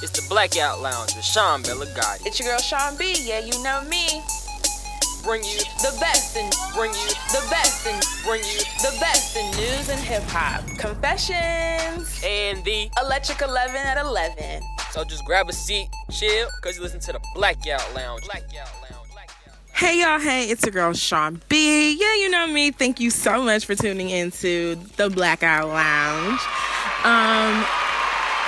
It's the Blackout Lounge with Sean Belligotti. It's your girl Sean B. Yeah, you know me. Bring you The best in bring you the best in bring you the best in news and hip hop. Confessions. and the Electric 11 at 11. so just grab a seat, chill, cause you listen to the Blackout Lounge. Blackout Lounge. Hey y'all, hey, it's your girl Sean B. Yeah, you know me. Thank you so much for tuning into the Blackout Lounge. Um,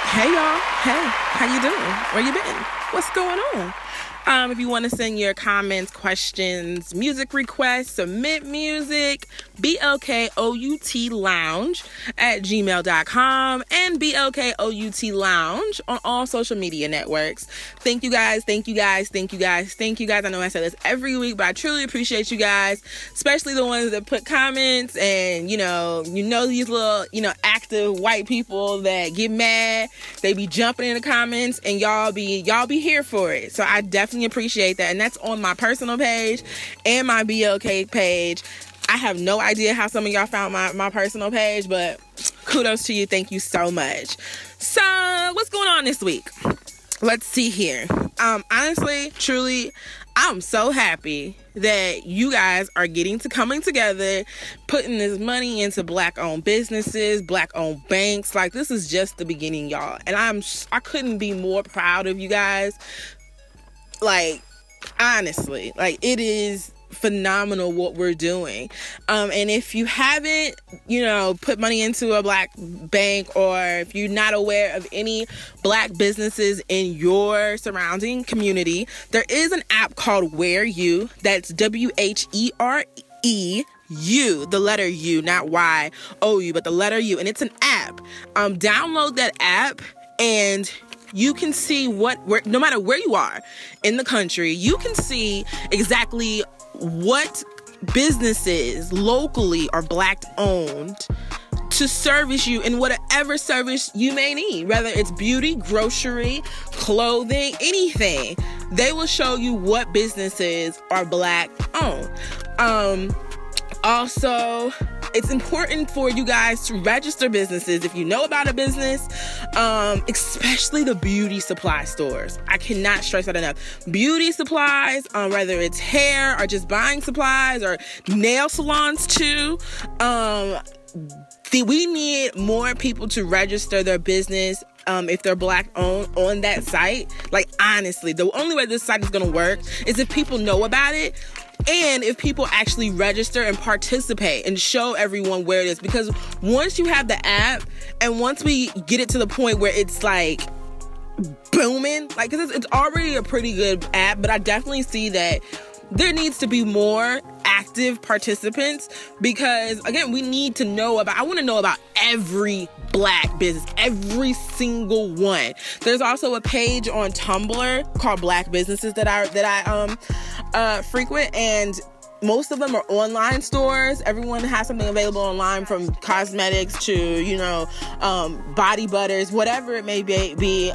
hey y'all, hey, how you doing? Where you been? What's going on? Um, if you want to send your comments, questions, music requests, submit music, BLKOUT Lounge at gmail.com and BLKOUT Lounge on all social media networks. Thank you guys, thank you guys, thank you guys, thank you guys. I know I say this every week, but I truly appreciate you guys, especially the ones that put comments and you know, you know these little, you know, active white people that get mad, they be jumping in the comments and y'all be y'all be here for it. So I definitely appreciate that. And that's on my personal page and my BLK page. I have no idea how some of y'all found my, my personal page, but kudos to you. Thank you so much. So, what's going on this week? Let's see here. Um, honestly, truly, I'm so happy that you guys are getting to coming together, putting this money into black owned businesses, black owned banks. Like this is just the beginning, y'all. And I'm I couldn't be more proud of you guys. Like honestly, like it is phenomenal what we're doing. Um, and if you haven't, you know, put money into a black bank or if you're not aware of any black businesses in your surrounding community, there is an app called Where You. That's W H E R E U, the letter U, not Y O U, but the letter U, and it's an app. Um, download that app and you can see what where no matter where you are in the country, you can see exactly what businesses locally are black owned to service you in whatever service you may need, whether it's beauty, grocery, clothing, anything. They will show you what businesses are black owned. Um, also, it's important for you guys to register businesses if you know about a business, um, especially the beauty supply stores. I cannot stress that enough. Beauty supplies, um, whether it's hair or just buying supplies or nail salons too. Um, the, we need more people to register their business um, if they're black owned on that site. Like honestly, the only way this site is gonna work is if people know about it and if people actually register and participate and show everyone where it is. Because once you have the app and once we get it to the point where it's like booming, like cause it's, it's already a pretty good app, but I definitely see that there needs to be more active participants because again we need to know about i want to know about every black business every single one. There's also a page on tumblr called black businesses that i that i um uh frequent and most of them are online stores. Everyone has something available online from cosmetics to you know um, body butters whatever it may be,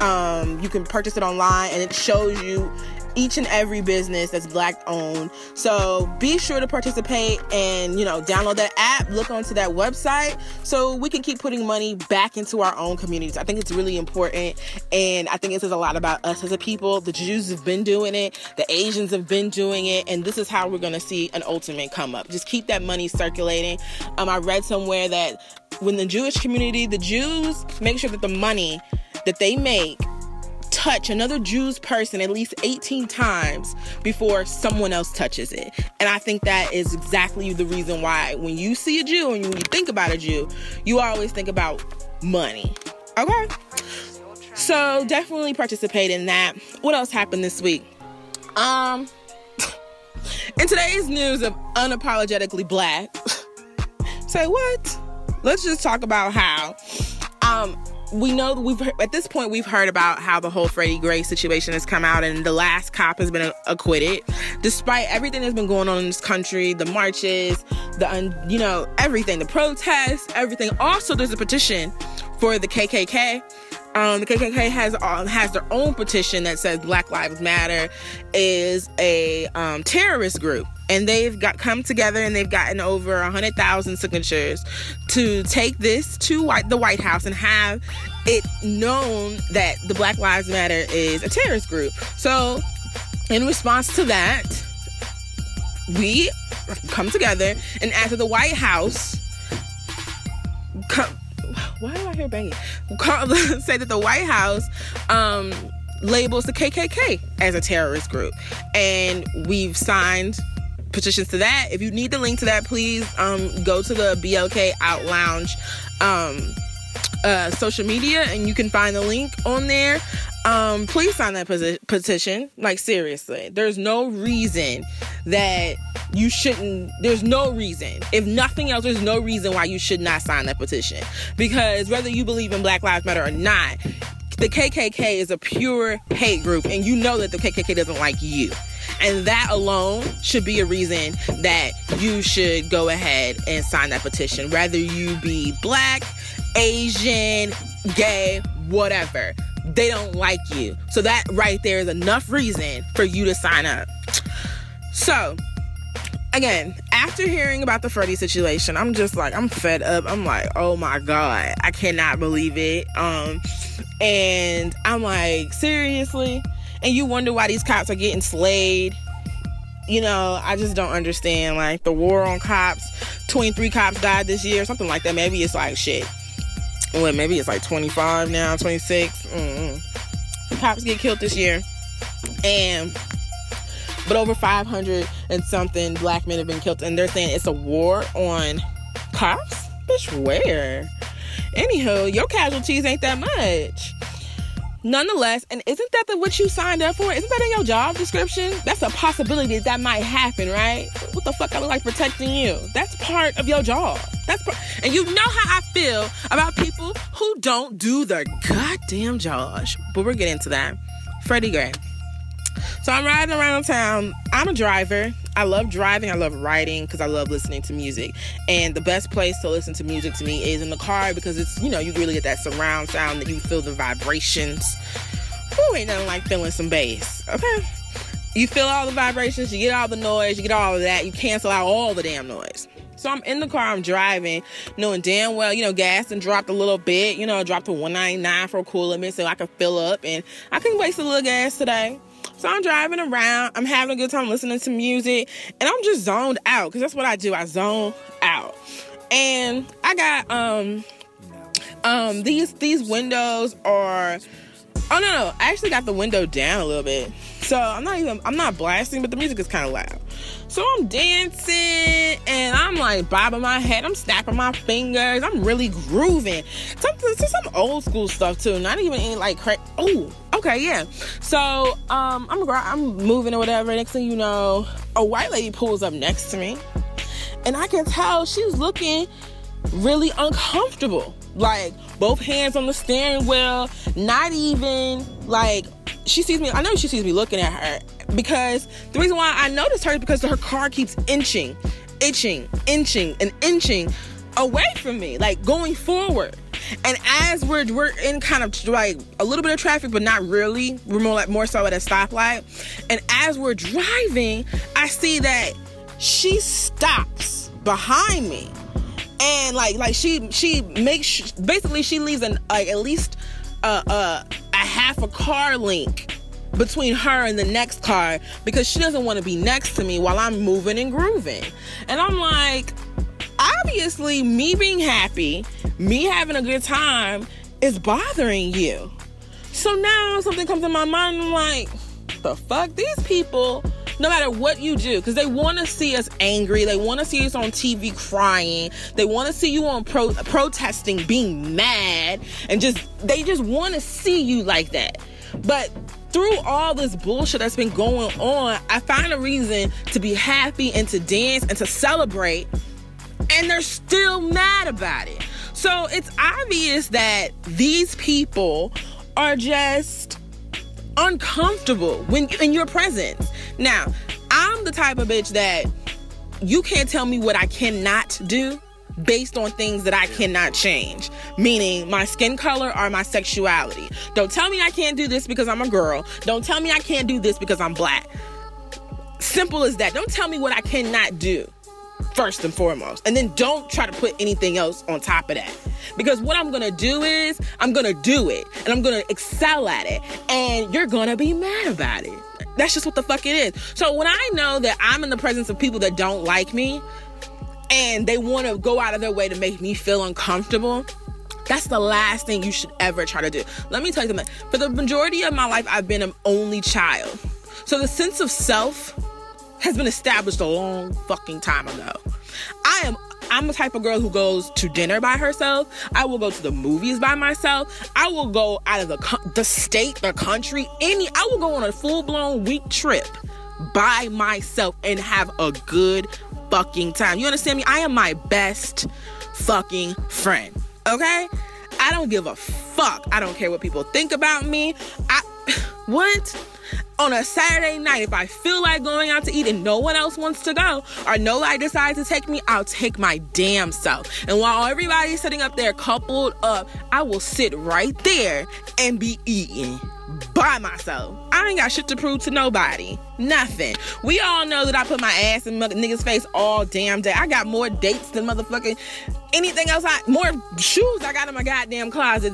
um, you can purchase it online and it shows you each and every business that's black owned. So be sure to participate and, you know, download that app, look onto that website so we can keep putting money back into our own communities. I think it's really important and I think it says a lot about us as a people. The Jews have been doing it, the Asians have been doing it, and this is how we're going to see an ultimate come up. Just keep that money circulating. Um, I read somewhere that when the Jewish community, the Jews make sure that the money that they make touch another Jew's person at least 18 times before someone else touches it. And I think that is exactly the reason why when you see a Jew and when you think about a Jew, you always think about money. Okay? So definitely participate in that. What else happened this week? Um in today's news of unapologetically black. say what? Let's just talk about how um we know we've at this point we've heard about how the whole Freddie Gray situation has come out and the last cop has been acquitted. Despite everything that's been going on in this country the marches the un, you know everything the protests everything. Also there's a petition for the KKK um, the KKK has um, has their own petition that says Black Lives Matter is a um, terrorist group, and they've got come together and they've gotten over hundred thousand signatures to take this to white, the White House and have it known that the Black Lives Matter is a terrorist group. So, in response to that, we come together and after the White House come, why do I hear banging? say that the White House um, labels the KKK as a terrorist group, and we've signed petitions to that. If you need the link to that, please um, go to the BLK Out Lounge um, uh, social media, and you can find the link on there. Um, please sign that petition. Like seriously, there's no reason that you shouldn't. There's no reason. If nothing else, there's no reason why you should not sign that petition. Because whether you believe in Black Lives Matter or not, the KKK is a pure hate group, and you know that the KKK doesn't like you. And that alone should be a reason that you should go ahead and sign that petition, whether you be black, Asian, gay, whatever. They don't like you. So that right there is enough reason for you to sign up. So, again, after hearing about the Freddie situation, I'm just like, I'm fed up. I'm like, oh my God, I cannot believe it. Um, and I'm like, seriously? And you wonder why these cops are getting slayed. You know, I just don't understand. Like the war on cops, 23 cops died this year, something like that. Maybe it's like shit. Well, maybe it's like 25 now, 26. Mm-mm. Cops get killed this year. And but over 500 and something black men have been killed, and they're saying it's a war on cops. Bitch, where? Anywho, your casualties ain't that much. Nonetheless, and isn't that the, what you signed up for? Isn't that in your job description? That's a possibility that might happen, right? What the fuck I look like protecting you? That's part of your job. That's part, and you know how I feel about people who don't do their goddamn job. But we're getting to that. Freddie Gray. So I'm riding around town. I'm a driver. I love driving. I love riding because I love listening to music. And the best place to listen to music to me is in the car because it's, you know, you really get that surround sound that you feel the vibrations. Who ain't nothing like feeling some bass, okay? You feel all the vibrations, you get all the noise, you get all of that, you cancel out all the damn noise. So I'm in the car, I'm driving, knowing damn well, you know, gas and dropped a little bit, you know, dropped to 199 for a cool limit so I could fill up and I can waste a little gas today. So I'm driving around, I'm having a good time listening to music, and I'm just zoned out because that's what I do. I zone out. And I got um um these these windows are oh no no I actually got the window down a little bit. So I'm not even I'm not blasting, but the music is kind of loud. So I'm dancing and I'm like bobbing my head, I'm snapping my fingers, I'm really grooving. Some some old school stuff too, not even any like cra- oh okay yeah. So um I'm I'm moving or whatever. Next thing you know, a white lady pulls up next to me, and I can tell she's looking really uncomfortable. Like both hands on the steering wheel, not even like she sees me. I know she sees me looking at her because the reason why I noticed her is because her car keeps inching, itching, inching, and inching away from me, like going forward. And as we're we're in kind of like a little bit of traffic, but not really. We're more like more so at a stoplight. And as we're driving, I see that she stops behind me, and like like she she makes basically she leaves an like at least uh uh a half a car link between her and the next car because she doesn't want to be next to me while I'm moving and grooving. And I'm like, obviously, me being happy, me having a good time is bothering you. So now something comes in my mind, I'm like, the fuck? These people, no matter what you do, because they want to see us angry, they want to see us on TV crying, they want to see you on pro- protesting, being mad, and just, they just want to see you like that. But through all this bullshit that's been going on, I find a reason to be happy and to dance and to celebrate. And they're still mad about it. So it's obvious that these people are just uncomfortable when in your presence. Now, I'm the type of bitch that you can't tell me what I cannot do based on things that I cannot change, meaning my skin color or my sexuality. Don't tell me I can't do this because I'm a girl. Don't tell me I can't do this because I'm black. Simple as that. Don't tell me what I cannot do. First and foremost. And then don't try to put anything else on top of that. Because what I'm gonna do is, I'm gonna do it and I'm gonna excel at it. And you're gonna be mad about it. That's just what the fuck it is. So when I know that I'm in the presence of people that don't like me and they wanna go out of their way to make me feel uncomfortable, that's the last thing you should ever try to do. Let me tell you something. For the majority of my life, I've been an only child. So the sense of self has been established a long fucking time ago. I am I'm the type of girl who goes to dinner by herself. I will go to the movies by myself. I will go out of the the state, the country, any I will go on a full-blown week trip by myself and have a good fucking time. You understand me? I am my best fucking friend. Okay? I don't give a fuck. I don't care what people think about me. I what? On a Saturday night, if I feel like going out to eat and no one else wants to go, or nobody decides to take me, I'll take my damn self. And while everybody's sitting up there coupled up, I will sit right there and be eating by myself. I ain't got shit to prove to nobody. Nothing. We all know that I put my ass in niggas' face all damn day. I got more dates than motherfucking anything else. I more shoes I got in my goddamn closet.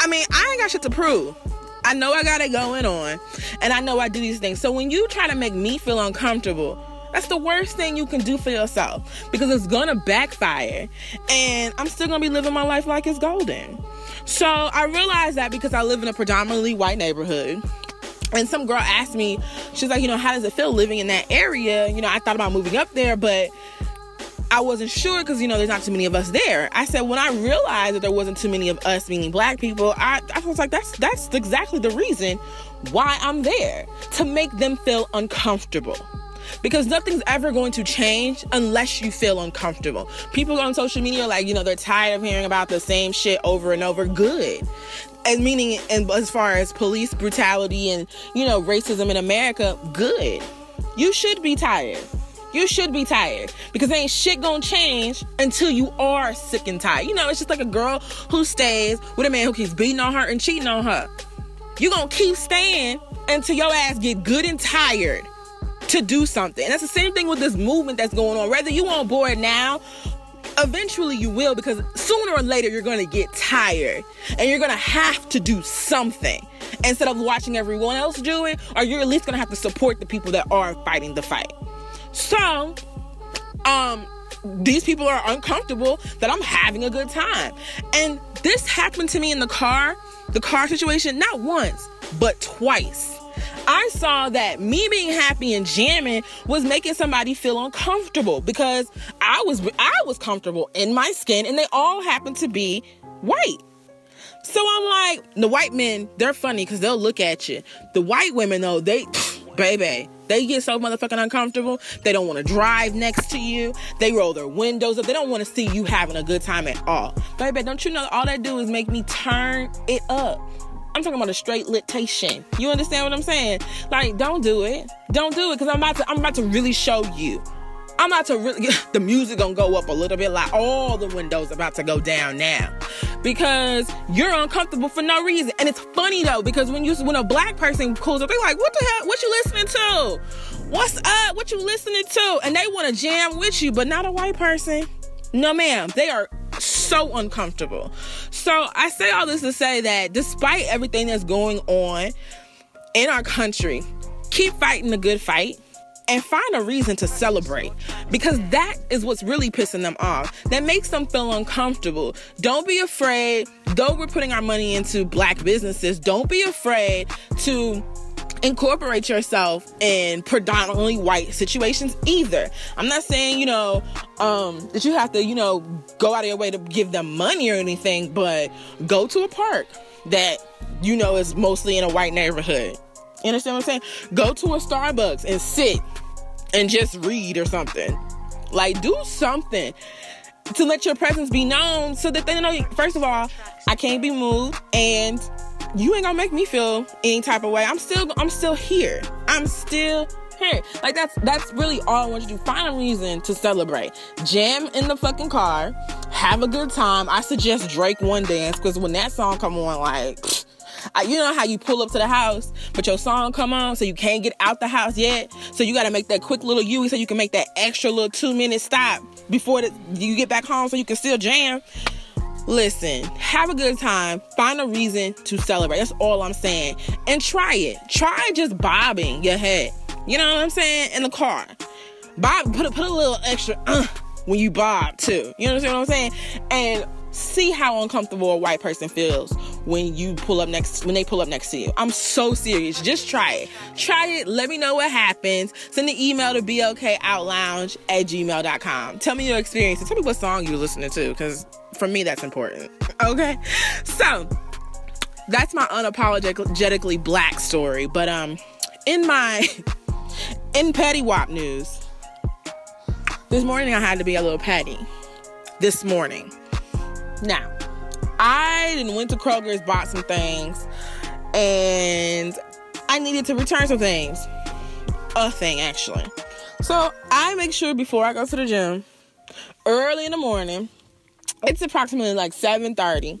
I mean, I ain't got shit to prove. I know I got it going on, and I know I do these things. So when you try to make me feel uncomfortable, that's the worst thing you can do for yourself because it's gonna backfire, and I'm still gonna be living my life like it's golden. So I realized that because I live in a predominantly white neighborhood. And some girl asked me, she's like, you know, how does it feel living in that area? You know, I thought about moving up there, but I wasn't sure because you know there's not too many of us there. I said when I realized that there wasn't too many of us, meaning black people, I, I was like, that's that's exactly the reason why I'm there to make them feel uncomfortable. Because nothing's ever going to change unless you feel uncomfortable. People on social media, like, you know, they're tired of hearing about the same shit over and over. Good. And meaning, and as far as police brutality and, you know, racism in America, good. You should be tired. You should be tired because ain't shit gonna change until you are sick and tired. You know, it's just like a girl who stays with a man who keeps beating on her and cheating on her. You gonna keep staying until your ass get good and tired to do something. And that's the same thing with this movement that's going on. Whether you on board now, eventually you will because sooner or later you're gonna get tired and you're gonna have to do something instead of watching everyone else do it, or you're at least gonna have to support the people that are fighting the fight. So, um, these people are uncomfortable that I'm having a good time. And this happened to me in the car, the car situation, not once, but twice. I saw that me being happy and jamming was making somebody feel uncomfortable because I was I was comfortable in my skin and they all happened to be white. So I'm like, the white men, they're funny because they'll look at you. The white women though, they baby, they get so motherfucking uncomfortable. They don't want to drive next to you. They roll their windows up. They don't want to see you having a good time at all. Baby, don't you know all that do is make me turn it up. I'm talking about a straight litation. You understand what I'm saying? Like, don't do it. Don't do it because I'm about to. I'm about to really show you. I'm about to really. The music gonna go up a little bit. Like all the windows about to go down now because you're uncomfortable for no reason. And it's funny though because when you when a black person calls up, they're like, "What the hell? What you listening to? What's up? What you listening to?" And they want to jam with you, but not a white person. No, ma'am. They are so uncomfortable. So I say all this to say that despite everything that's going on in our country, keep fighting the good fight and find a reason to celebrate because that is what's really pissing them off. That makes them feel uncomfortable. Don't be afraid, though we're putting our money into black businesses, don't be afraid to incorporate yourself in predominantly white situations either. I'm not saying, you know, um, that you have to, you know, go out of your way to give them money or anything, but go to a park that you know is mostly in a white neighborhood. You understand what I'm saying? Go to a Starbucks and sit and just read or something. Like, do something to let your presence be known so that they know, first of all, I can't be moved and you ain't gonna make me feel any type of way. I'm still I'm still here. I'm still here. Like that's that's really all I want you to do. Find a reason to celebrate. Jam in the fucking car. Have a good time. I suggest Drake One Dance because when that song come on, like I, you know how you pull up to the house, but your song come on, so you can't get out the house yet. So you got to make that quick little U so you can make that extra little two minute stop before the, you get back home, so you can still jam. Listen, have a good time. Find a reason to celebrate. That's all I'm saying. And try it. Try just bobbing your head. You know what I'm saying? In the car. Bob, put a, put a little extra uh, when you bob too. You understand what I'm saying? And see how uncomfortable a white person feels when you pull up next when they pull up next to you. I'm so serious. Just try it. Try it. Let me know what happens. Send an email to blkoutlounge at gmail.com. Tell me your experience tell me what song you're listening to, because for me that's important. Okay? So that's my unapologetically black story. But um in my in petty wop news, this morning I had to be a little petty. This morning. Now, I went to Kroger's, bought some things, and I needed to return some things. A thing actually. So I make sure before I go to the gym, early in the morning, it's approximately like 7:30,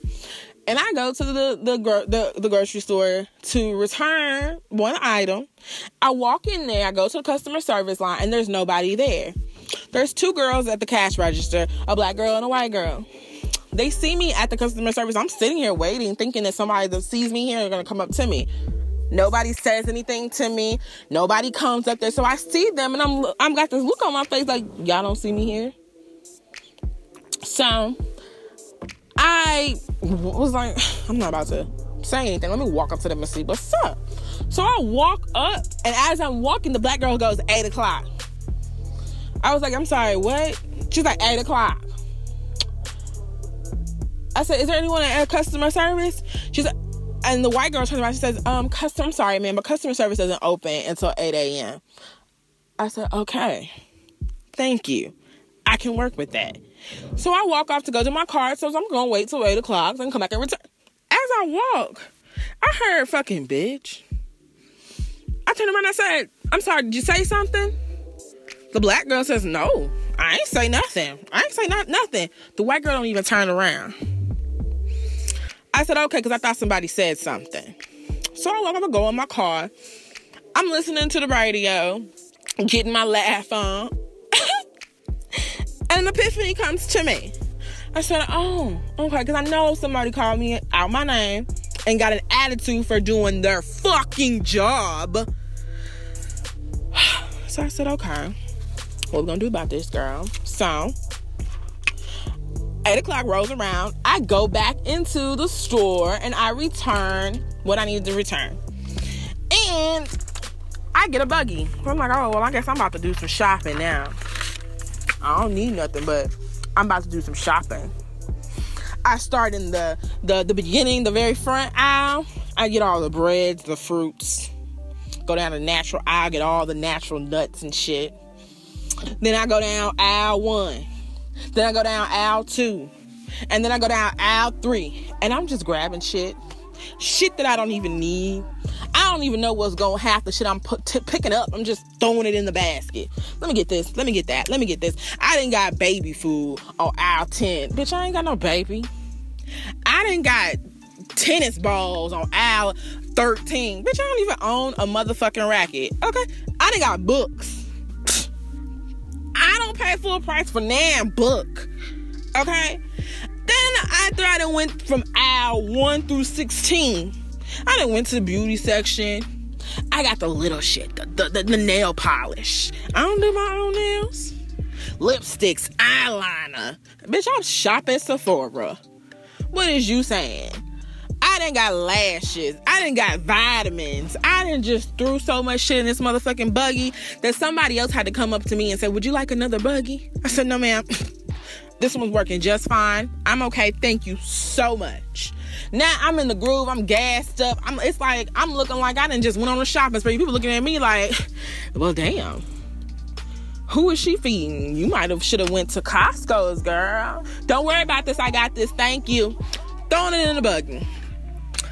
and I go to the the, the the grocery store to return one item. I walk in there, I go to the customer service line, and there's nobody there. There's two girls at the cash register, a black girl and a white girl. They see me at the customer service. I'm sitting here waiting, thinking that somebody that sees me here are gonna come up to me. Nobody says anything to me. Nobody comes up there. So I see them and I'm I'm got this look on my face like y'all don't see me here. So I was like, I'm not about to say anything. Let me walk up to them and see what's up. So I walk up, and as I'm walking, the black girl goes, 8 o'clock. I was like, I'm sorry, what? She's like, 8 o'clock. I said, Is there anyone at customer service? She's and the white girl turns around, she says, um, customer, sorry, man, but customer service doesn't open until 8 a.m. I said, okay, thank you. I can work with that. So I walk off to go to my car. So I'm gonna wait till eight o'clock, then come back and return. As I walk, I heard fucking bitch. I turned around and I said, I'm sorry, did you say something? The black girl says, No, I ain't say nothing. I ain't say not nothing. The white girl don't even turn around. I said, okay, because I thought somebody said something. So I walk up and go in my car. I'm listening to the radio, getting my laugh on. and an epiphany comes to me. I said, oh, okay, because I know somebody called me out my name and got an attitude for doing their fucking job. So I said, okay, what we gonna do about this, girl? So, 8 o'clock rolls around. I go back into the store and I return what I needed to return. And I get a buggy. I'm like, oh, well, I guess I'm about to do some shopping now. I don't need nothing, but I'm about to do some shopping. I start in the the the beginning, the very front aisle. I get all the breads, the fruits. Go down the natural aisle, get all the natural nuts and shit. Then I go down aisle one. Then I go down aisle two. And then I go down aisle three. And I'm just grabbing shit. Shit that I don't even need. I don't even know what's going half the shit I'm picking up. I'm just throwing it in the basket. Let me get this. Let me get that. Let me get this. I didn't got baby food on aisle 10. Bitch, I ain't got no baby. I didn't got tennis balls on aisle 13. Bitch, I don't even own a motherfucking racket. Okay? I didn't got books. I don't pay full price for nan book. Okay? Then I done went from aisle 1 through 16, I done went to the beauty section. I got the little shit, the, the, the, the nail polish. I don't do my own nails. Lipsticks, eyeliner. Bitch, I'm shopping Sephora. What is you saying? I didn't got lashes. I didn't got vitamins. I didn't just threw so much shit in this motherfucking buggy that somebody else had to come up to me and say, Would you like another buggy? I said, No, ma'am. this one's working just fine. I'm okay. Thank you so much. Now I'm in the groove. I'm gassed up. I'm, it's like I'm looking like I didn't just went on a shopping spree. People looking at me like, well, damn. Who is she feeding? You might have should have went to Costco's, girl. Don't worry about this. I got this. Thank you. Throwing it in the buggy.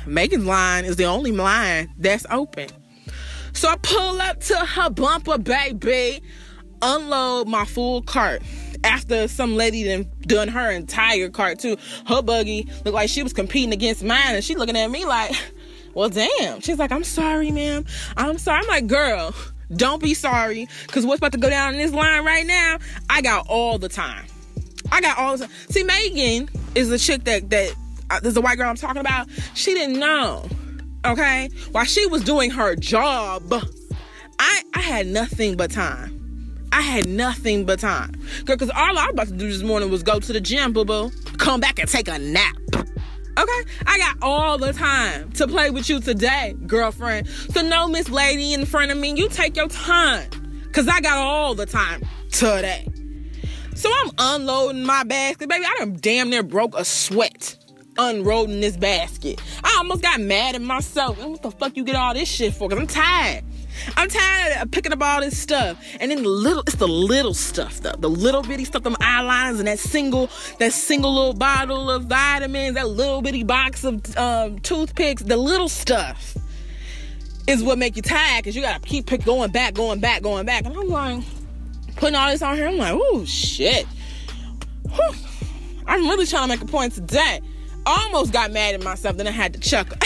Megan's line is the only line that's open. So I pull up to her bumper, baby, unload my full cart. After some lady done done her entire cart too. Her buggy looked like she was competing against mine, and she looking at me like, well, damn. She's like, I'm sorry, ma'am. I'm sorry. I'm like, girl, don't be sorry. Cause what's about to go down in this line right now, I got all the time. I got all the time. See, Megan is the chick that that uh, there's a white girl I'm talking about. She didn't know. Okay? While she was doing her job, I I had nothing but time. I had nothing but time. Girl, because all I was about to do this morning was go to the gym, boo boo. Come back and take a nap. Okay? I got all the time to play with you today, girlfriend. So, no, Miss Lady in front of me, you take your time. Because I got all the time today. So, I'm unloading my basket. Baby, I done damn near broke a sweat unloading this basket. I almost got mad at myself. What the fuck you get all this shit for? Because I'm tired. I'm tired of picking up all this stuff. And then the little, it's the little stuff though. The little bitty stuff, them eyelines and that single, that single little bottle of vitamins, that little bitty box of um, toothpicks, the little stuff is what make you tired because you gotta keep pick going back, going back, going back. And I'm like, putting all this on here, I'm like, oh shit. Whew. I'm really trying to make a point today. Almost got mad at myself, then I had to chuckle.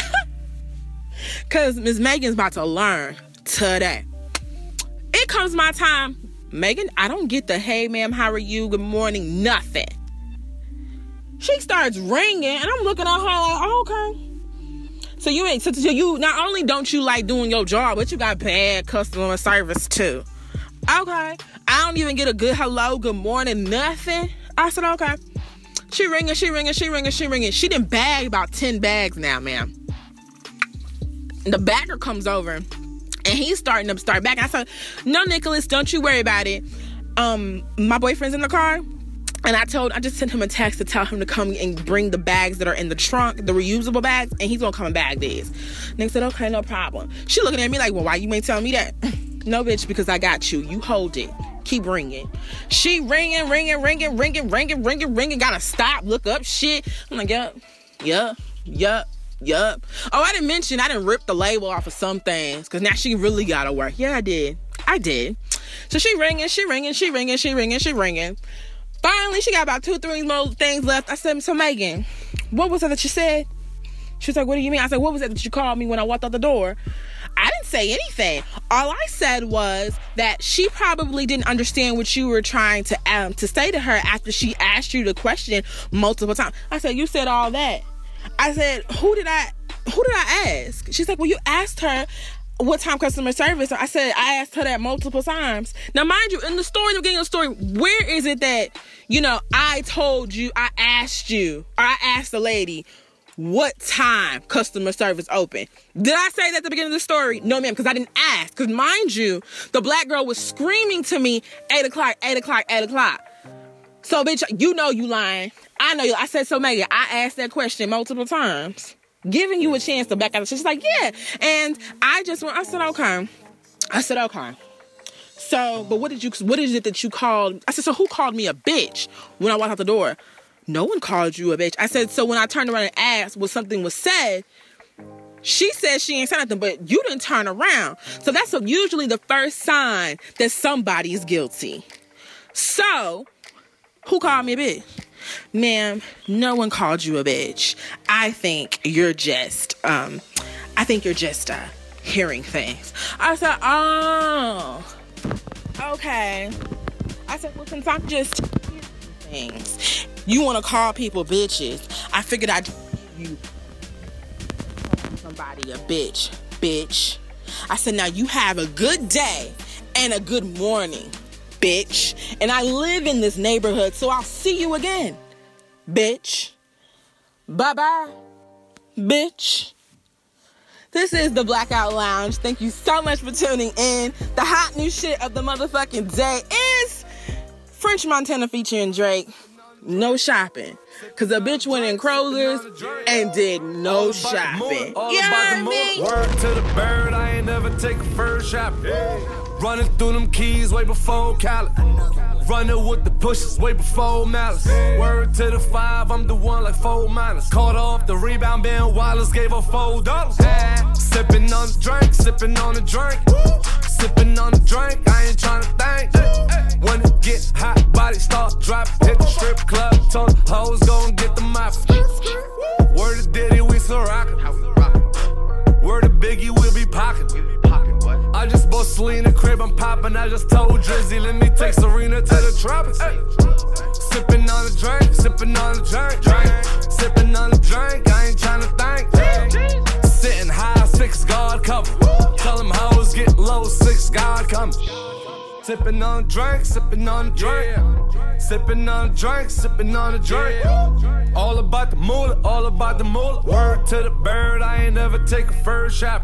Cause Miss Megan's about to learn today. It comes my time. Megan, I don't get the hey ma'am, how are you? Good morning, nothing. She starts ringing, and I'm looking at her like, oh, okay. So you ain't so you not only don't you like doing your job, but you got bad customer service too. Okay. I don't even get a good hello, good morning, nothing. I said, okay. She ringing, she ringing, she ringing, she ringing. She didn't bag about 10 bags now, ma'am. The bagger comes over and he's starting to start back. I said, "No, Nicholas, don't you worry about it. Um, my boyfriend's in the car." And I told, I just sent him a text to tell him to come and bring the bags that are in the trunk, the reusable bags, and he's gonna come and bag these. Nick said, okay, no problem. She looking at me like, well, why you ain't tell me that? no, bitch, because I got you. You hold it. Keep ringing. She ringing, ringing, ringing, ringing, ringing, ringing, ringing. Gotta stop, look up shit. I'm like, yup, yup, yup. Yup. Oh, I didn't mention I didn't rip the label off of some things because now she really gotta work. Yeah, I did. I did. So she ringing, she ringing, she ringing, she ringing, she ringing. Finally, she got about two, three more things left. I said, So, Megan, what was it that you said? She was like, What do you mean? I said, What was it that you called me when I walked out the door? I didn't say anything. All I said was that she probably didn't understand what you were trying to um, to say to her after she asked you the question multiple times. I said, You said all that. I said, who did I who did I ask? She's like, well, you asked her what time customer service. I said I asked her that multiple times. Now, mind you, in the story, the beginning of the story, where is it that you know I told you, I asked you, or I asked the lady what time customer service open? Did I say that at the beginning of the story? No, ma'am, because I didn't ask. Because mind you, the black girl was screaming to me, eight o'clock, eight o'clock, eight o'clock. So, bitch, you know you lying. I know you. I said so, Megan. I asked that question multiple times, giving you a chance to back out. She's like, yeah. And I just went. I said, okay. I said, okay. So, but what did you? What is it that you called? I said, so who called me a bitch when I walked out the door? No one called you a bitch. I said, so when I turned around and asked what something was said, she said she ain't said nothing, but you didn't turn around. So that's usually the first sign that somebody is guilty. So who called me a bitch? Ma'am, no one called you a bitch. I think you're just, um, I think you're just, uh, hearing things. I said, oh, okay. I said, well, since I'm just things, you want to call people bitches. I figured I'd you somebody a bitch, bitch. I said, now you have a good day and a good morning bitch. And I live in this neighborhood, so I'll see you again, bitch. Bye bye, bitch. This is the Blackout Lounge. Thank you so much for tuning in. The hot new shit of the motherfucking day is French Montana featuring Drake. No shopping. Cause a bitch went in Kroger's and did no shopping. You heard me? Word to the bird, I ain't never take a first shot. Running through them keys way before Cali. Running with the pushes way before Malice. Word to the five, I'm the one like four minus. Caught off the rebound, Ben Wallace gave her four dollars. Sipping on the drink, sipping on the drink. Sipping on the drink, I ain't trying to think. When it get hot, body start dropping. Hit the strip club, told the hoes go and get the mafia. Word to Diddy, we so rockin'. Word to Biggie, we'll be pockin'. I just bought Selena crib, I'm poppin'. I just told Drizzy, let me take Serena to the tropics. Sippin' on a drink, sippin' on a drink, drink. Sippin' on a drink, I ain't tryna think. Sittin' high, six guard cover. Tell them hoes get low, six guard come. Sipping on a drink, sipping on a drink. Sipping on a drink, sipping on a drink. All about the moolah, all about the moolah. Word to the bird, I ain't never take a first shot.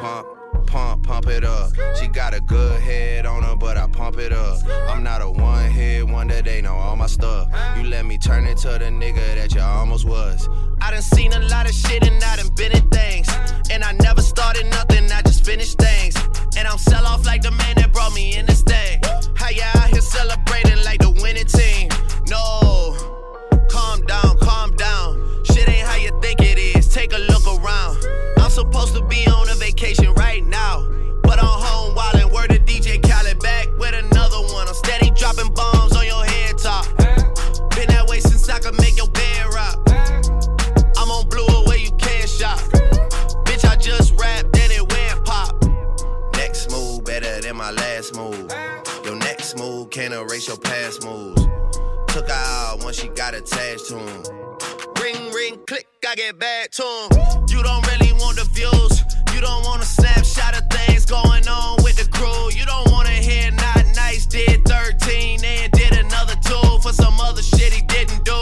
Pump, pump, pump it up. She got a good head on her, but I pump it up. I'm not a one hit wonder, they know all my stuff. You let me turn into the nigga that you almost was. I done seen a lot of shit and I done been in things. And I never started nothing, I just finished things. And I'm sell off like the man that brought me in this thing. How ya out here celebrating like the winning team? No, calm down, calm down. Shit ain't how you think it is. Take a look around. I'm supposed to be on a vacation right now. But I'm home wildin', word to DJ Khaled back with another one. I'm steady dropping bombs my last move. Your next move can't erase your past moves. Took her out once she got attached to him. Ring, ring, click, I get back to him. You don't really want the views. You don't want a snapshot of things going on with the crew. You don't wanna hear not nice did 13 and did another two for some other shit he didn't do.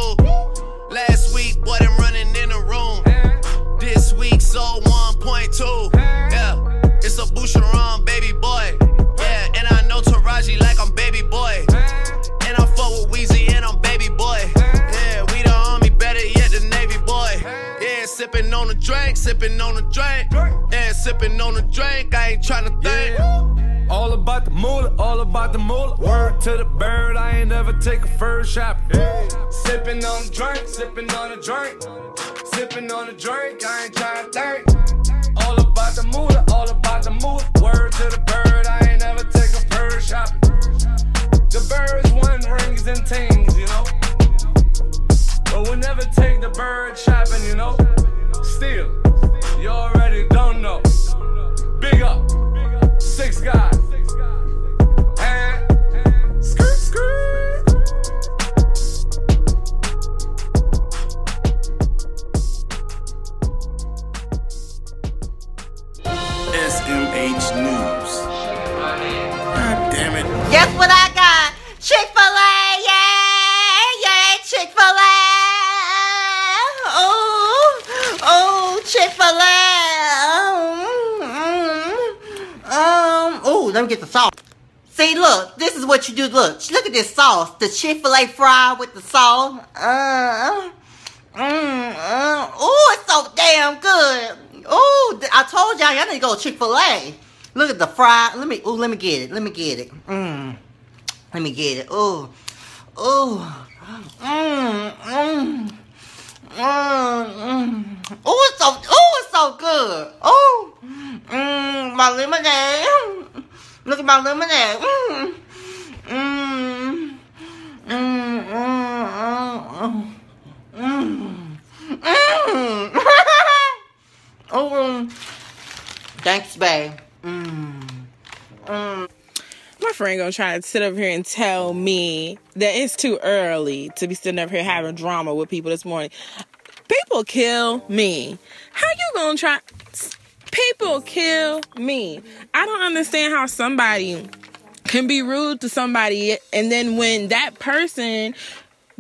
Last week, boy, them running in the room. This week, sold 1.2. Yeah, it's a Boucheron, baby boy. Sipping on a drink, sipping on a drink. Yeah, sipping on a drink, I ain't tryna think. All about the moolah, all about the moolah. Word to the bird, I ain't never take a first shot. Sipping on a drink, sipping on a drink. Sipping on a drink, I ain't tryna think. All about the moolah, all about the moolah. Word to the bird, I ain't never take a first shot. The birds want rings and things, you know. But we'll never take the bird shopping, you know. Still, you already don't know. Big up, six guys. And skirt, skirt. SMH News. God damn it. Guess what I got? Chick fil A, yeah, yeah, Chick fil A. Oh, oh, Chick fil A. Um, um, oh, let me get the sauce. See, look, this is what you do. Look, look at this sauce. The Chick fil A fry with the sauce. Uh, mm, uh, oh, it's so damn good. Oh, I told y'all, y'all need to go Chick fil A. Look at the fry. Let me, oh, let me get it. Let me get it. Mm. Let me get it. Oh, oh, mm, mm, mm. Oh, it's so, oh, it's so good. Oh, mm, my lemonade. Look at my lemonade. Mm, oh, thanks, babe. My friend gonna try to sit up here and tell me that it's too early to be sitting up here having drama with people this morning. People kill me. How you gonna try? People kill me. I don't understand how somebody can be rude to somebody and then when that person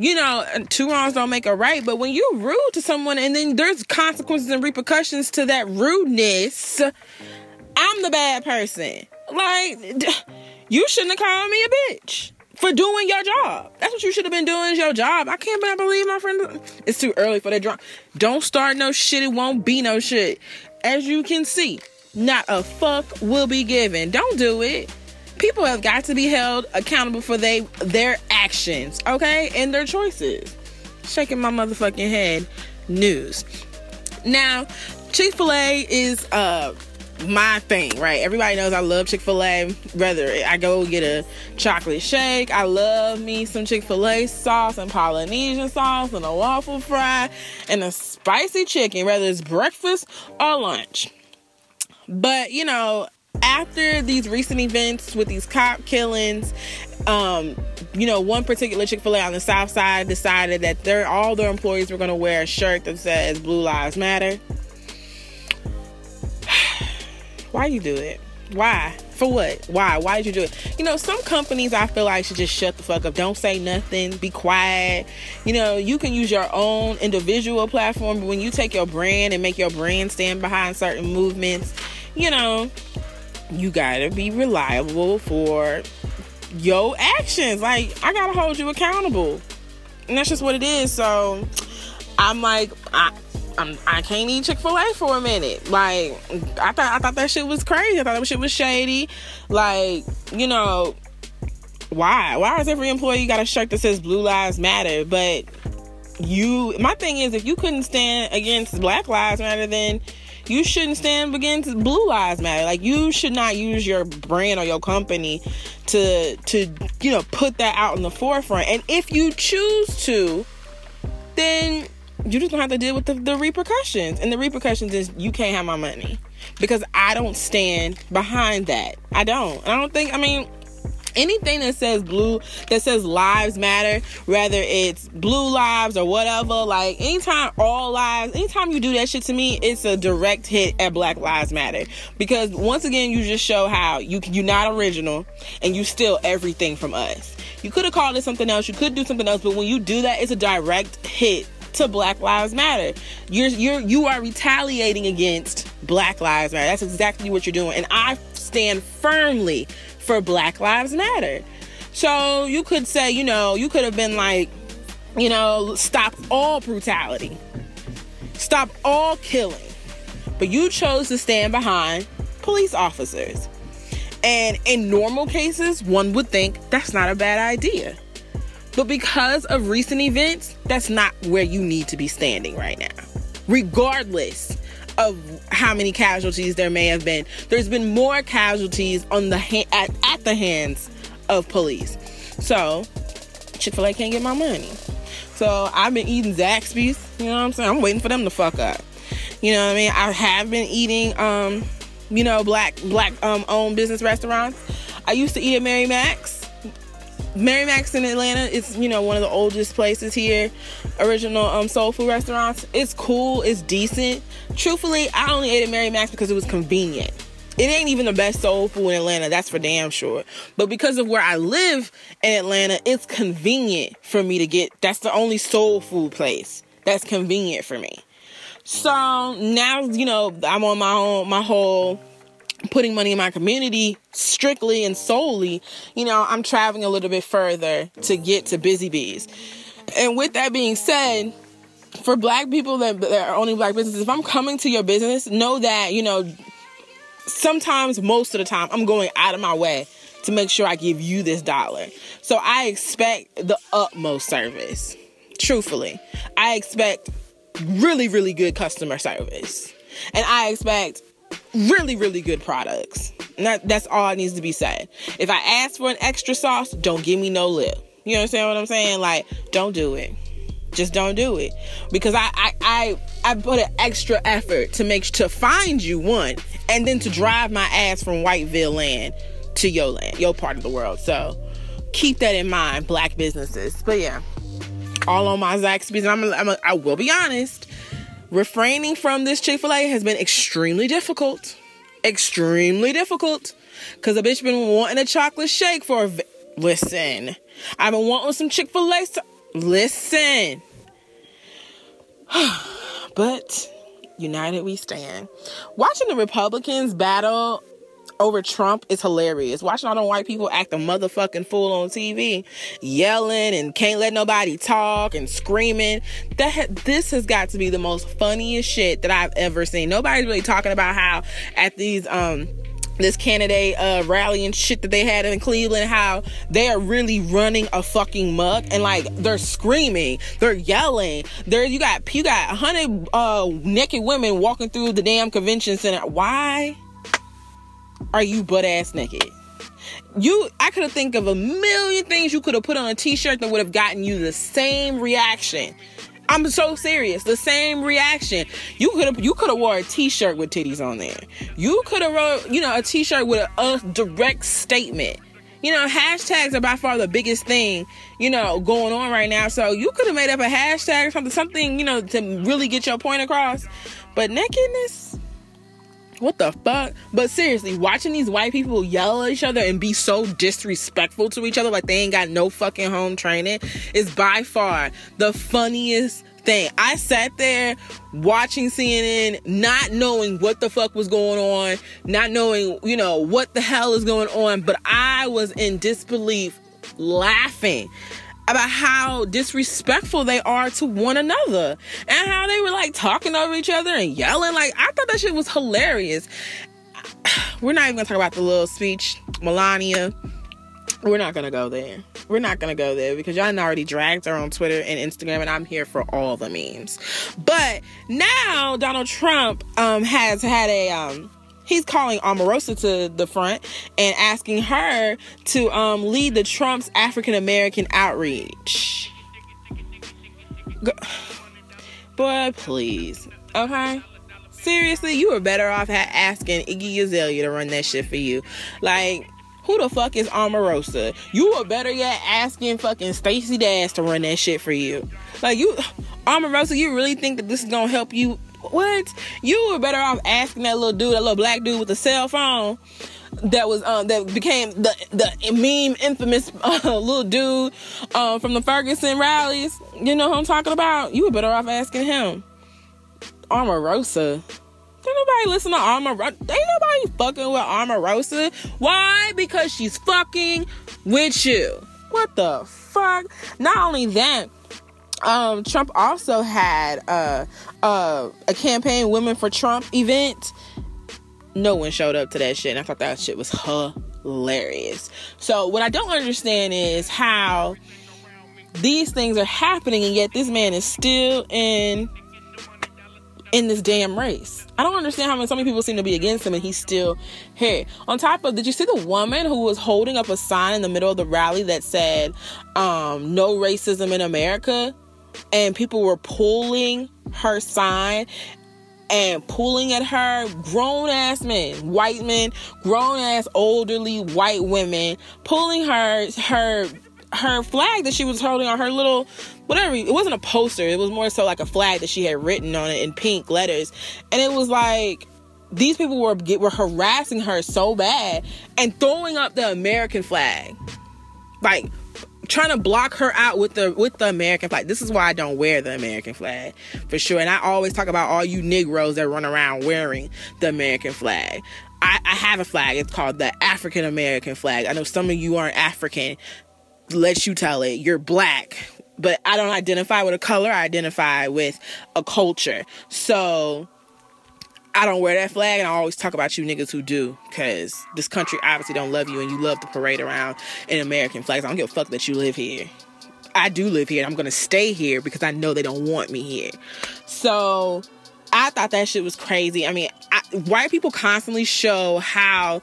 you know, two wrongs don't make a right, but when you're rude to someone and then there's consequences and repercussions to that rudeness, I'm the bad person. Like, you shouldn't have called me a bitch for doing your job. That's what you should have been doing is your job. I can't believe my friend. It's too early for that drama. Don't start no shit. It won't be no shit. As you can see, not a fuck will be given. Don't do it. People have got to be held accountable for they their actions, okay, and their choices. Shaking my motherfucking head. News. Now, Chick Fil A is uh my thing, right? Everybody knows I love Chick fil A. Whether I go get a chocolate shake, I love me some Chick fil A sauce and Polynesian sauce and a waffle fry and a spicy chicken, whether it's breakfast or lunch. But, you know, after these recent events with these cop killings, um, you know, one particular Chick Fil A on the South Side decided that their all their employees were going to wear a shirt that says "Blue Lives Matter." Why you do it? Why? For what? Why? Why did you do it? You know, some companies I feel like should just shut the fuck up. Don't say nothing. Be quiet. You know, you can use your own individual platform, but when you take your brand and make your brand stand behind certain movements, you know, you gotta be reliable for your actions. Like, I gotta hold you accountable. And that's just what it is. So I'm like, I I'm, I can't eat Chick Fil A for a minute. Like I thought I thought that shit was crazy. I thought that shit was shady. Like you know, why? Why does every employee got a shirt that says Blue Lives Matter? But you, my thing is, if you couldn't stand against Black Lives Matter, then you shouldn't stand against Blue Lives Matter. Like you should not use your brand or your company to to you know put that out in the forefront. And if you choose to, then you just don't have to deal with the, the repercussions. And the repercussions is you can't have my money because I don't stand behind that. I don't. I don't think. I mean, anything that says blue that says lives matter whether it's blue lives or whatever like anytime all lives anytime you do that shit to me it's a direct hit at black lives matter because once again you just show how you you're not original and you steal everything from us you could have called it something else you could do something else but when you do that it's a direct hit to Black Lives Matter. You're you're you are retaliating against Black Lives Matter. That's exactly what you're doing. And I stand firmly for Black Lives Matter. So you could say, you know, you could have been like, you know, stop all brutality. Stop all killing. But you chose to stand behind police officers. And in normal cases, one would think that's not a bad idea. But because of recent events, that's not where you need to be standing right now. Regardless of how many casualties there may have been, there's been more casualties on the ha- at, at the hands of police. So, Chick-fil-A can't get my money. So, I've been eating Zaxby's, you know what I'm saying? I'm waiting for them to fuck up. You know what I mean? I have been eating um, you know, black black um owned business restaurants. I used to eat at Mary Mac's Mary Mac's in Atlanta is, you know, one of the oldest places here. Original um, soul food restaurants. It's cool. It's decent. Truthfully, I only ate at Mary Mac's because it was convenient. It ain't even the best soul food in Atlanta, that's for damn sure. But because of where I live in Atlanta, it's convenient for me to get. That's the only soul food place that's convenient for me. So now, you know, I'm on my own, my whole putting money in my community strictly and solely, you know, I'm traveling a little bit further to get to Busy Bees. And with that being said, for black people that, that are owning black businesses, if I'm coming to your business, know that, you know, sometimes, most of the time, I'm going out of my way to make sure I give you this dollar. So I expect the utmost service. Truthfully, I expect really, really good customer service. And I expect really, really good products. That, that's all needs to be said. If I ask for an extra sauce, don't give me no lip. You understand what I'm saying? Like, don't do it. Just don't do it because I I I, I put an extra effort to make to find you one, and then to drive my ass from Whiteville land to your land, your part of the world. So keep that in mind, black businesses. But yeah, all on my Zaxby's. I'm, I'm a, I will be honest refraining from this Chick fil A has been extremely difficult. Extremely difficult. Because a bitch been wanting a chocolate shake for a. Vi- Listen, I've been wanting some Chick fil A. So- Listen. but united we stand. Watching the Republicans battle over Trump is hilarious. Watching all the white people act a motherfucking fool on TV, yelling and can't let nobody talk and screaming. That this has got to be the most funniest shit that I've ever seen. Nobody's really talking about how at these um this candidate uh, rally and shit that they had in Cleveland, how they are really running a fucking muck and like they're screaming, they're yelling. There you got you got hundred uh, naked women walking through the damn convention center. Why? Are you butt ass naked? You, I could have think of a million things you could have put on a t-shirt that would have gotten you the same reaction I'm so serious. The same reaction. You could have you could have wore a t-shirt with titties on there. You could have wrote, you know, a t-shirt with a, a direct statement. You know, hashtags are by far the biggest thing, you know, going on right now. So you could have made up a hashtag or something, something, you know, to really get your point across. But nakedness, what the fuck? But seriously, watching these white people yell at each other and be so disrespectful to each other like they ain't got no fucking home training is by far the funniest thing. I sat there watching CNN, not knowing what the fuck was going on, not knowing, you know, what the hell is going on, but I was in disbelief laughing about how disrespectful they are to one another and how they were like talking over each other and yelling. Like, I thought that shit was hilarious. We're not even gonna talk about the little speech, Melania. We're not gonna go there. We're not gonna go there because y'all already dragged her on Twitter and Instagram, and I'm here for all the memes. But now Donald Trump um, has had a um, he's calling Omarosa to the front and asking her to um, lead the Trump's African American outreach. Go- Boy, please, okay. Seriously, you were better off asking Iggy Azalea to run that shit for you. Like, who the fuck is Omarosa? You were better yet asking fucking Stacey Dash to run that shit for you. Like you, Omarosa, you really think that this is gonna help you? What? You were better off asking that little dude, that little black dude with the cell phone. That was um that became the the meme infamous uh, little dude um from the Ferguson rallies. You know who I'm talking about? You were better off asking him. Omarosa. Ain't nobody listen to Omarosa. Ain't nobody fucking with Omarosa. Why? Because she's fucking with you. What the fuck? Not only that, um, Trump also had uh, uh, a campaign Women for Trump event. No one showed up to that shit. And I thought that shit was hilarious. So, what I don't understand is how these things are happening, and yet this man is still in in this damn race. I don't understand how so many people seem to be against him and he's still here. On top of, did you see the woman who was holding up a sign in the middle of the rally that said, um, no racism in America? And people were pulling her sign and pulling at her grown ass men, white men, grown ass elderly white women, pulling her her her flag that she was holding on her little whatever it wasn't a poster it was more so like a flag that she had written on it in pink letters. And it was like these people were were harassing her so bad and throwing up the american flag. Like trying to block her out with the with the American flag. This is why I don't wear the American flag for sure. And I always talk about all you Negroes that run around wearing the American flag. I, I have a flag. It's called the African American flag. I know some of you aren't African. Let you tell it. You're black, but I don't identify with a color. I identify with a culture. So I don't wear that flag, and I always talk about you niggas who do, because this country obviously don't love you, and you love to parade around in American flags. I don't give a fuck that you live here. I do live here, and I'm gonna stay here because I know they don't want me here. So I thought that shit was crazy. I mean, I, white people constantly show how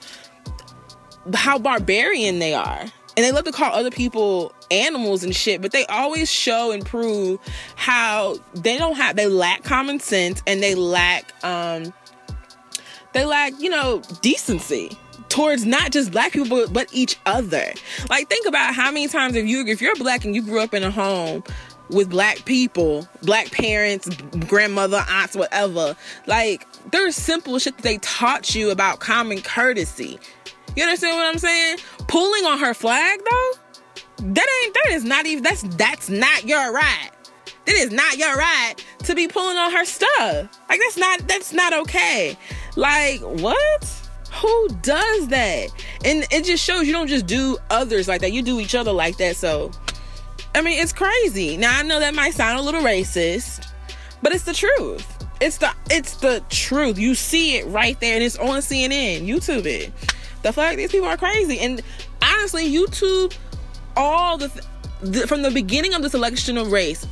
how barbarian they are. And they love to call other people animals and shit, but they always show and prove how they don't have they lack common sense and they lack um they lack, you know, decency towards not just black people but each other. Like think about how many times if you if you're black and you grew up in a home with black people, black parents, grandmother, aunts, whatever, like there's simple shit that they taught you about common courtesy. You understand what I'm saying? Pulling on her flag though, that ain't that is not even that's that's not your right. That is not your right to be pulling on her stuff. Like that's not that's not okay. Like what? Who does that? And it just shows you don't just do others like that. You do each other like that. So I mean, it's crazy. Now I know that might sound a little racist, but it's the truth. It's the it's the truth. You see it right there, and it's on CNN. YouTube it. The fuck, these people are crazy. And honestly, YouTube, all the, th- the from the beginning of this election of race,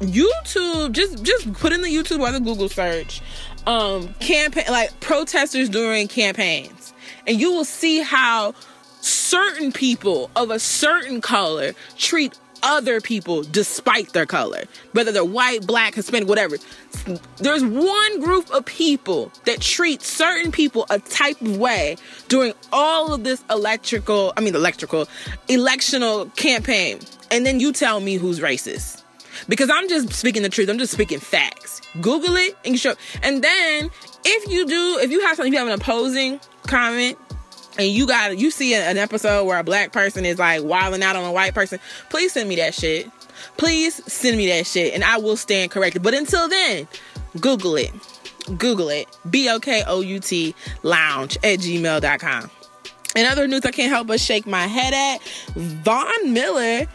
YouTube just just put in the YouTube or the Google search, um, campaign like protesters during campaigns, and you will see how certain people of a certain color treat other people despite their color, whether they're white, black, Hispanic, whatever. There's one group of people that treat certain people a type of way during all of this electrical, I mean, electrical, electional campaign. And then you tell me who's racist. Because I'm just speaking the truth. I'm just speaking facts. Google it and show. And then if you do, if you have something, you have an opposing comment, and you got you see an episode where a black person is like wilding out on a white person, please send me that shit. Please send me that shit, and I will stand corrected. But until then, Google it. Google it. B O K O U T lounge at gmail.com. In other news, I can't help but shake my head at Von Miller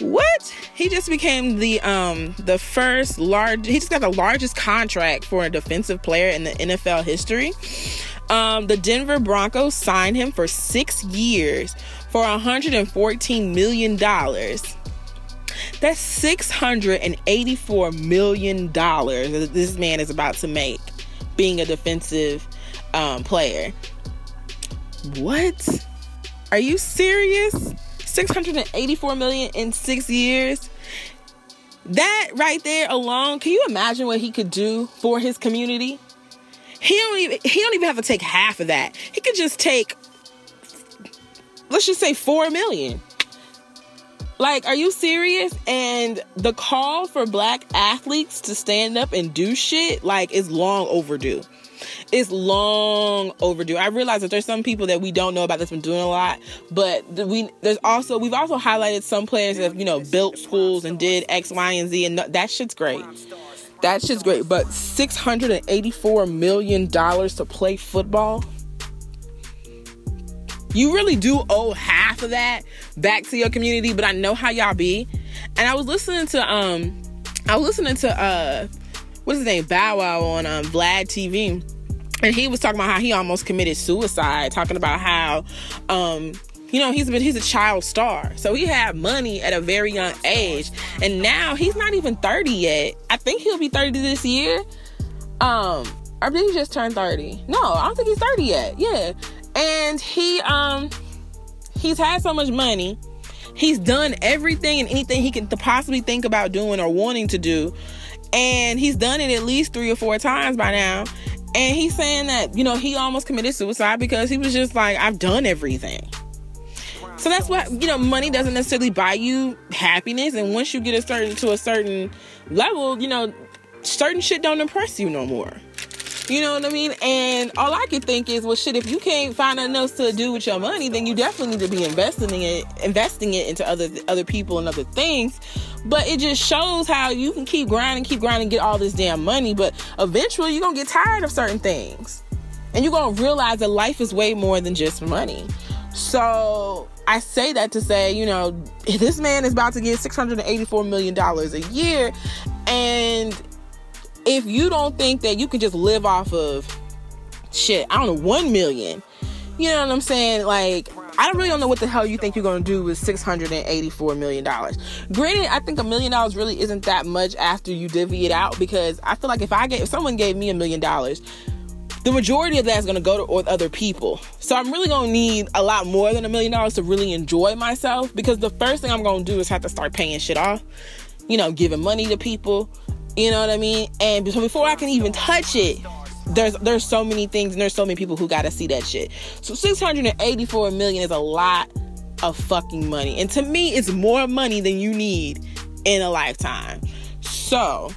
what? He just became the um the first large he just got the largest contract for a defensive player in the NFL history. Um the Denver Broncos signed him for 6 years for 114 million dollars. That's 684 million dollars that this man is about to make being a defensive um, player. What? Are you serious? 684 million in six years. That right there alone, can you imagine what he could do for his community? He don't even he don't even have to take half of that. He could just take let's just say 4 million. Like, are you serious? And the call for black athletes to stand up and do shit like is long overdue it's long overdue. I realize that there's some people that we don't know about that's been doing a lot, but we there's also we've also highlighted some players that you know built schools and did X, Y, and Z, and that shit's great. That shit's great. But six hundred and eighty-four million dollars to play football. You really do owe half of that back to your community, but I know how y'all be. And I was listening to um I was listening to uh what's his name Bow Wow on um, Vlad TV, and he was talking about how he almost committed suicide, talking about how um, you know he's been he's a child star. So he had money at a very young age. And now he's not even 30 yet. I think he'll be 30 this year. Um i think he just turned 30 no i don't think he's 30 yet. Yeah. And he um he's had so much money. He's done everything and anything he can possibly think about doing or wanting to do. And he's done it at least three or four times by now. And he's saying that, you know, he almost committed suicide because he was just like, I've done everything. So that's what, you know, money doesn't necessarily buy you happiness. And once you get a certain to a certain level, you know, certain shit don't impress you no more. You know what I mean? And all I could think is, well, shit, if you can't find nothing else to do with your money, then you definitely need to be investing in it, investing it into other other people and other things. But it just shows how you can keep grinding, keep grinding, get all this damn money, but eventually you're gonna get tired of certain things. And you're gonna realize that life is way more than just money. So I say that to say, you know, this man is about to get $684 million a year. And if you don't think that you can just live off of shit, I don't know, one million, you know what I'm saying? Like, I don't really don't know what the hell you think you're gonna do with six hundred and eighty-four million dollars. Granted, I think a million dollars really isn't that much after you divvy it out because I feel like if I get if someone gave me a million dollars, the majority of that is gonna go to other people. So I'm really gonna need a lot more than a million dollars to really enjoy myself because the first thing I'm gonna do is have to start paying shit off. You know, giving money to people, you know what I mean? And before I can even touch it, there's there's so many things and there's so many people who got to see that shit. So 684 million is a lot of fucking money. And to me, it's more money than you need in a lifetime. So,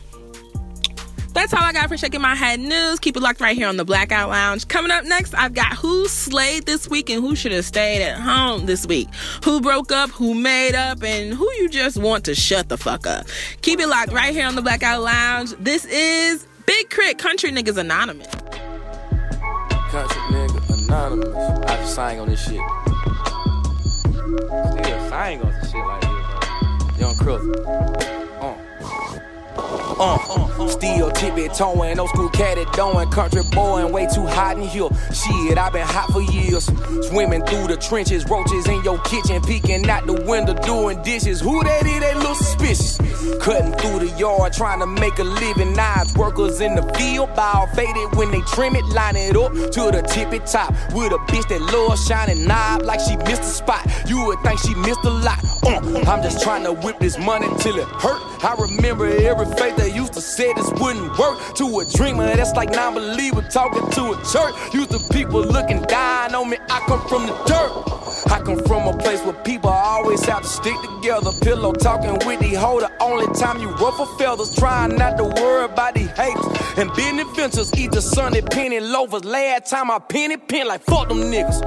that's all I got for shaking my head news. Keep it locked right here on the Blackout Lounge. Coming up next, I've got who slayed this week and who should have stayed at home this week. Who broke up, who made up, and who you just want to shut the fuck up. Keep it locked right here on the Blackout Lounge. This is Big K.R.I.T. Country Niggas Anonymous. Country nigga anonymous. I just sang on this shit. Still sang on this shit like this. Young Crook. Uh. Still tippy toeing, old school it doing, country boy and way too hot in here. Shit, i been hot for years. Swimming through the trenches, roaches in your kitchen, peeking out the window, doing dishes. Who that is, they look suspicious. Cutting through the yard, trying to make a living. Knives, workers in the field, ball faded when they trim it, line it up to the tippy top. With a bitch that loves shining knob like she missed a spot. You would think she missed a lot. Uh, I'm just trying to whip this money till it hurt. I remember every face that used to say this wouldn't work. To a dreamer, that's like non-believer talking to a church. Used to people looking down on me. I come from the dirt. I come from a place where people always have to stick together. Pillow talking with the the only time you ruffle feathers. Trying not to worry about the haters and business ventures. Eat the sunny penny loafers. Last time I penny pin like fuck them niggas.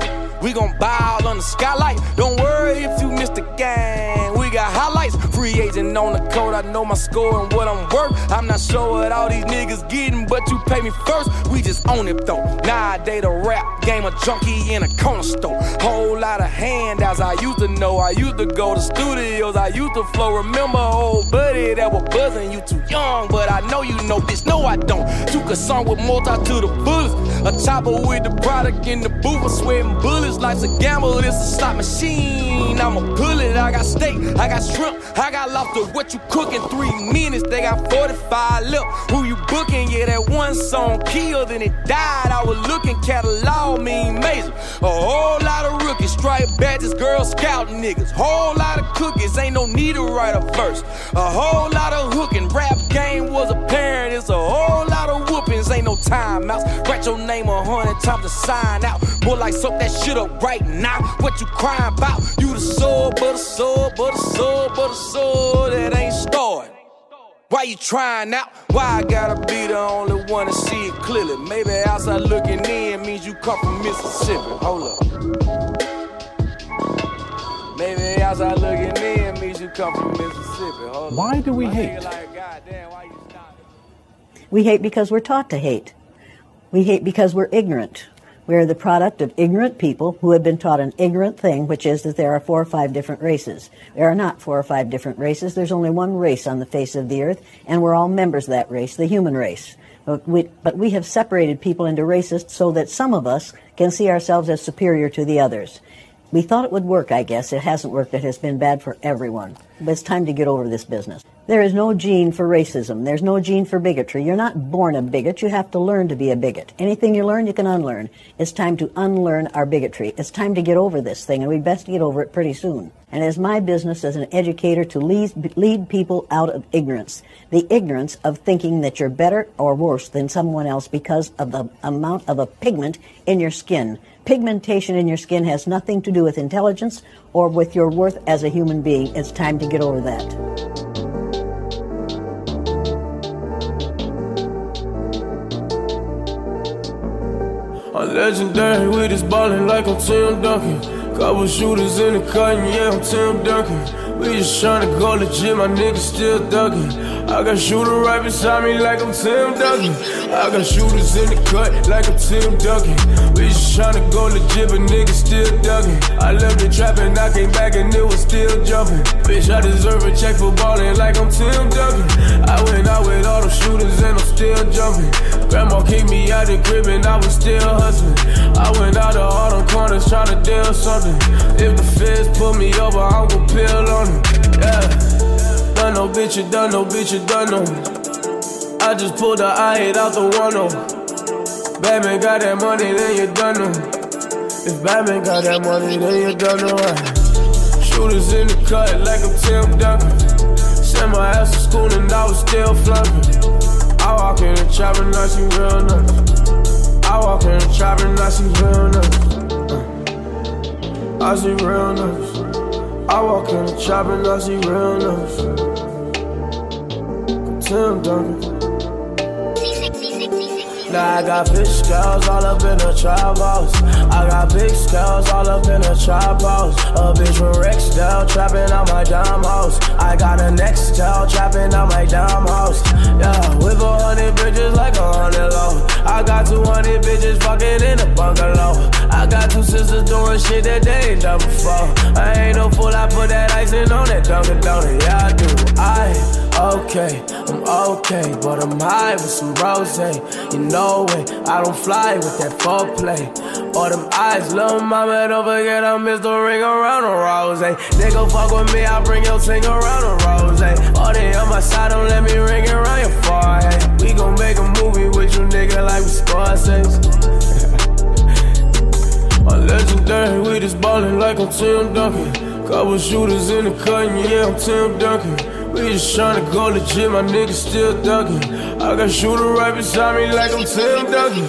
We gon' ball on the skylight. Don't worry if you miss the game. We got highlights. Free agent on the code. I know my score and what I'm worth. I'm not sure what all these niggas getting, but you pay me first. We just own it though. Nowadays the rap game a junkie in a corner store. Whole lot of handouts. I used to know. I used to go to studios. I used to flow. Remember old buddy that was buzzing. You too young, but I know you know this. No, I don't. Took a song with multi to the bullets. A chopper with the product in the booth. I'm sweating bullets. Life's a gamble. It's a slot machine. I'ma pull it. I got steak. I got shrimp. I got lobster. What you cooking? Three minutes. They got 45 left. Who you booking? Yeah, that one song killed and it died. I was looking catalog mean major. A whole lot of rookies, stripe badges, Girl Scout niggas. Whole lot of cookies, ain't no need to write a verse. A whole lot of hooking, rap game was apparent. It's a whole lot of whoopings, ain't no timeouts. Write your name a hundred times to sign out. Boy, like soak that shit up right now. What you crying about? You the that ain't started. Why you trying out? Why I gotta be the only one to see it clearly? Maybe outside looking in means you come from Mississippi. Hold up. Maybe outside looking in means you come from Mississippi. Hold Why up. do we My hate? Like, damn, why? We hate because we're taught to hate. We hate because we're ignorant. We are the product of ignorant people who have been taught an ignorant thing, which is that there are four or five different races. There are not four or five different races. There's only one race on the face of the earth, and we're all members of that race, the human race. But we, but we have separated people into races so that some of us can see ourselves as superior to the others. We thought it would work, I guess. It hasn't worked. It has been bad for everyone. But it's time to get over this business. There is no gene for racism. There's no gene for bigotry. You're not born a bigot. You have to learn to be a bigot. Anything you learn, you can unlearn. It's time to unlearn our bigotry. It's time to get over this thing, and we'd best get over it pretty soon. And it's my business as an educator to lead, lead people out of ignorance. The ignorance of thinking that you're better or worse than someone else because of the amount of a pigment in your skin. Pigmentation in your skin has nothing to do with intelligence or with your worth as a human being. It's time to get over that. I'm legendary with this ballin' like I'm Tim Duncan. Couple shooters in the and yeah, I'm Tim Duncan. We just tryna go legit, my niggas still ducking. I got shooters right beside me like I'm Tim Duncan. I got shooters in the cut like I'm Tim Duncan. We just tryna go legit, but niggas still ducking. I left the trap and I came back and it was still jumpin'. Bitch, I deserve a check for ballin' like I'm Tim Duncan. I went out with all the shooters and I'm still jumpin'. Grandma kicked me out the crib and I was still hustling. I went out to all them corners trying to deal something. If the feds pull me over, I'm gon' peel on them. Yeah. Done no bitch, you done no bitch, you done no. I just pulled the I hit out the one oh. Batman got that money, then you done no. If Batman got that money, then you done no. Shooters in the cut like I'm Tim Duncan. Sent my ass to school and I was still flunking. I walk in the trap and I see real nuts. I walk in the trap and I see real nuts. I see real nuts. I walk in the trap and I see real nuts. Tim Duncan. Now I got big scales all up in the trap house. I got big scales all up in the trap house. A bitch from Rexdale trapping out my dime house. I got a Nextel trapping out my dime house. Yeah, with a hundred bitches like a hundred low. I got 200 bitches fucking in a bungalow. I got two sisters doing shit that they ain't done before. I ain't no fool, I put that icing on that Dunkin' Donut. Yeah, I do. I, okay, I'm okay, but I'm high with some rose. You know it, I don't fly with that foreplay. All them eyes, little mama, don't forget I missed the ring around the rose. Nigga, fuck with me, I bring your ting around the rose. All they on my side, don't let me ring around your forehead. We gon' make a movie with you, nigga, like we Scorsese. I'm legendary, we just ballin' like I'm Tim Duncan. Couple shooters in the cut, yeah, I'm Tim Duncan. We just tryna go legit, my niggas still ducking. I got shooter right beside me like I'm Tim Duncan.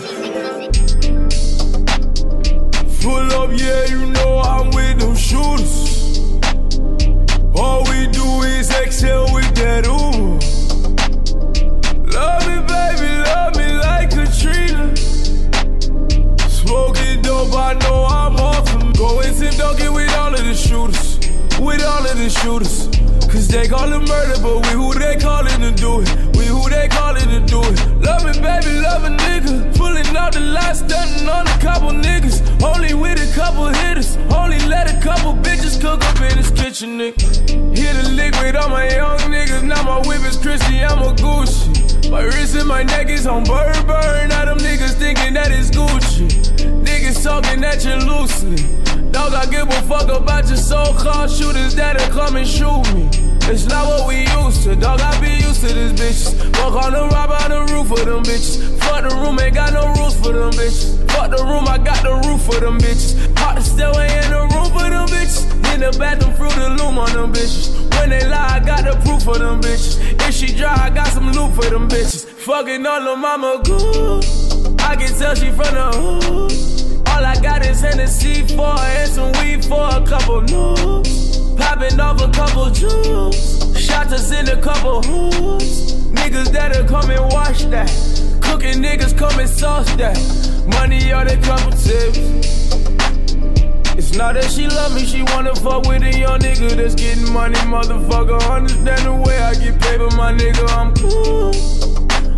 Pull up, yeah, you know I'm with them shooters. All we do is exhale with that ooh. Love me, baby, love me like Katrina. Smoking dope, I know I'm off. Going Tim Duncan with all of the shooters. With all of the shooters. Cause they call it murder, but we who they callin' to do it. We who they callin' to do it. Love me, baby, love a nigga. Pulling out the last stunning on a couple niggas. Only with a couple hitters. Only let a couple bitches cook up in this kitchen, nigga. Hit a lick with all my young niggas. Now my whip is Christy, I'm a Gucci. My wrist and my neck is on burn, Now them niggas thinking that it's Gucci. Niggas talking at you loosely. Dog, I give a fuck about your so-called shooters that'll come and shoot me. It's not what we used to, dog. I be used to this bitches. Walk on the rob on the roof for them bitches. Fuck the room, ain't got no rules for them bitches. Fuck the room, I got the roof for them bitches. Hot the stairway in the room for them bitches. In the bathroom, through the loom on them bitches. When they lie, I got the proof for them bitches. If she dry, I got some loot for them bitches. Fucking all the mama good. I can tell she from the hood. All I got is Hennessy for and some weed for a couple noobs. Popping off a couple jewels. Shots us in a couple hoods. Niggas that'll come and watch that. Cooking niggas come and sauce that. Money on a couple tips. It's not that she love me, she wanna fuck with a young nigga that's getting money, motherfucker. Understand the way I get paid, but my nigga, I'm cool.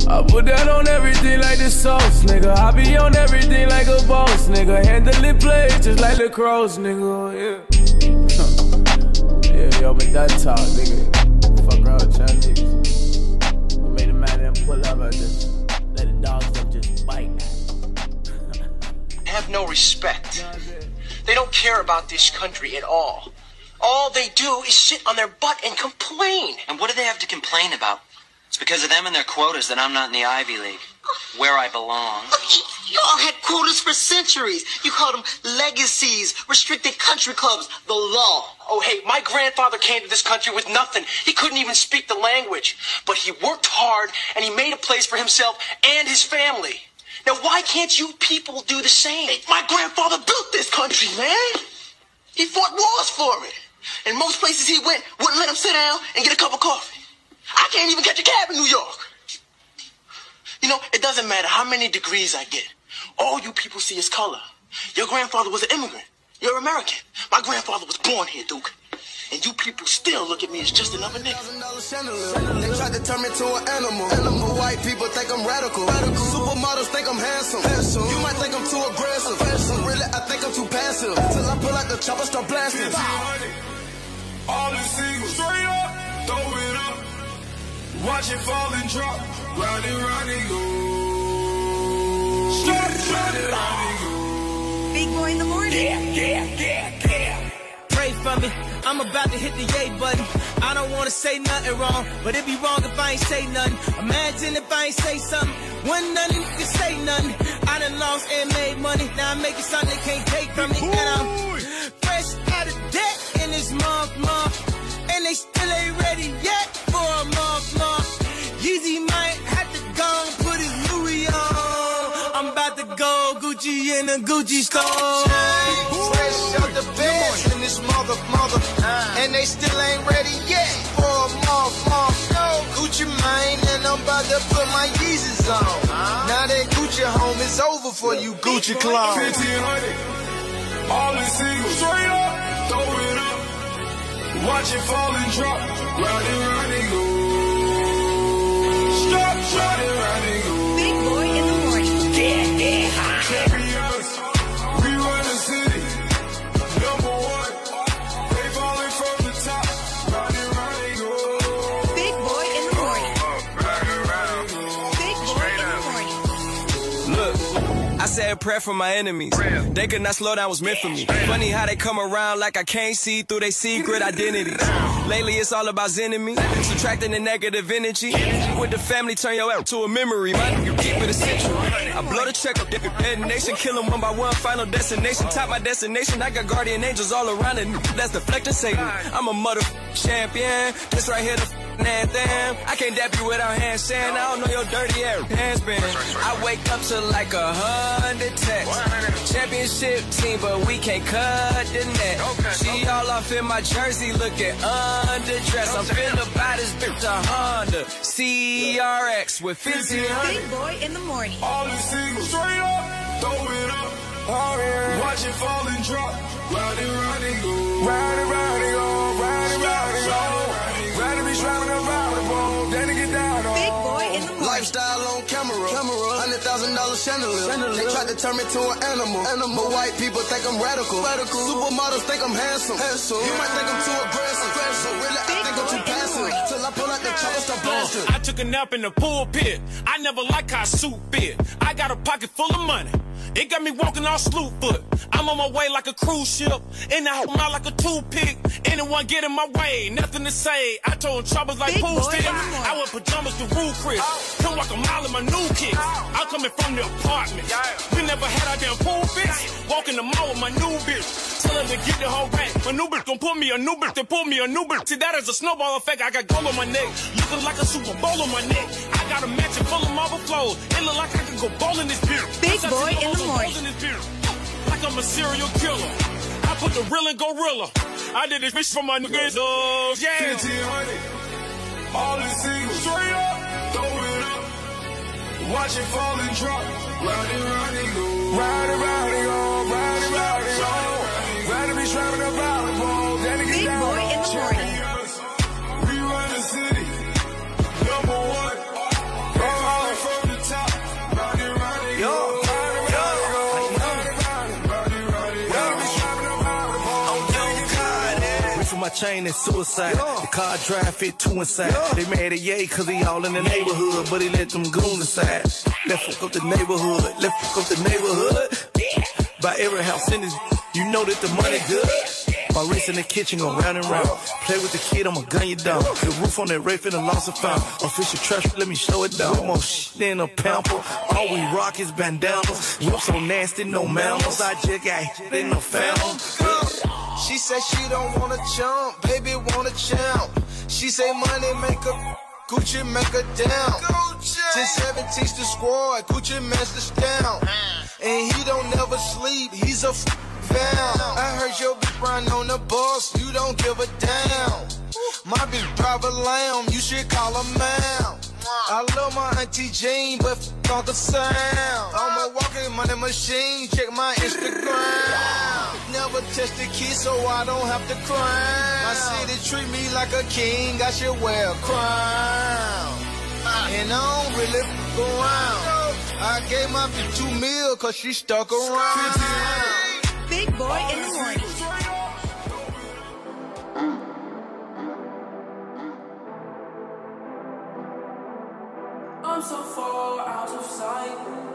I put that on everything like the sauce, nigga. I be on everything like a boss, nigga. Handling plays just like the cross, nigga. Yeah. Yeah, yo, but that talk, nigga. Fuck around with y'all niggas. I made a man them pull up and just let the dogs up just bite. have no respect. They don't care about this country at all. All they do is sit on their butt and complain. And what do they have to complain about? It's because of them and their quotas that I'm not in the Ivy League, where I belong. Oh, y'all had quotas for centuries. You called them legacies, restricted country clubs, the law. Oh, hey, my grandfather came to this country with nothing. He couldn't even speak the language. But he worked hard and he made a place for himself and his family. Now, why can't you people do the same? My grandfather built this country, man. He fought wars for it. And most places he went wouldn't let him sit down and get a cup of coffee. I can't even catch a cab in New York. You know, it doesn't matter how many degrees I get. All you people see is color. Your grandfather was an immigrant. You're American. My grandfather was born here, Duke. And you people still look at me as just another nigga. They tried to turn me to an animal. animal. White people think I'm radical. radical. Supermodels think I'm handsome. handsome. You might think I'm too aggressive. But really, I think I'm too passive. Till I pull out the chopper, start blasting. All the singles, straight up, throw it up. Watch it fall and drop. Round and round and go. Stop, round and round and go. Big boy in the morning. Yeah, yeah, yeah, yeah. Pray for me. I'm about to hit the yay button. I don't wanna say nothing wrong, but it'd be wrong if I ain't say nothing. Imagine if I ain't say something. One nothing, you can say nothing. I done lost and made money. Now I'm making something they can't take from me. And I'm fresh out of debt in this month, month. And they still ain't ready yet for a month, month. Yeezy might have to go and put his Louis on. I'm about to go Gucci in a Gucci store. Fresh out the bed in this mother, mother. Uh. And they still ain't ready yet for a month, month. No Gucci mane, and I'm about to put my Yeezys on. Uh. Now that Gucci home is over for you, Gucci clone. 1500, all the singles, straight up. Watch it fall and drop, round and round and go. Stop, and round and go. Big boy in the morning. Yeah, yeah. Said prayer for my enemies. They could not slow down, was meant for me. Funny how they come around like I can't see through their secret identities. Lately, it's all about enemy, subtracting the negative energy. With the family, turn your app to a memory. My nigga, keep it essential. I blow the check up, dip nation, kill them one by one. Final destination, top my destination. I got guardian angels all around it. That's deflecting Satan. I'm a mother champion. This right here, the anthem. I can't dap you without hand saying I don't know your dirty air hands been. I wake up to like a hundred texts. Championship team, but we can't cut the net. She all off in my jersey, looking underdressed. I'm finna buy this bitch a Honda CRX with 1500. Big boy in the morning. All the singles straight up, throw it up. Oh, yeah. Watch it fall and drop. Ride it, ride it, go. Ride it, ride it, oh. go. Thousand dollar chandelier. They tried to turn me to an animal. animal. But white people think I'm radical. radical. Supermodels think I'm handsome. handsome. You might think I'm too aggressive. aggressive. Really, I think I'm too passive. Till I pull out the chopper, start uh, blasting. I took a nap in the pulpit. I never like how suit fit. I got a pocket full of money. It got me walking all slew foot. I'm on my way like a cruise ship. In the home out like a toothpick. Anyone get in my way, nothing to say. I told troubles like pool sticks. I wear pajamas to roof Chris. Oh. Come walk a mile in my new kicks. Oh. I'm coming from the apartment. We never had our damn pool fix. Walking the mall with my new bitch. Tell her to get the whole back. My new bitch gon' pull me a new bitch to pull me a new bitch. See, that is a snowball effect. I got gold on my neck. Looking like a Super Bowl on my neck. I got a mansion full of marble flows. It look like I could go bowling this beer. Big boy in the morning. Like I'm a serial killer. I put the real in gorilla. I did this bitch for my niggas. Oh, yeah. 1500. All the singles straight up, throw it up. Watch it fall and drop. Ride it, ride it, go. Ride it, ride it, go. Ride it, ride it, go. Ride it, be driving a my chain and suicide. The car drive fit two inside. They mad at Ye cause he all in the neighborhood, but he let them goons aside. Left fuck up the neighborhood, left fuck up the neighborhood. By every house in this, you know that the money good. My wrist in the kitchen go round and round. Play with the kid, I'ma gun you down. The roof on that Wraith in the lost and found. Official trash, let me show it down. More shit than a pamper. All we rock is bandanas. Whip so nasty, no manners. I just got hit in the phantom. She said she don't wanna jump, baby wanna jump. She say money make her Gucci make her down. Since 17's the squad, Gucci master down. Uh. And he don't never sleep, he's a f- down. I heard your bitch run on the bus, you don't give a damn. My bitch drive a lamb, you should call her man. I love my auntie Jane, but f- Uncle Sam. I'm a walking money machine, check my Instagram. Never touch the key, so I don't have to cry. My city treat me like a king, I should wear a crown. And I don't really f- around. I gave my bitch two mil, cause she stuck around. Big boy in the morning. I'm so far out of sight.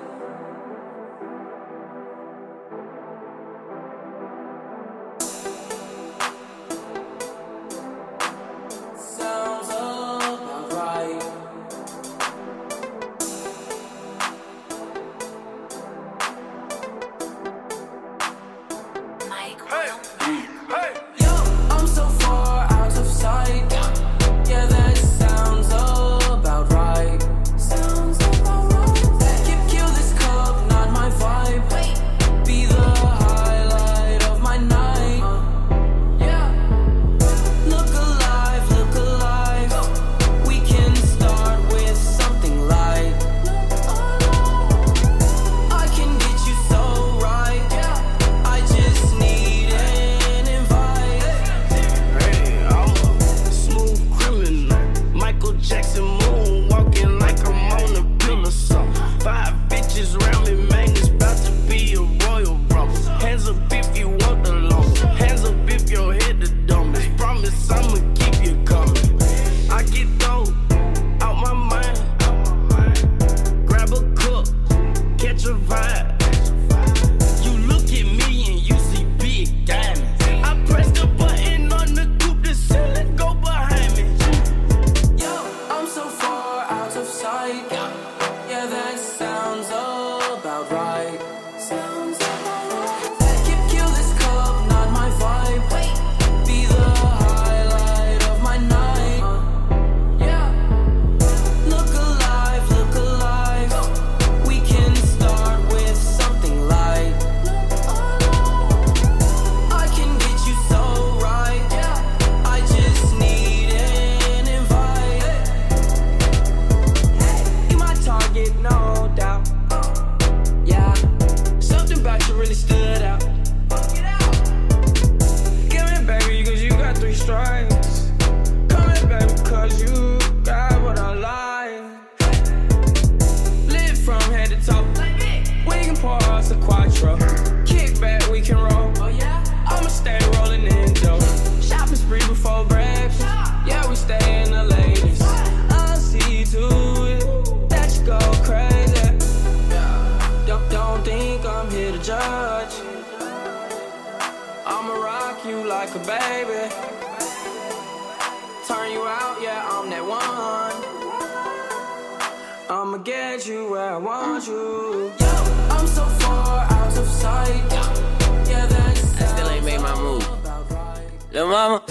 Mama.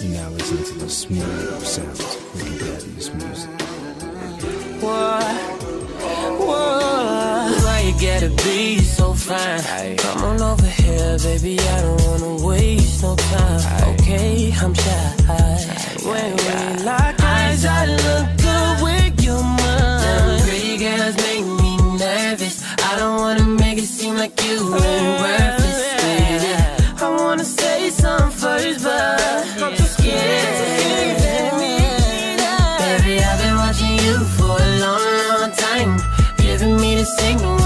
You now listen to the smooth sounds of Ricky Daddy's music. What? What? Why you gotta be so fine? Come on over here, baby. I don't wanna waste no time. Okay, I'm shy. When we lock eyes, I look like you ain't worth it. baby. I wanna say something first, but I'm too scared to hear it. Baby, I've been watching you for a long, long time. Giving me the signal,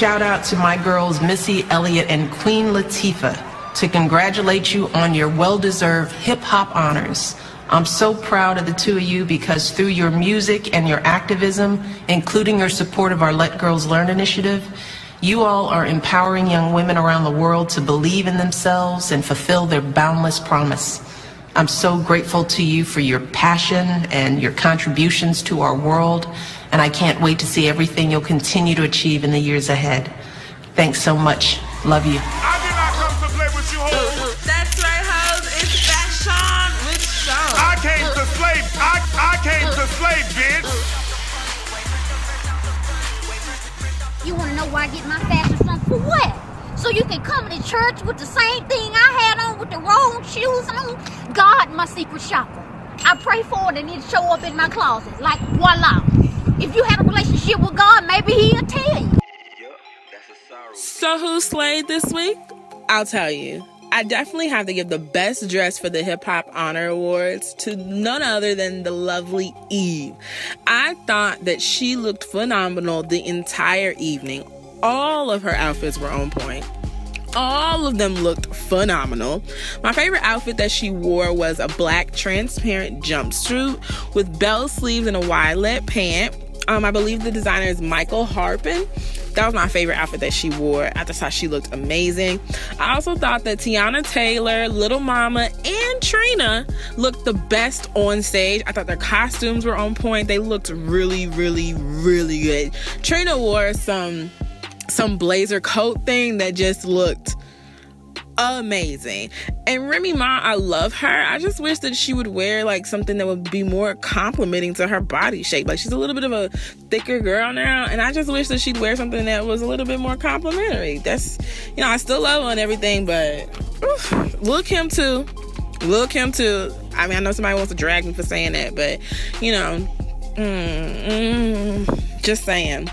shout out to my girls Missy Elliott and Queen Latifah to congratulate you on your well deserved hip hop honors. I'm so proud of the two of you because through your music and your activism, including your support of our Let Girls Learn initiative, you all are empowering young women around the world to believe in themselves and fulfill their boundless promise. I'm so grateful to you for your passion and your contributions to our world, and I can't wait to see everything you'll continue to achieve in the years ahead. Thanks so much. Love you. I did not come to play with you, hoes. That's right, hoes. It's fashion with Sean. I came to slave. I, I came to slave, bitch. You wanna know where I get my fashion from? For what? So you can come to church with the same thing I had on with the wrong shoes on? God, my secret shopper. I pray for it and it show up in my closet. Like voila. If you had a relationship with God, maybe he'll tell you. So who slayed this week? I'll tell you. I definitely have to give the best dress for the Hip Hop Honor Awards to none other than the lovely Eve. I thought that she looked phenomenal the entire evening. All of her outfits were on point. All of them looked phenomenal. My favorite outfit that she wore was a black transparent jumpsuit with bell sleeves and a wide leg pant. Um, I believe the designer is Michael Harpin. That was my favorite outfit that she wore. I just thought she looked amazing. I also thought that Teyana Taylor, Lil Mama, and Trina looked the best on stage. I thought their costumes were on point. They looked really, really, really good. Trina wore some some blazer coat thing that just looked amazing. And Remy Ma, I love her. I just wish that she would wear like something that would be more complimenting to her body shape. Like she's a little bit of a thicker girl now, and I just wish that she'd wear something that was a little bit more complimentary. That's you know, I still love her and everything, but oof, Lil Kim too. Lil Kim too. I mean, I know somebody wants to drag me for saying that, but you know, mm, mm, just saying.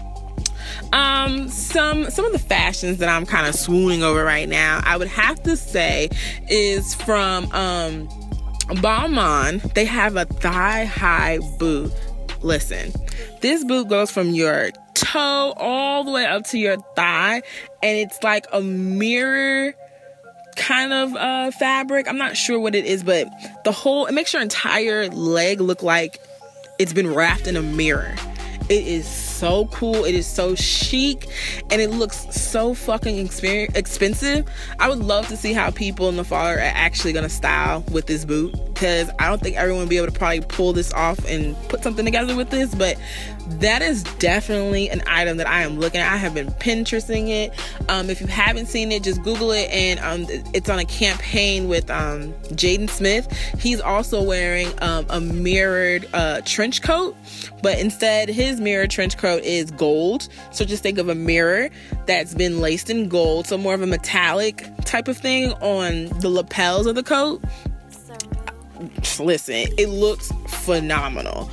Um, some some of the fashions that I'm kind of swooning over right now, I would have to say, is from um Balmain. They have a thigh high boot. Listen, this boot goes from your toe all the way up to your thigh, and it's like a mirror kind of uh fabric. I'm not sure what it is, but the whole it makes your entire leg look like it's been wrapped in a mirror. It is so cool. It is so chic and it looks so fucking expensive. I would love to see how people in the fall are actually gonna style with this boot because I don't think everyone will be able to probably pull this off and put something together with this, but that is definitely an item that I am looking at. I have been Pinteresting it. Um, if you haven't seen it, just Google it, and um, it's on a campaign with um, Jaden Smith. He's also wearing um, a mirrored uh, trench coat, but instead his mirrored trench coat is gold. So just think of a mirror that's been laced in gold, so more of a metallic type of thing on the lapels of the coat listen, it looks phenomenal.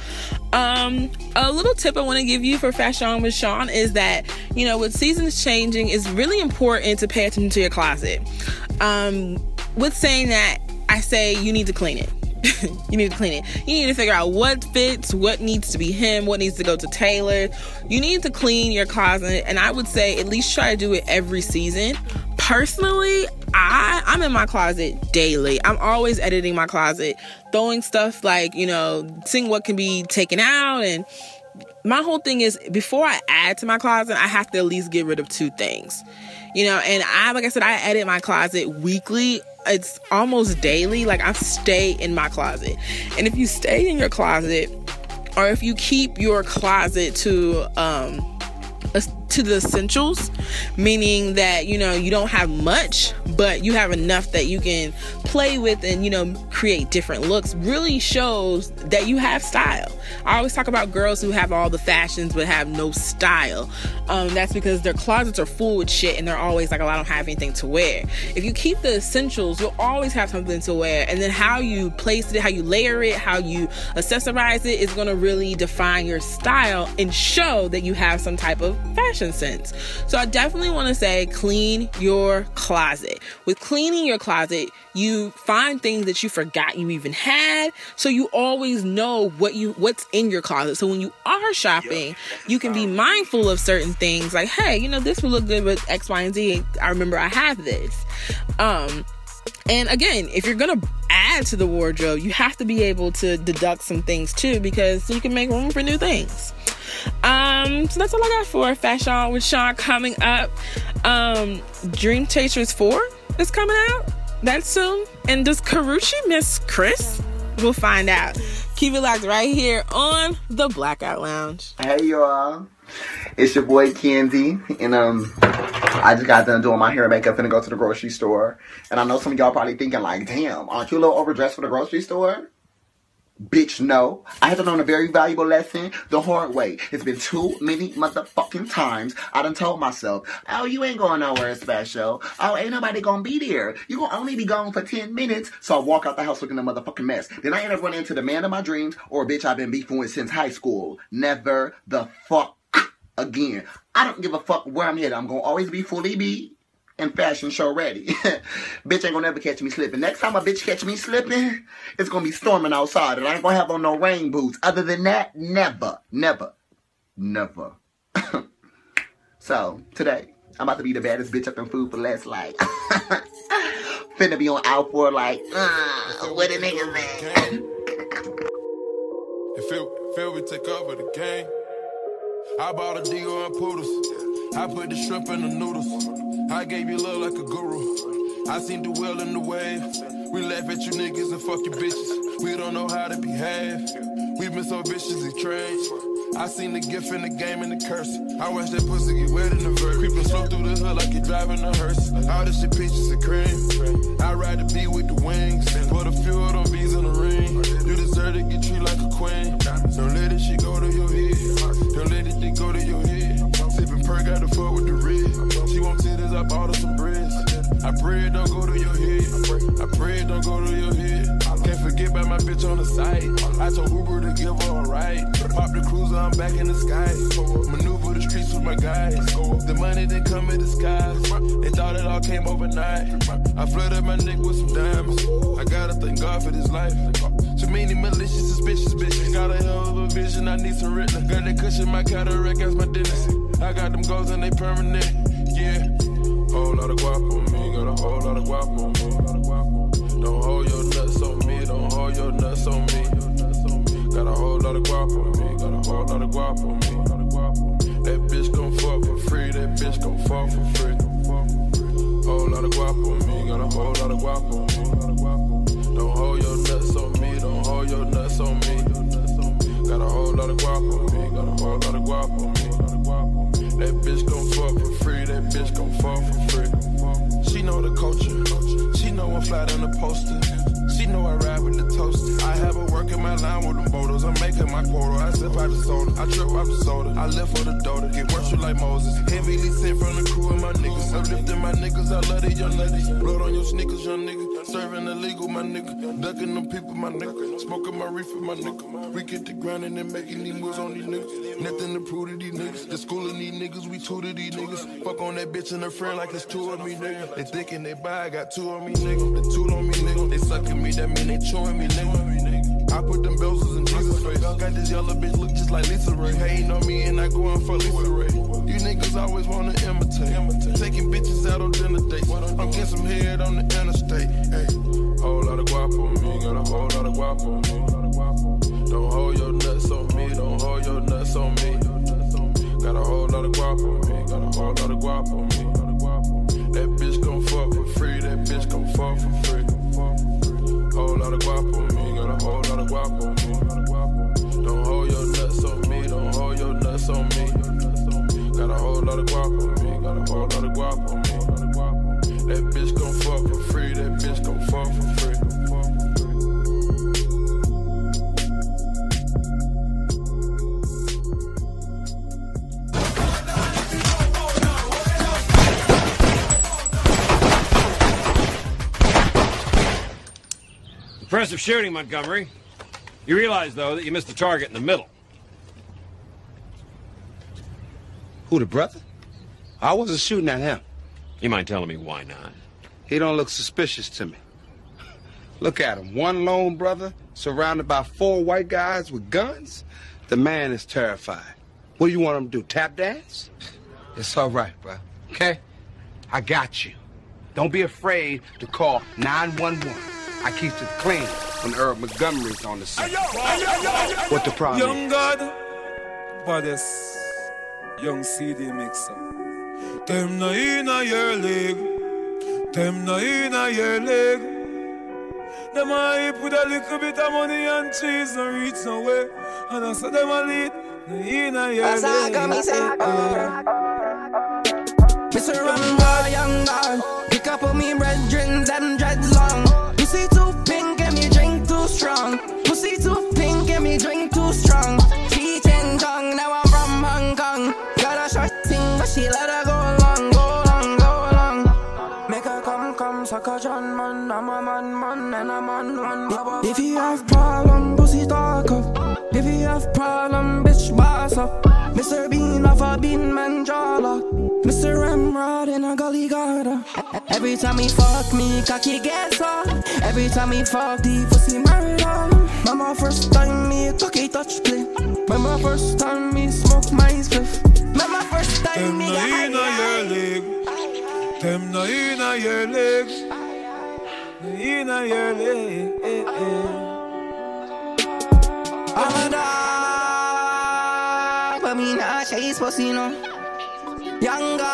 Um, a little tip I want to give you for fashion with Sean is that you know with seasons changing, it's really important to pay attention to your closet. Um, with saying that, I say you need to clean it. you need to clean it. You need to figure out what fits, what needs to be him, what needs to go to Taylor. You need to clean your closet, and I would say at least try to do it every season. Personally, I I'm in my closet daily. I'm always editing my closet, throwing stuff like, you know, seeing what can be taken out and my whole thing is before I add to my closet, I have to at least get rid of two things. You know, and I like I said I edit my closet weekly. It's almost daily. Like I stay in my closet. And if you stay in your closet or if you keep your closet to um to the essentials, meaning that you know you don't have much, but you have enough that you can play with and you know create different looks. Really shows that you have style. I always talk about girls who have all the fashions but have no style. Um, that's because their closets are full with shit and they're always like, "Oh, I don't have anything to wear." If you keep the essentials, you'll always have something to wear, and then how you place it, how you layer it, how you accessorize it is going to really define your style and show that you have some type of fashion sense. So I definitely want to say clean your closet. With cleaning your closet, you find things that you forgot you even had, so you always know what you what's in your closet. So when you are shopping, you can be mindful of certain things like, hey, you know, this would look good with X, Y, and Z. I remember I have this. Um and again, if you're gonna add to the wardrobe, you have to be able to deduct some things too, because you can make room for new things. Um, so that's all I got for Fashion with Sean coming up. Um, Dream Chasers 4 is coming out. That's soon. And does Karrueche miss Chris? We'll find out. Keep it locked right here on the Blackout Lounge. Hey y'all. It's your boy Kenzie, and um, I just got done doing my hair and makeup and go to the grocery store. And I know some of y'all probably thinking like, "Damn, aren't you a little overdressed for the grocery store?" Bitch, no. I had to learn a very valuable lesson the hard way. It's been too many motherfucking times I done told myself, oh, you ain't going nowhere special. Oh, ain't nobody gonna be there. You gonna only be gone for 10 minutes. So I walk out the house looking a motherfucking mess. Then I end up running into the man of my dreams or a bitch I've been beefing with since high school. Never the fuck again. I don't give a fuck where I'm headed. I'm gonna always be fully be and fashion show ready. bitch ain't gonna never catch me slipping. Next time a bitch catch me slipping, it's gonna be storming outside and I ain't gonna have on no rain boots. Other than that, never, never, never. so, today, I'm about to be the baddest bitch up in Food 4 Less, like, finna be on out for like, uh, what a nigga at? If feel we take over the game. I bought a deal and poodles. I put the shrimp in the noodles. I gave you love like a guru. I seen the well in the wave. We laugh at you niggas and fuck you bitches. We don't know how to behave. We've been so viciously trained. I seen the gift in the game and the curse. I watch that pussy get wet in the verse. Creeping slow through the hood like you're driving a hearse. All this shit peaches and cream. I ride the B with the wings. Put a few of them B's in the ring. You deserve to get treated like a queen. Don't let this shit go to your head. Don't let it go to your head. Sipping perk got the fuck with the red. She want titties, I bought her some breads. I pray it don't go to your head. I pray it don't go to your head. Can't forget about my bitch on the side. I told Uber to give her a ride. Pop the cruiser, I'm back in the sky. Maneuver the streets with my guys. The money didn't come in disguise. They thought it all came overnight. I flooded my neck with some diamonds. I gotta thank God for this life. Too many malicious, suspicious bitches. Got a hell of a vision, I need some written. Got that cushion, my cataract, that's my dentist. I got them goals and they permanent. Yeah. Whole lot of guap on me, got a whole lot of guap on me. Don't hold your nuts on me, don't hold your nuts on me. Got a whole lot of guap on me, got a whole lot of guap on me. That bitch gon' fuck for free, that bitch gon' fuck for free. Whole lot of guap on me, got a whole lot of guap on me. Don't hold your nuts on me, don't hold your nuts on me. Got a whole lot of guap on me, got a whole lot of guap on me. That bitch gon' fuck for free, that bitch gon' fuck for free. She know the culture, she know I'm fly on the poster. She know I ride with the toaster. I have her working my line with them boulders. I'm making my quota. I sip out the soda. I trip out the soda. I live for the daughter. Get worship like Moses. Heavily sent from the crew and my niggas. Uplifting my niggas. I love these young ladies. Blood on your sneakers, young nigga. Serving illegal, my nigga. Ducking them people, my nigga. Smoking my reefer, my nigga. We get the grinding and making these moves on these niggas. Nothing to prove to these niggas. The school of these niggas, we to these niggas. Fuck on that bitch and her friend like it's two of me, nigga. They thinking they buy, I got two on me, nigga. The two on me, nigga. They sucking me, that mean they chewing me, nigga. I put them bells in Jesus' face. Got this yellow bitch look just like LisaRaye. Hating on me and I going for LisaRaye. You niggas always wanna imitate. Taking bitches out on dinner dates. I'm getting some head on the interstate. Hey. Whole lot of guap on me, got a whole lot of guap on me. Don't hold your nuts on me, don't hold your nuts on me. Got a whole lot of guap on me, got a whole lot of guap on me. That bitch gon' fuck for free, that bitch gon' fuck for free. Whole lot of guap on me, got a whole lot of guap on me. Don't hold your nuts on me, don't hold your nuts on me. Got a whole lot of guap on me, got a whole lot of guap on me. That bitch gon' fuck for free, that bitch gon' fuck for free. Impressive shooting, Montgomery. You realize, though, that you missed the target in the middle. Who, the brother? I wasn't shooting at him. You mind telling me why not? He don't look suspicious to me. Look at him. One lone brother surrounded by four white guys with guns. The man is terrified. What do you want him to do? Tap dance? It's all right, bro. Okay? I got you. Don't be afraid to call 911. I keep it clean when Earl Montgomery's on the scene. What the problem Young is? God, baddest, young CD mixer. Them no in a your league, them no in a your league. Them a hype with a little bit of money and cheese no reach nowhere. And I saw them a lead, no in a your As I league. got me say, Mr. Rumba, uh. young God, pick up on me brethren, she let her go long, go long, go long. Make her come, come, suck a John man. I'm a man, man, and I'm on one. If you have problem, pussy talk up. If you have problem, bitch, boss up. Mr. Bean off a bean man lock. Mr. Ramrod in a gully garter. Every time he fuck me, cocky gets on. Every time he fuck the pussy murder. Mama first time me cocky touch play. Mama first time me smoke my spliff. Mama first time Them me no get high. in a your league, them no in your legs, no in a your league. Eh, eh. I'm a dog, but me not chase pussy no. Young girl,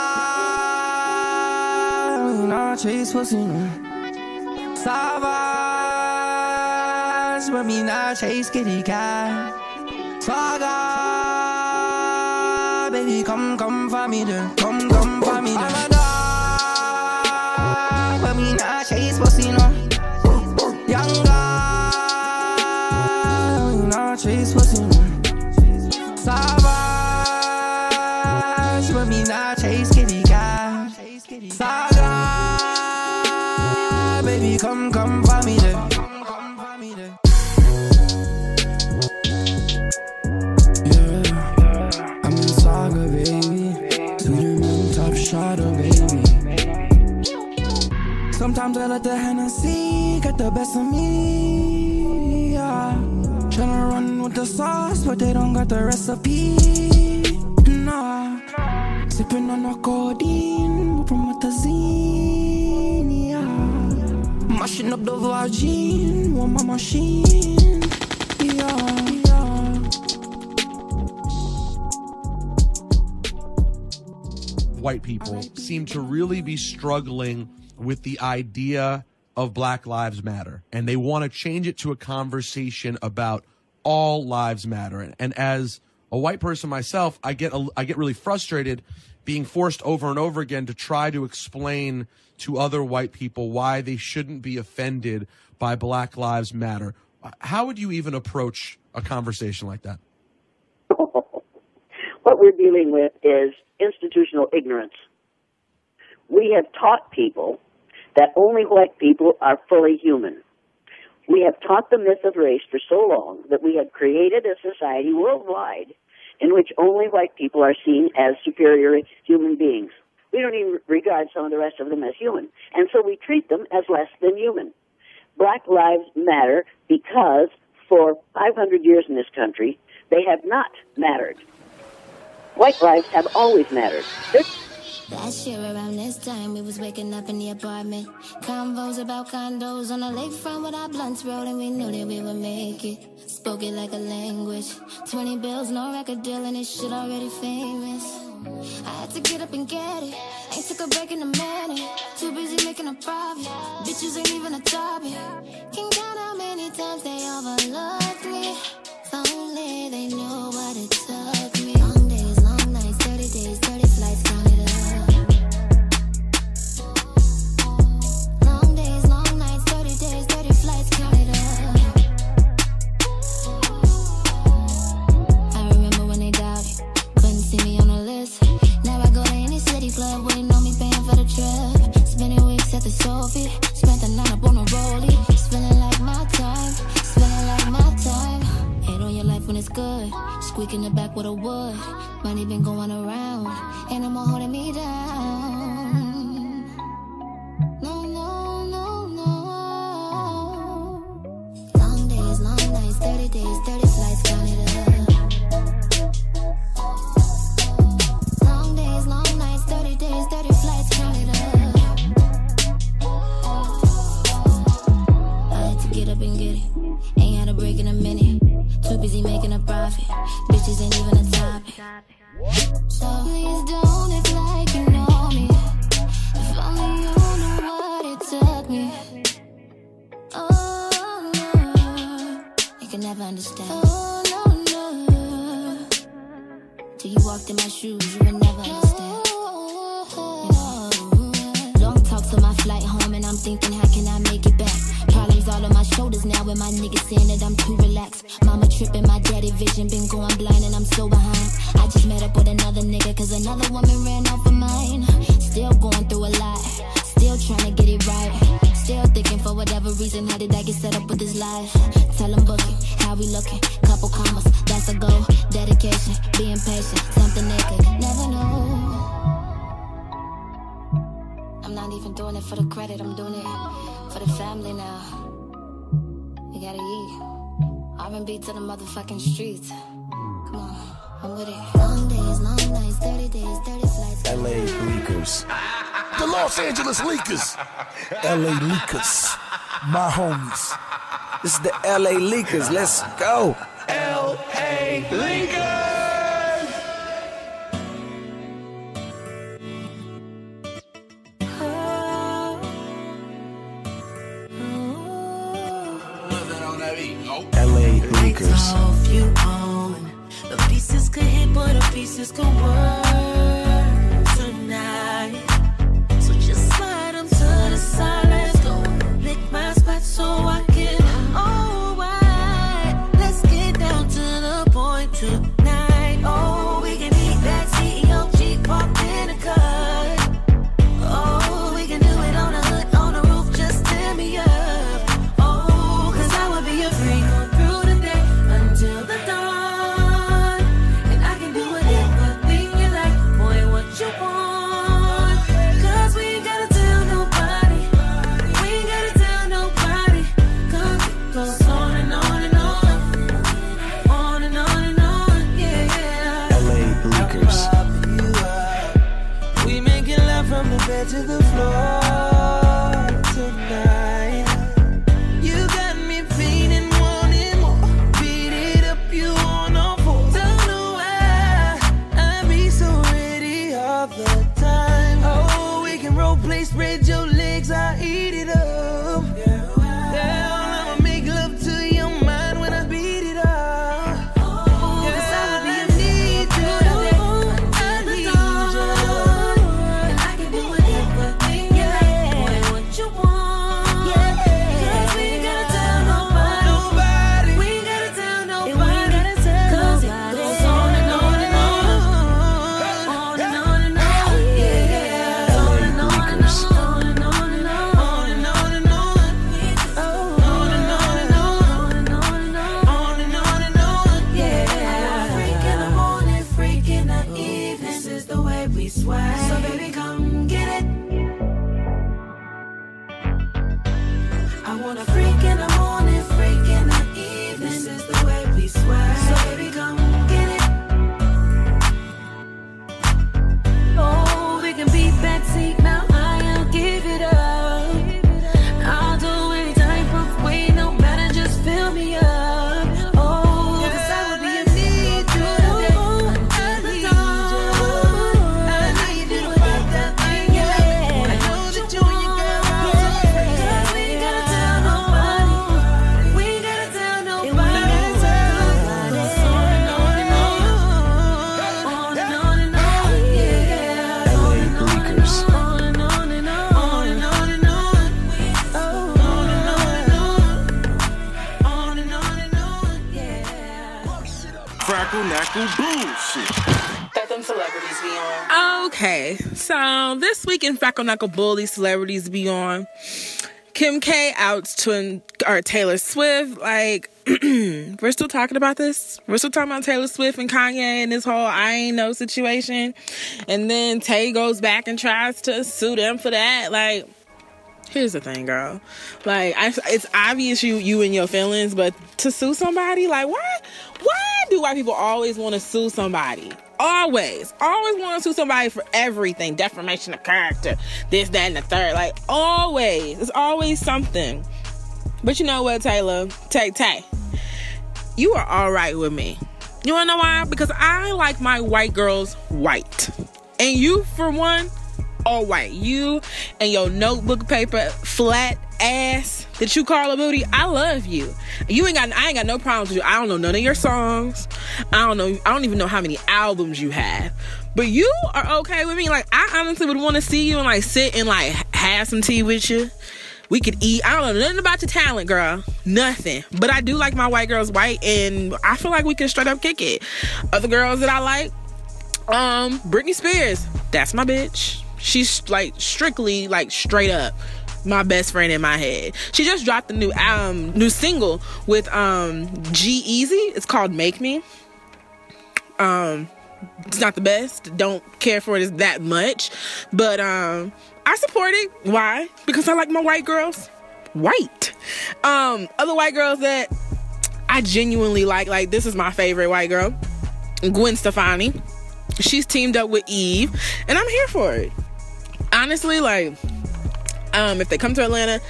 me not chase pussy no. Savage, but me not chase kitty cat. Saga, come, come for me then. Come, come for me then. I'm a dog, but me not chase pussy no. Hennessy get the best of me. Yeah. Tryna run with the sauce, but they don't got the recipe. Nah. Sipping on a codeine, promethazine. Yeah. Mashing up the virgin, want my machine. Yeah. white people seem to really be struggling with the idea of Black Lives Matter. And they want to change it to a conversation about all lives matter. And, and as a white person myself, I get, a, I get really frustrated being forced over and over again to try to explain to other white people why they shouldn't be offended by Black Lives Matter. How would you even approach a conversation like that? what we're dealing with is institutional ignorance. We have taught people that only white people are fully human. We have taught the myth of race for so long that we have created a society worldwide in which only white people are seen as superior human beings. We don't even regard some of the rest of them as human. And so we treat them as less than human. Black lives matter because for 500 years in this country, they have not mattered. White lives have always mattered. They're Last year around this time, we was waking up in the apartment. Convos about condos on the lakefront with our blunts rolling. We knew that we would make it. Spoke it like a language. 20 bills, no record deal, and this shit already famous. I had to get up and get it. Ain't took a break in a minute. Too busy making a profit. Bitches ain't even a topic. Can count how many times they overlooked me. If only they knew what it took me. List. Now I go to any city club, waiting on me, paying for the trip. Spending weeks at the Sophie, spent the night up on a rollie. It's feeling like my time, it's feeling like my time. Hate on your life when it's good, squeak in the back with a wood. Money been going around, more holding me down. No, no, no, no. Long days, long nights, 30 days, 30 flights, count had to up and get it. Ain't had a break in a minute. Too busy making a profit. Bitches ain't even a topic. So please don't act like you know me. If only you knew what it took me. Oh no, you can never understand. Oh no no, till you walked in my shoes, you would never understand. You know, long talk to my flight home, and I'm thinking, how my shoulders now, and my niggas saying that I'm too relaxed. Mama tripping, my daddy vision been going blind, and I'm so behind. I just met up with another nigga, cause another woman ran off of mine. Still going through a lot, still trying to get it right. Still thinking for whatever reason, how did I get set up with this life? Tell them booking, how we looking, couple commas, that's a goal. Dedication, being patient, something they could never know. I'm not even doing it for the credit, I'm doing it for the family now. We gotta eat. R&B to the motherfucking streets. Come on, I'm with it. Long days, long nights, 30 days, 30 flights. LA Leakers. The Los Angeles Leakers. LA Leakers. My homies. This is the LA Leakers. Let's go. LA Leakers. LA Leakers. So this week in Freckle Knuckle Bull, celebrities be on. Kim K out to or Taylor Swift. Like, we're still talking about this. We're still talking about Taylor Swift and Kanye and this whole I ain't no situation. And then Tay goes back and tries to sue them for that. Like, here's the thing, girl. Like, I, it's obvious you you and your feelings, but to sue somebody, like, why? Why do white people always want to sue somebody? Always, always want to sue somebody for everything, defamation of character, this, that, and the third. Like, always, it's always something. But you know what, Taylor? Tay Tay, you are all right with me. You wanna know why? Because I like my white girls white, and you, for one, all white. You and your notebook paper flat ass that you call a booty. I love you. You ain't got. I ain't got no problems with you. I don't know none of your songs. I don't know. I don't even know how many albums you have. But you are okay with me. Like I honestly would want to see you and like sit and like have some tea with you. We could eat. I don't know nothing about your talent, girl. Nothing. But I do like my white girls white, and I feel like we can straight up kick it. Other girls that I like, um, Britney Spears. That's my bitch. She's like strictly like straight up my best friend in my head. She just dropped a new um new single with um G-Eazy. It's called Make Me. Um it's not the best. Don't care for it as that much. But um I support it. Why? Because I like my white girls white. Um other white girls that I genuinely like like this is my favorite white girl. Gwen Stefani. She's teamed up with Eve and I'm here for it. Honestly like um, if they come to Atlanta,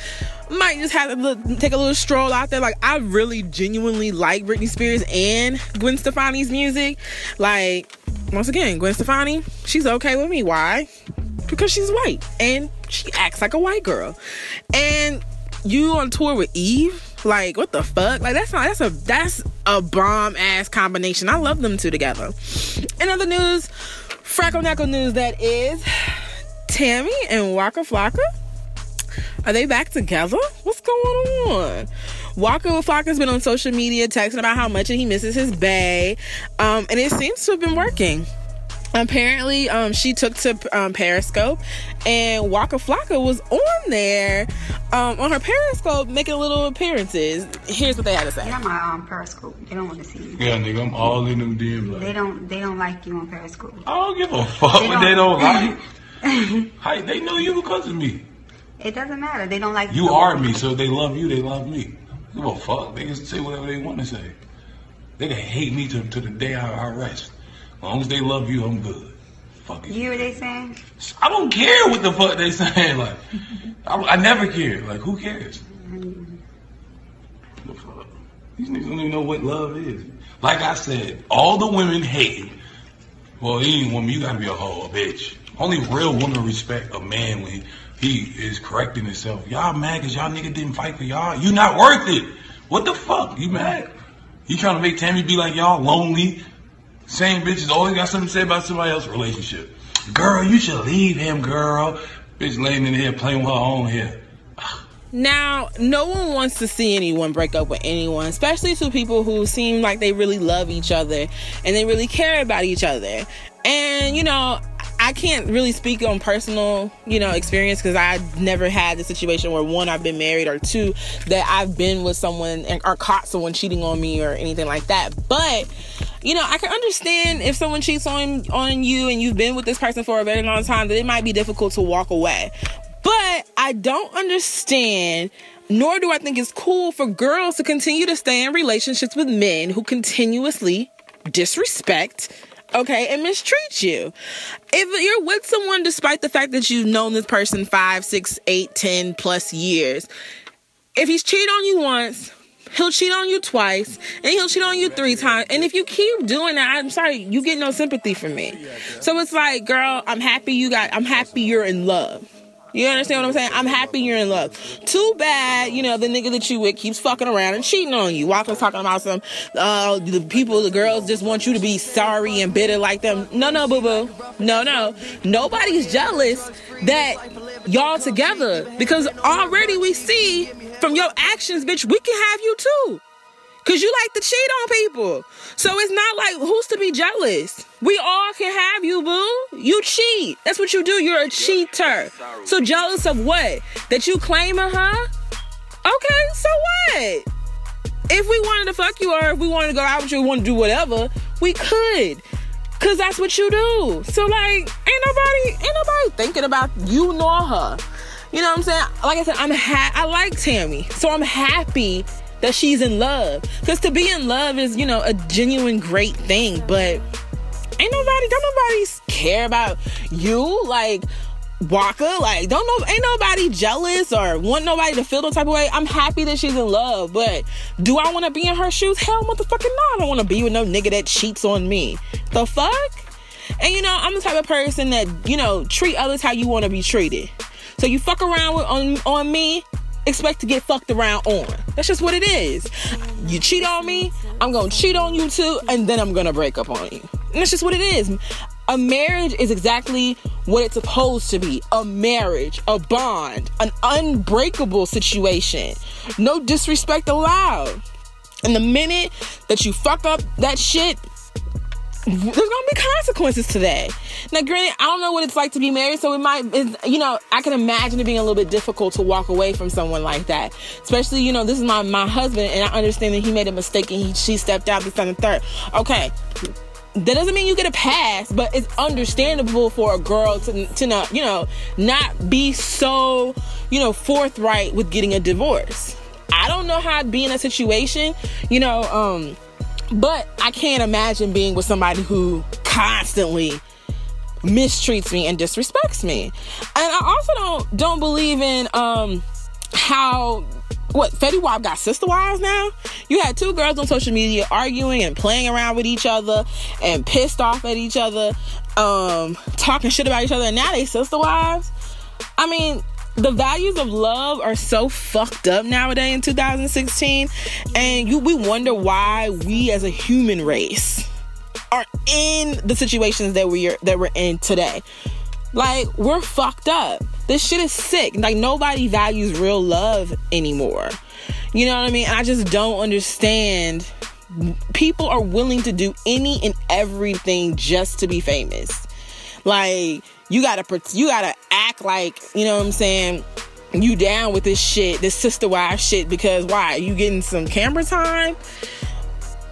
might just have to look, take a little stroll out there. Like, I really genuinely like Britney Spears and Gwen Stefani's music. Like, once again, Gwen Stefani, she's okay with me. Why? Because she's white and she acts like a white girl. And you on tour with Eve, Like, what the fuck? Like, that's not, that's a, that's a bomb ass combination. I love them two together. In other news, Fracko Knackle news that is Tammy and Waka Flocka. Are they back together? What's going on? Waka Flocka's been on social media texting about how much he misses his bae, um, and it seems to have been working. Apparently, um, she took to um, Periscope, and Waka Flocka was on there um, on her Periscope making little appearances. Here's what they had to say. Get on my um, Periscope. They don't want to see you. Yeah, nigga, I'm all in them DMs. Like, They don't. They don't like you on Periscope. I don't give a fuck what they don't like. Hi, they know you because of me. It doesn't matter. They don't like You You are me, so if they love you, they love me. Give a fuck. They can say whatever they want to say. They can hate me to, to the day I, I rest. As long as they love you, I'm good. Fuck it. You hear what they saying? I don't care what the fuck they saying. Like, I, I never care. Like, who cares? The fuck? These niggas don't even know what love is. Like I said, all the women hate. Well, any woman, you gotta be a hoe, a bitch. Only real woman respect a man when he is correcting himself. Y'all mad cause y'all nigga didn't fight for y'all? You not worth it. What the fuck? You mad? You trying to make Tammy be like y'all lonely? Same bitches always got something to say about somebody else's relationship. Girl, you should leave him, girl. Bitch laying in here playing with her own hair. Now, no one wants to see anyone break up with anyone, especially two people who seem like they really love each other and they really care about each other. And, you know, I can't really speak on personal, you know, experience because I never had the situation where one, I've been married, or two, that I've been with someone and, or caught someone cheating on me or anything like that. But, you know, I can understand if someone cheats on on you and you've been with this person for a very long time that it might be difficult to walk away. But I don't understand, nor do I think it's cool for girls to continue to stay in relationships with men who continuously disrespect, okay, and mistreat you. If you're with someone despite the fact that you've known this person five, six, eight, ten plus years, if he's cheated on you once, he'll cheat on you twice, and he'll cheat on you three times. And if you keep doing that, I'm sorry, you get no sympathy from me. So it's like, girl, I'm happy you got, I'm happy you're in love. You understand what I'm saying? I'm happy you're in love. Too bad, you know, the nigga that you with keeps fucking around and cheating on you. Waka's talking about some, uh, the people, the girls just want you to be sorry and bitter like them. No, no, boo boo. No, no. Nobody's jealous that y'all together because already we see from your actions, bitch, we can have you too. Cause you like to cheat on people. So it's not like who's to be jealous. We all can have you, boo. You cheat. That's what you do. You're a cheater. So jealous of what? That you claiming her? Okay, so what? If we wanted to fuck you or if we wanted to go out with you, want to do whatever, we could. Cause that's what you do. So like, ain't nobody, ain't nobody thinking about you nor her. You know what I'm saying? Like I said, I'm ha- I like Tammy, so I'm happy that she's in love. Cause to be in love is, you know, a genuine great thing. But ain't nobody, don't nobody care about you. Like Waka, like don't know, ain't nobody jealous or want nobody to feel the type of way. I'm happy that she's in love, but do I want to be in her shoes? Hell, motherfucking no. I don't want to be with no nigga that cheats on me. The fuck? And you know, I'm the type of person that you know treat others how you want to be treated. So you fuck around with on on me, expect to get fucked around on. That's just what it is. You cheat on me, I'm gonna cheat on you too, and then I'm gonna break up on you. And that's just what it is. A marriage is exactly what it's supposed to be a marriage, a bond, an unbreakable situation. No disrespect allowed. And the minute that you fuck up that shit, there's gonna be consequences to that. Now, granted, I don't know what it's like to be married, so it might, you know, I can imagine it being a little bit difficult to walk away from someone like that. Especially, you know, this is my my husband, and I understand that he made a mistake and he she stepped out this and third. Okay, that doesn't mean you get a pass, but it's understandable for a girl to to not, you know, not be so, you know, forthright with getting a divorce. I don't know how I'd be in a situation, you know, um, but I can't imagine being with somebody who constantly mistreats me and disrespects me. And I also don't don't believe in um how what Fetty Wap got sister wives now? You had two girls on social media arguing and playing around with each other and pissed off at each other, um, talking shit about each other, and now they sister wives. I mean, the values of love are so fucked up nowadays in 2016 and you we wonder why we as a human race are in the situations that we're that we're in today. Like we're fucked up. This shit is sick. Like nobody values real love anymore. You know what i mean? I just don't understand. People are willing to do any and everything just to be famous. Like you gotta you gotta act like you know what I'm saying. You down with this shit, this sister wife shit because why? You getting some camera time?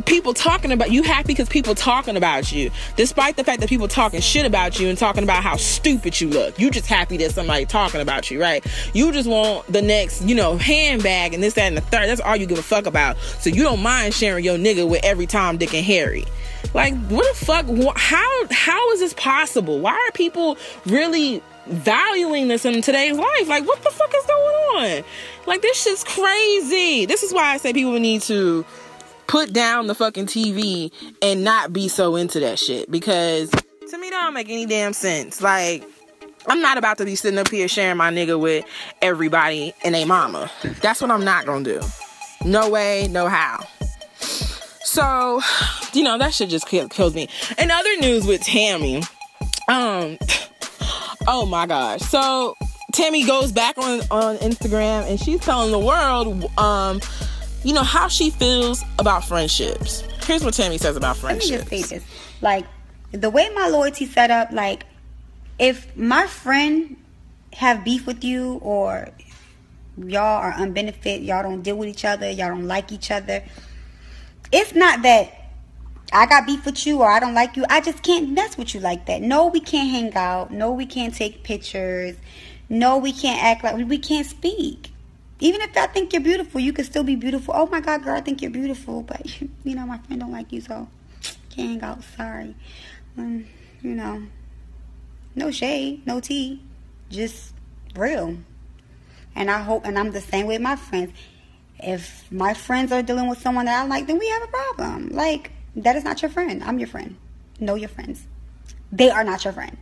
People talking about you happy because people talking about you, despite the fact that people talking shit about you and talking about how stupid you look. You just happy that somebody talking about you, right? You just want the next, you know, handbag and this, that, and the third. That's all you give a fuck about. So you don't mind sharing your nigga with every Tom, Dick, and Harry. Like, what the fuck? How how is this possible? Why are people really valuing this in today's life? Like, what the fuck is going on? Like, this shit's crazy. This is why I say people need to put down the fucking TV and not be so into that shit because to me, that don't make any damn sense. Like, I'm not about to be sitting up here sharing my nigga with everybody and a mama. That's what I'm not gonna do. No way, no how. So, you know, that shit just kill, kills me. In other news with Tammy, um, oh my gosh. So Tammy goes back on on Instagram and she's telling the world, um, you know, how she feels about friendships. Here's what Tammy says about Let me friendships. just say this. Like, the way my loyalty set up, like, if my friend have beef with you or y'all are unbenefit, y'all don't deal with each other, y'all don't like each other, it's not that I got beef with you or I don't like you. I just can't mess with you like that. No, we can't hang out. No, we can't take pictures. No, we can't act like we can't speak. Even if I think you're beautiful, you can still be beautiful. Oh my God, girl, I think you're beautiful, but you know my friend don't like you, so can't hang out. Sorry. Um, you know, no shade, no tea, just real. And I hope, and I'm the same with my friends. If my friends are dealing with someone that I like, then we have a problem. Like that is not your friend. I'm your friend. Know your friends. They are not your friend.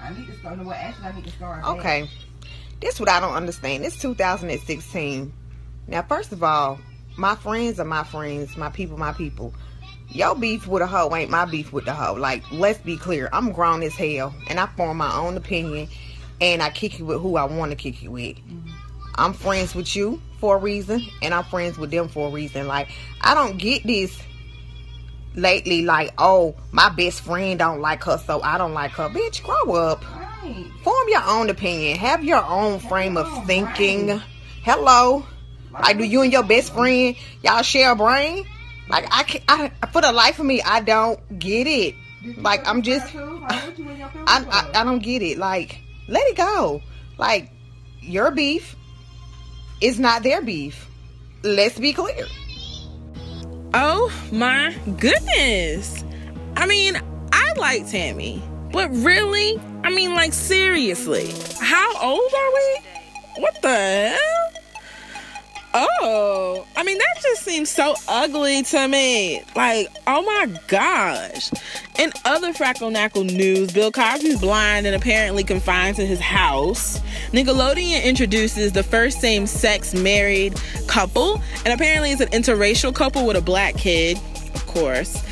I need to start. No, what actually I need to start. Okay. This what I don't understand. It's 2016. Now, first of all, my friends are my friends, my people, my people. Your beef with a hoe ain't my beef with the hoe. Like, let's be clear. I'm grown as hell, and I form my own opinion, and I kick you with who I want to kick you with. Mm-hmm. I'm friends with you for a reason, and I'm friends with them for a reason. Like, I don't get this lately. Like, oh, my best friend don't like her, so I don't like her. Bitch, grow up. Form your own opinion. Have your own frame of thinking. Hello. Like, do you and your best friend y'all share a brain? Like, I, can, I for the life of me, I don't get it. Like, I'm just, I, I, I don't get it. Like, let it go. Like, your beef is not their beef. Let's be clear. Oh my goodness. I mean, I like Tammy, but really? I mean, like, seriously. How old are we? What the hell? Oh, I mean, that just seems so ugly to me. Like, oh my gosh. In other Frackle Knackle news, Bill Cosby's blind and apparently confined to his house. Nickelodeon introduces the first same sex married couple, and apparently it's an interracial couple with a black kid, course.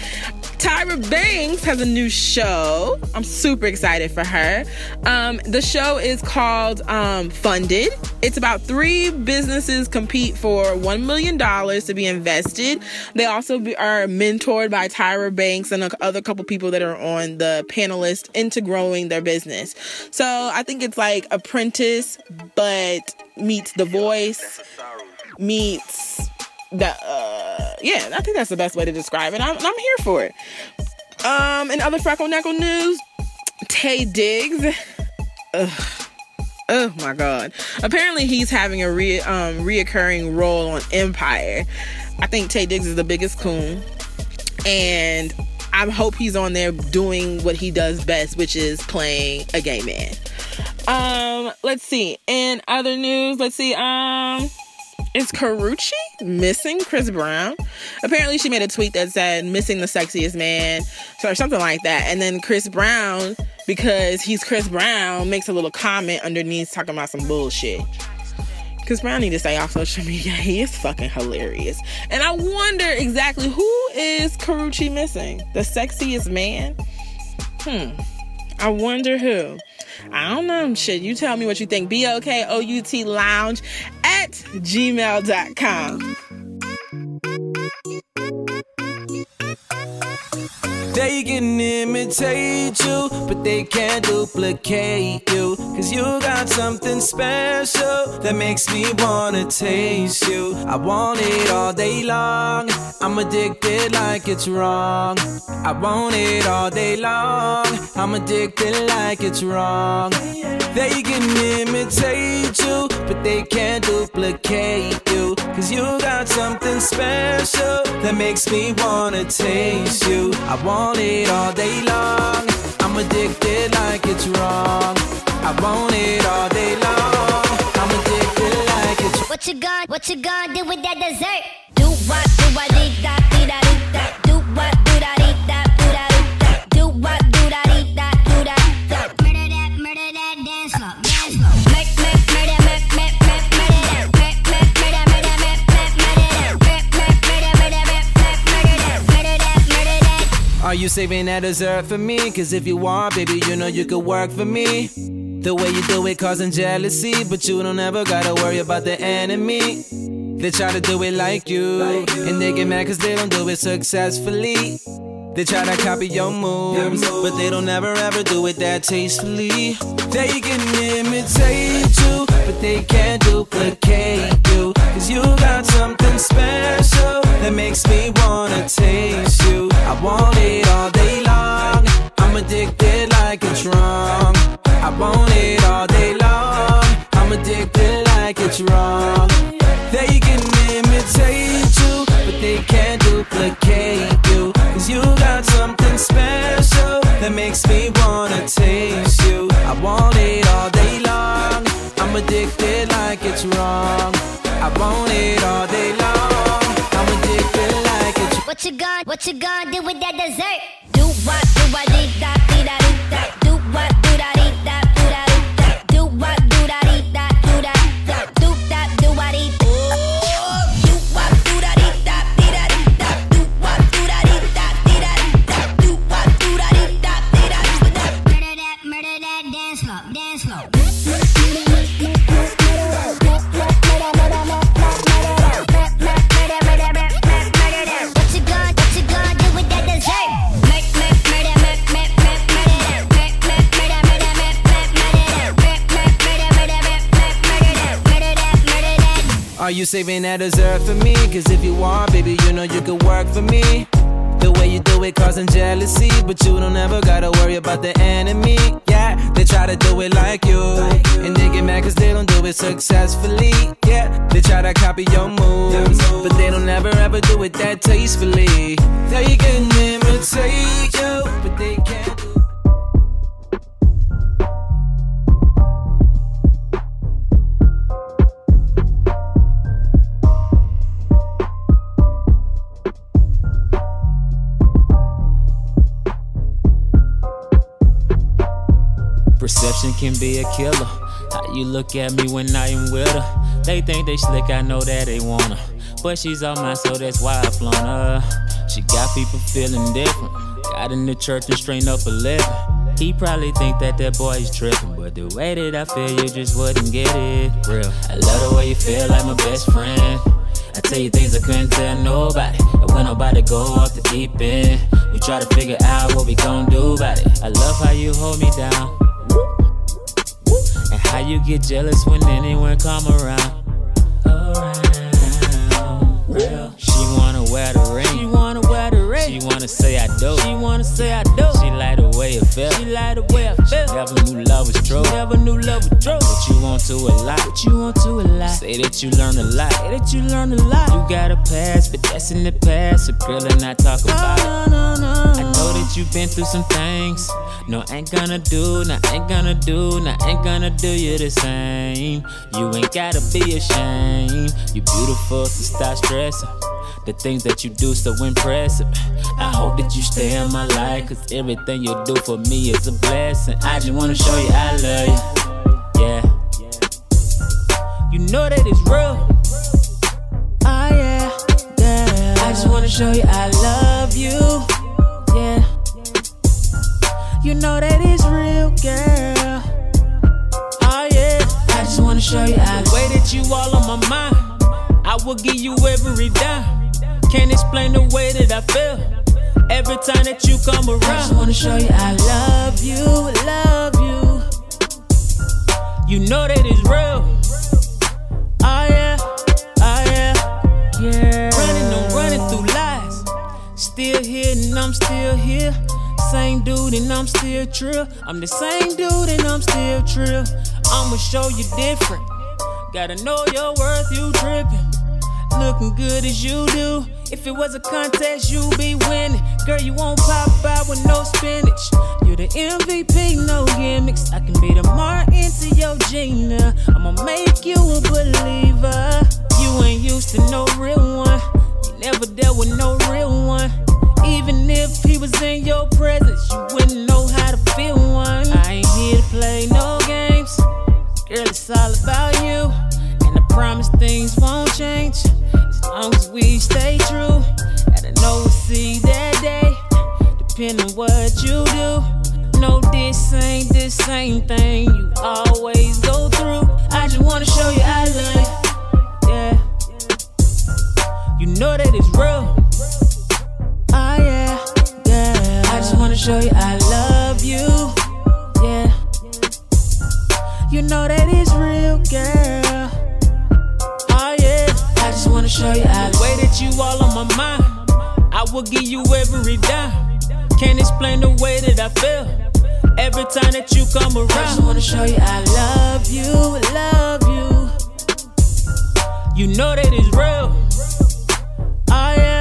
Tyra Banks has a new show. I'm super excited for her. Um, the show is called um, Funded. It's about three businesses compete for $1 million to be invested. They also be, are mentored by Tyra Banks and other couple people that are on the panelist into growing their business. So I think it's like Apprentice, but meets The Voice, meets the uh yeah i think that's the best way to describe it. I'm, I'm here for it. Um in other freckle knuckle news Taye Diggs Ugh. oh my god. Apparently he's having a re um reoccurring role on empire. I think Taye Diggs is the biggest coon. And i hope he's on there doing what he does best which is playing a gay man. Um let's see. In other news let's see um is Karrueche missing Chris Brown? Apparently, she made a tweet that said "missing the sexiest man" or something like that. And then Chris Brown because he's Chris Brown makes a little comment underneath talking about some bullshit. Chris Brown need to stay off social media. He is fucking hilarious. And I wonder exactly who is Karrueche missing? The sexiest man? Hmm. I wonder who. I don't know. Shit, you tell me what you think. B-O-K-O-U-T lounge at gmail.com. They can imitate you, but they can't duplicate you. Cause you got something special that makes me wanna taste you. I want it all day long. I'm addicted like it's wrong. I want it all day long. I'm addicted like it's wrong. They can imitate you, but they can't duplicate you. Cause you got something special that makes me wanna taste you. I want it all day long. I'm addicted like it's wrong. I want it all day long. I'm addicted like it's What you gonna, what you gonna do with that dessert? Do what, do what, dee da, dee da. Do what, do da, dee Are you saving that dessert for me? Cause if you are, baby, you know you could work for me. The way you do it causing jealousy, but you don't ever gotta worry about the enemy. They try to do it like you, and they get mad cause they don't do it successfully. They try to copy your moves, but they don't ever ever do it that tastefully. They can imitate you, but they can't duplicate you. Cause you got something special that makes me wanna taste you. I want it all day long. I'm addicted like it's wrong. I want it all day long. I'm addicted like it's wrong. They can imitate you, but they can't duplicate you. Cause you got something special that makes me wanna taste you. I want it all day long. I'm addicted like it's wrong. What you gonna, what you gonna do with that dessert? Do what, do what, dee da, dee da, dee da. Are you saving that dessert for me? Cause if you are, baby, you know you could work for me. The way you do it causing jealousy, but you don't ever gotta worry about the enemy. Yeah, they try to do it like you, and they get mad cause they don't do it successfully. Yeah, they try to copy your moves, but they don't ever ever do it that tastefully. They can imitate Perception can be a killer. How you look at me when I am with her? They think they slick, I know that they wanna. But she's all mine, so that's why I flown her. She got people feeling different. Got in the church and straightened up a living. He probably think that that boy is tripping, but the way that I feel, you just wouldn't get it. Real. I love the way you feel like my best friend. I tell you things I couldn't tell nobody. And when nobody go off the deep end, we try to figure out what we gon' do about it. I love how you hold me down. How you get jealous when anyone come around. Around, real. She wanna wear the ring. She wanna wear the ring. She wanna say I do. She wanna say I do. She like the way it felt. She like the way I felt. Never knew love was true. Never knew love was true. But you want to a lot. But you want to a lot. Say that you learn a lot. Say that you learn a lot. You got a past, but that's in the past. So girl, and I talk about it. I know that you've been through some things. No, ain't gonna do, no, ain't gonna do, no, ain't gonna do you the same. You ain't gotta be ashamed. You beautiful, so stop stressing. The things that you do so impressive. I hope that you stay in my life, cause everything you do for me is a blessing. I just wanna show you I love you. Yeah. You know that it's real. Oh yeah, yeah. I just wanna show you I love you. Yeah. You know that it's real, girl. Oh yeah. I just wanna show you I the way that you all on my mind. I will give you every dime. Can't explain the way that I feel. Every time that you come around, I just wanna show you I love you, love you. You know that it's real. Oh yeah, oh yeah, yeah. Running, I'm running through lies. Still here and I'm still here. Same dude and I'm still true. I'm the same dude and I'm still true. I'ma show you different. Gotta know your worth, you tripping. Looking good as you do. If it was a contest, you'd be winning. Girl, you won't pop out with no spinach. You're the MVP, no gimmicks. I can be the Martin to your Gina. I'ma make you a believer. You ain't used to no real one. You never dealt with no real one. Even if he was in your presence, you wouldn't know how to feel one. I ain't here to play no games. Girl, it's all about you. And I promise things won't change. Long as we stay true. And I know we'll see that day. Depending on what you do. No, this ain't the same thing you always go through. I just wanna show you I love you. Yeah. You know that it's real. Oh yeah, yeah. I just wanna show you I love you. Yeah. You know that it's real, girl. Show you I the way that you all on my mind. I will give you every dime. Can't explain the way that I feel. Every time that you come around, I just wanna show you I love you, love you. You know that it's real. Oh yeah,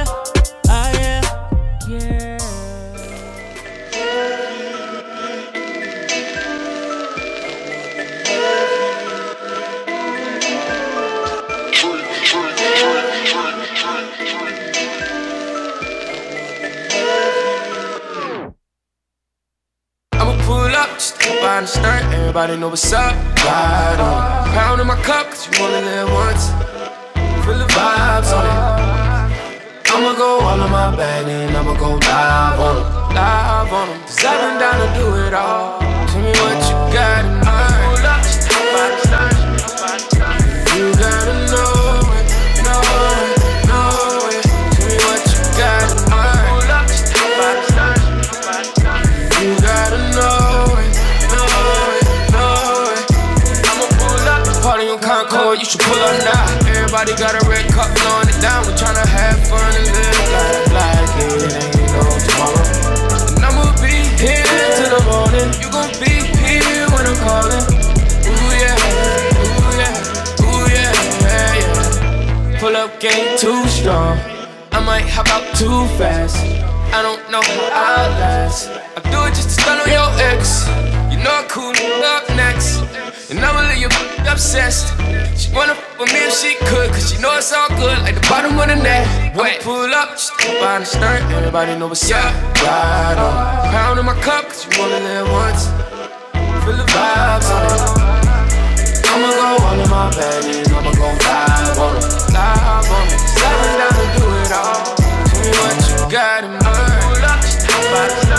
behind the skirt. Everybody know what's up. Ride on. Pound in my cup, cause you only live once. Feel the vibes on it. I'ma go all in my bag and I'ma go live on them. Live on them. Cause I've been down to do it all. Tell me what you got Everybody got a red cup, blowing it down. We tryna have fun and live life like it ain't no tomorrow. And I'ma be here till the morning. You gon' be here when I'm calling. Ooh yeah, ooh yeah, ooh yeah, yeah, yeah. Pull up game too strong. I might hop out too fast. I don't know how I'll last. I do it just to stun on your ex. You know I'm cool up next. And I'ma leave you obsessed. She wanna f with me if she could, cause she know it's all good, like the bottom of the net. Wet. Pull up, just behind the stern. Everybody know what's up. Ride on. Crown in my cup, cause you only live once. Feel the vibes on it. I'ma go all in my bag and I'ma go live on them. Live on I've been down to do it all. Tell me what you got in mind. Pull up, just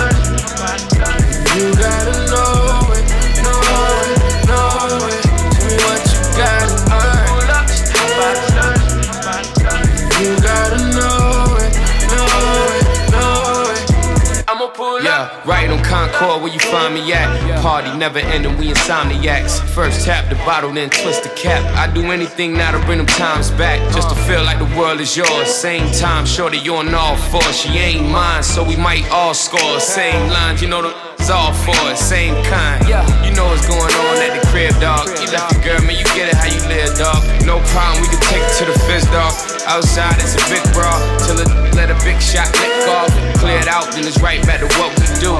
Concord where you find me at. Party never ending, we insomniacs. First tap the bottle, then twist the cap. I do anything now to bring them times back. Just to feel like the world is yours. Same time, shorty, you're on all fours. She ain't mine, so we might all score. Same lines, you know the it's all for it, same kind. Yeah. You know what's going on at the crib, dog. You left your girl, man, you get it how you live, dog. No problem, we can take it to the fizz, dog. Outside, it's a big bra. Till it let a big shot lick off. Clear it out, then it's right back to what we do.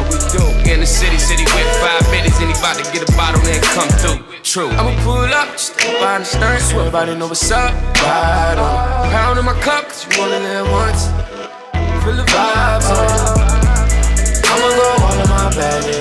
In the city, city with five minutes, anybody get a bottle, and come through. True. I'ma pull up, just by the stern, so everybody know what's up. Ride on. Pound in my cup, cause you only live once. Feel the vibes on. I'ma go all of my baggage,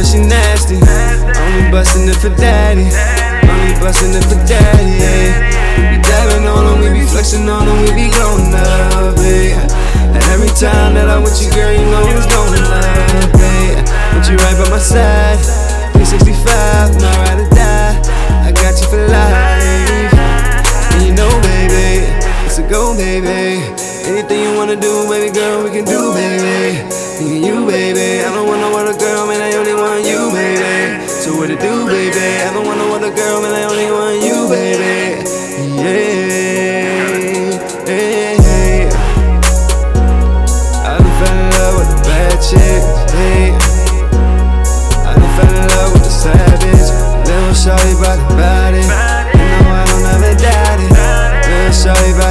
But she nasty. Only bustin' it for daddy. Only bustin' it for daddy. Yeah. We be dabbing on them, we be flexing on them, we be going up. Yeah. And every time that I'm with you, girl, you know it's going up. Yeah. Put you right by my side. 365, not ride or die. I got you for life. And you know, baby, it's a go, baby. Anything you wanna do, baby girl, we can do, baby. And you, baby. I don't wanna no other girl, man. I only want you, baby. So what it do, baby? I don't wanna no other girl, man. I only want you, baby. Yeah, done fell in love with a bad. Hey. I in love with a the body. You know I don't ever doubt it. Little shorty by body.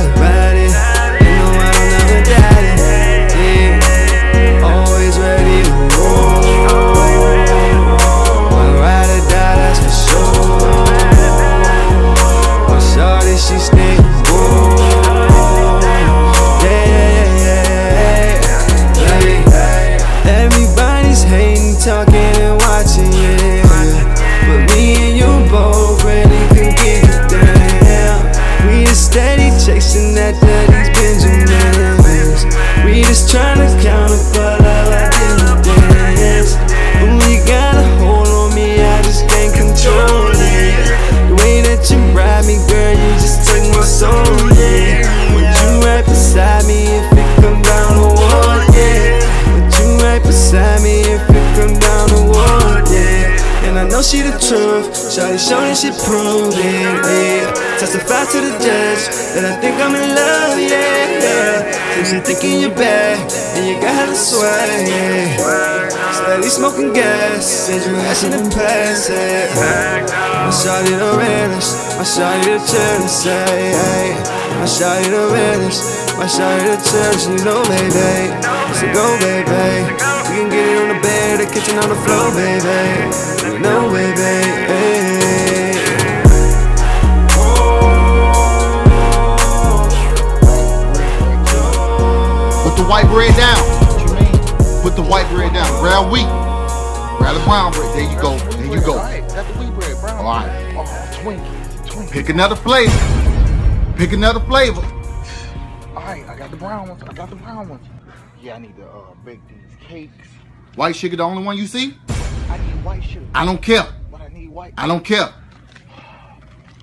She the truth, Shawty showing she proved it. Testify to the judge that I think I'm in love, yeah, yeah. Since you thinking you're bad, and you got hella swag, yeah. Steady smoking gas, said you shit in past, yeah. My shawty the realest, my shawty the cherish, yeah. My shawty the realest, my shawty the cherish, you know, baby. So go, baby. We can get it kitchen on the floor, baby. You know, baby. Put the white bread down. What you mean? Put the white bread down. Brown wheat. Grab the brown bread. There you go. There you go. Got the wheat bread, brown. All right. Twinkie. Twinkie. Pick another flavor. Pick another flavor. All right, I got the brown ones. I got the brown ones. Yeah, I need to uh, bake these cakes. White sugar, the only one you see? I need white sugar. I don't care. But I need white. I don't care.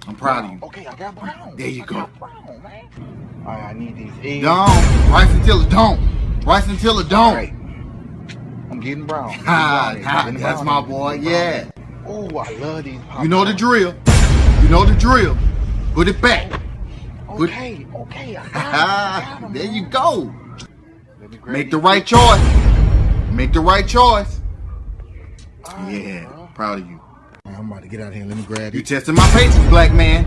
I'm proud of you. Okay, I got brown. There you I go. brown, man. All right, I need these eggs. Don't. Rice until it don't. Rice until it don't. I'm getting brown. Ah, brown. that's Getting my boy. Yeah. Oh, I love these. You know the drill. You know the drill. Put it back. Okay, okay. I Ah, there you go. Make the right choice. Make the right choice. Yeah, proud of you. I'm about to get out of here. Let me grab You it. testing my patience, black man.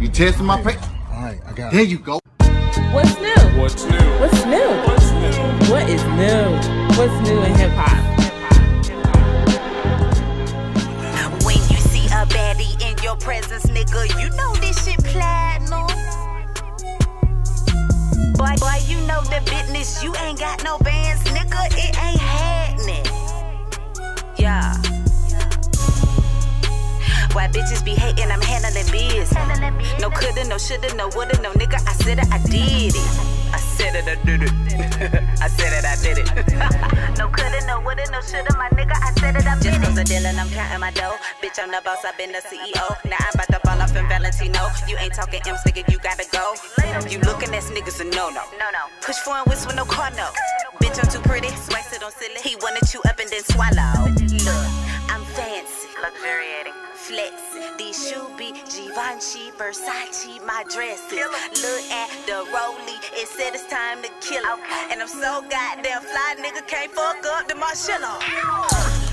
You testing my patience. All right, I got There it. you go. What's new? What's new? What's new? What's new? What is new? What's new in hip hop? When you see a baddie in your presence, nigga, you know this shit platinum. Boy, boy, you know the business. You ain't got no bands, nigga. It ain't happening. Yeah. Why bitches be hating? I'm handling biz. No coulda, no shoulda, no woulda, no nigga. I said it, I did it. I said it, I did it. I said it, I did it. no coulda, no woulda, no shoulda, my nigga. I said it, I did it. Just cause a deal and I'm counting my dough. Bitch, I'm the boss, I've been the CEO. Now I'm about to fall off in Valentino. You ain't talking M's, nigga, you gotta go. You looking at niggas a no no. No no. Push for and whistle, no car no. Bitch, I'm too pretty. Swice it on silly. He wanted you up and then swallow. Look, I'm fancy. Luxuriating. Flexing. These shoes be Givenchy, Versace, my dresses. Look at the Rollie. It said it's time to kill him. And I'm so goddamn fly, nigga can't fuck up the Marcello.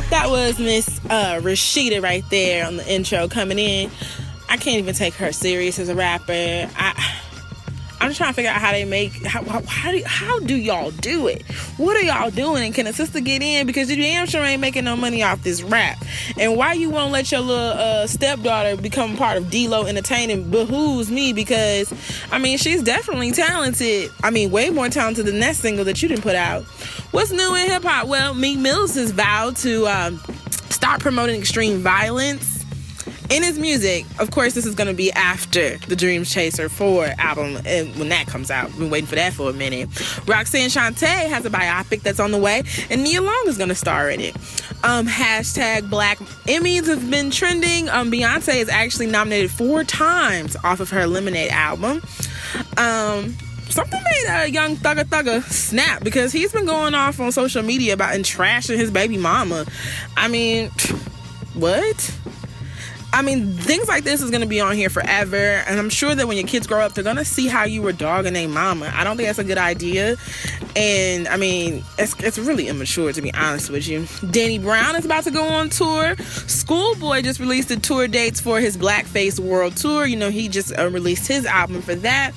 That was Miss uh, Rashida right there on the intro coming in. I can't even take her serious as a rapper. I, I'm just trying to figure out how they make how how, do, how do y'all do it? What are y'all doing? And can a sister get in because you damn sure ain't making no money off this rap? And why you won't let your little uh, stepdaughter become part of D-Lo Entertainment behooves me because I mean she's definitely talented. I mean way more talented than that single that you didn't put out. What's new in hip hop? Well, Meek Mills has vowed to um, stop promoting extreme violence in his music, of course, this is going to be after the Dreamchasers 4 album and when that comes out. Been waiting for that for a minute. Roxanne Shante has a biopic that's on the way, and Nia Long is going to star in it. Um, hashtag Black Emmys have been trending. Um, Beyonce is actually nominated four times off of her Lemonade album. Um, something made a young Thugger Thugger snap because he's been going off on social media about and trashing his baby mama. I mean, what? I mean, things like this is gonna be on here forever, and I'm sure that when your kids grow up, they're gonna see how you were dogging a mama. I don't think that's a good idea, and I mean, it's, it's really immature to be honest with you. Danny Brown is about to go on tour. Schoolboy just released the tour dates for his Blank Face World Tour. You know, he just uh, released his album for that,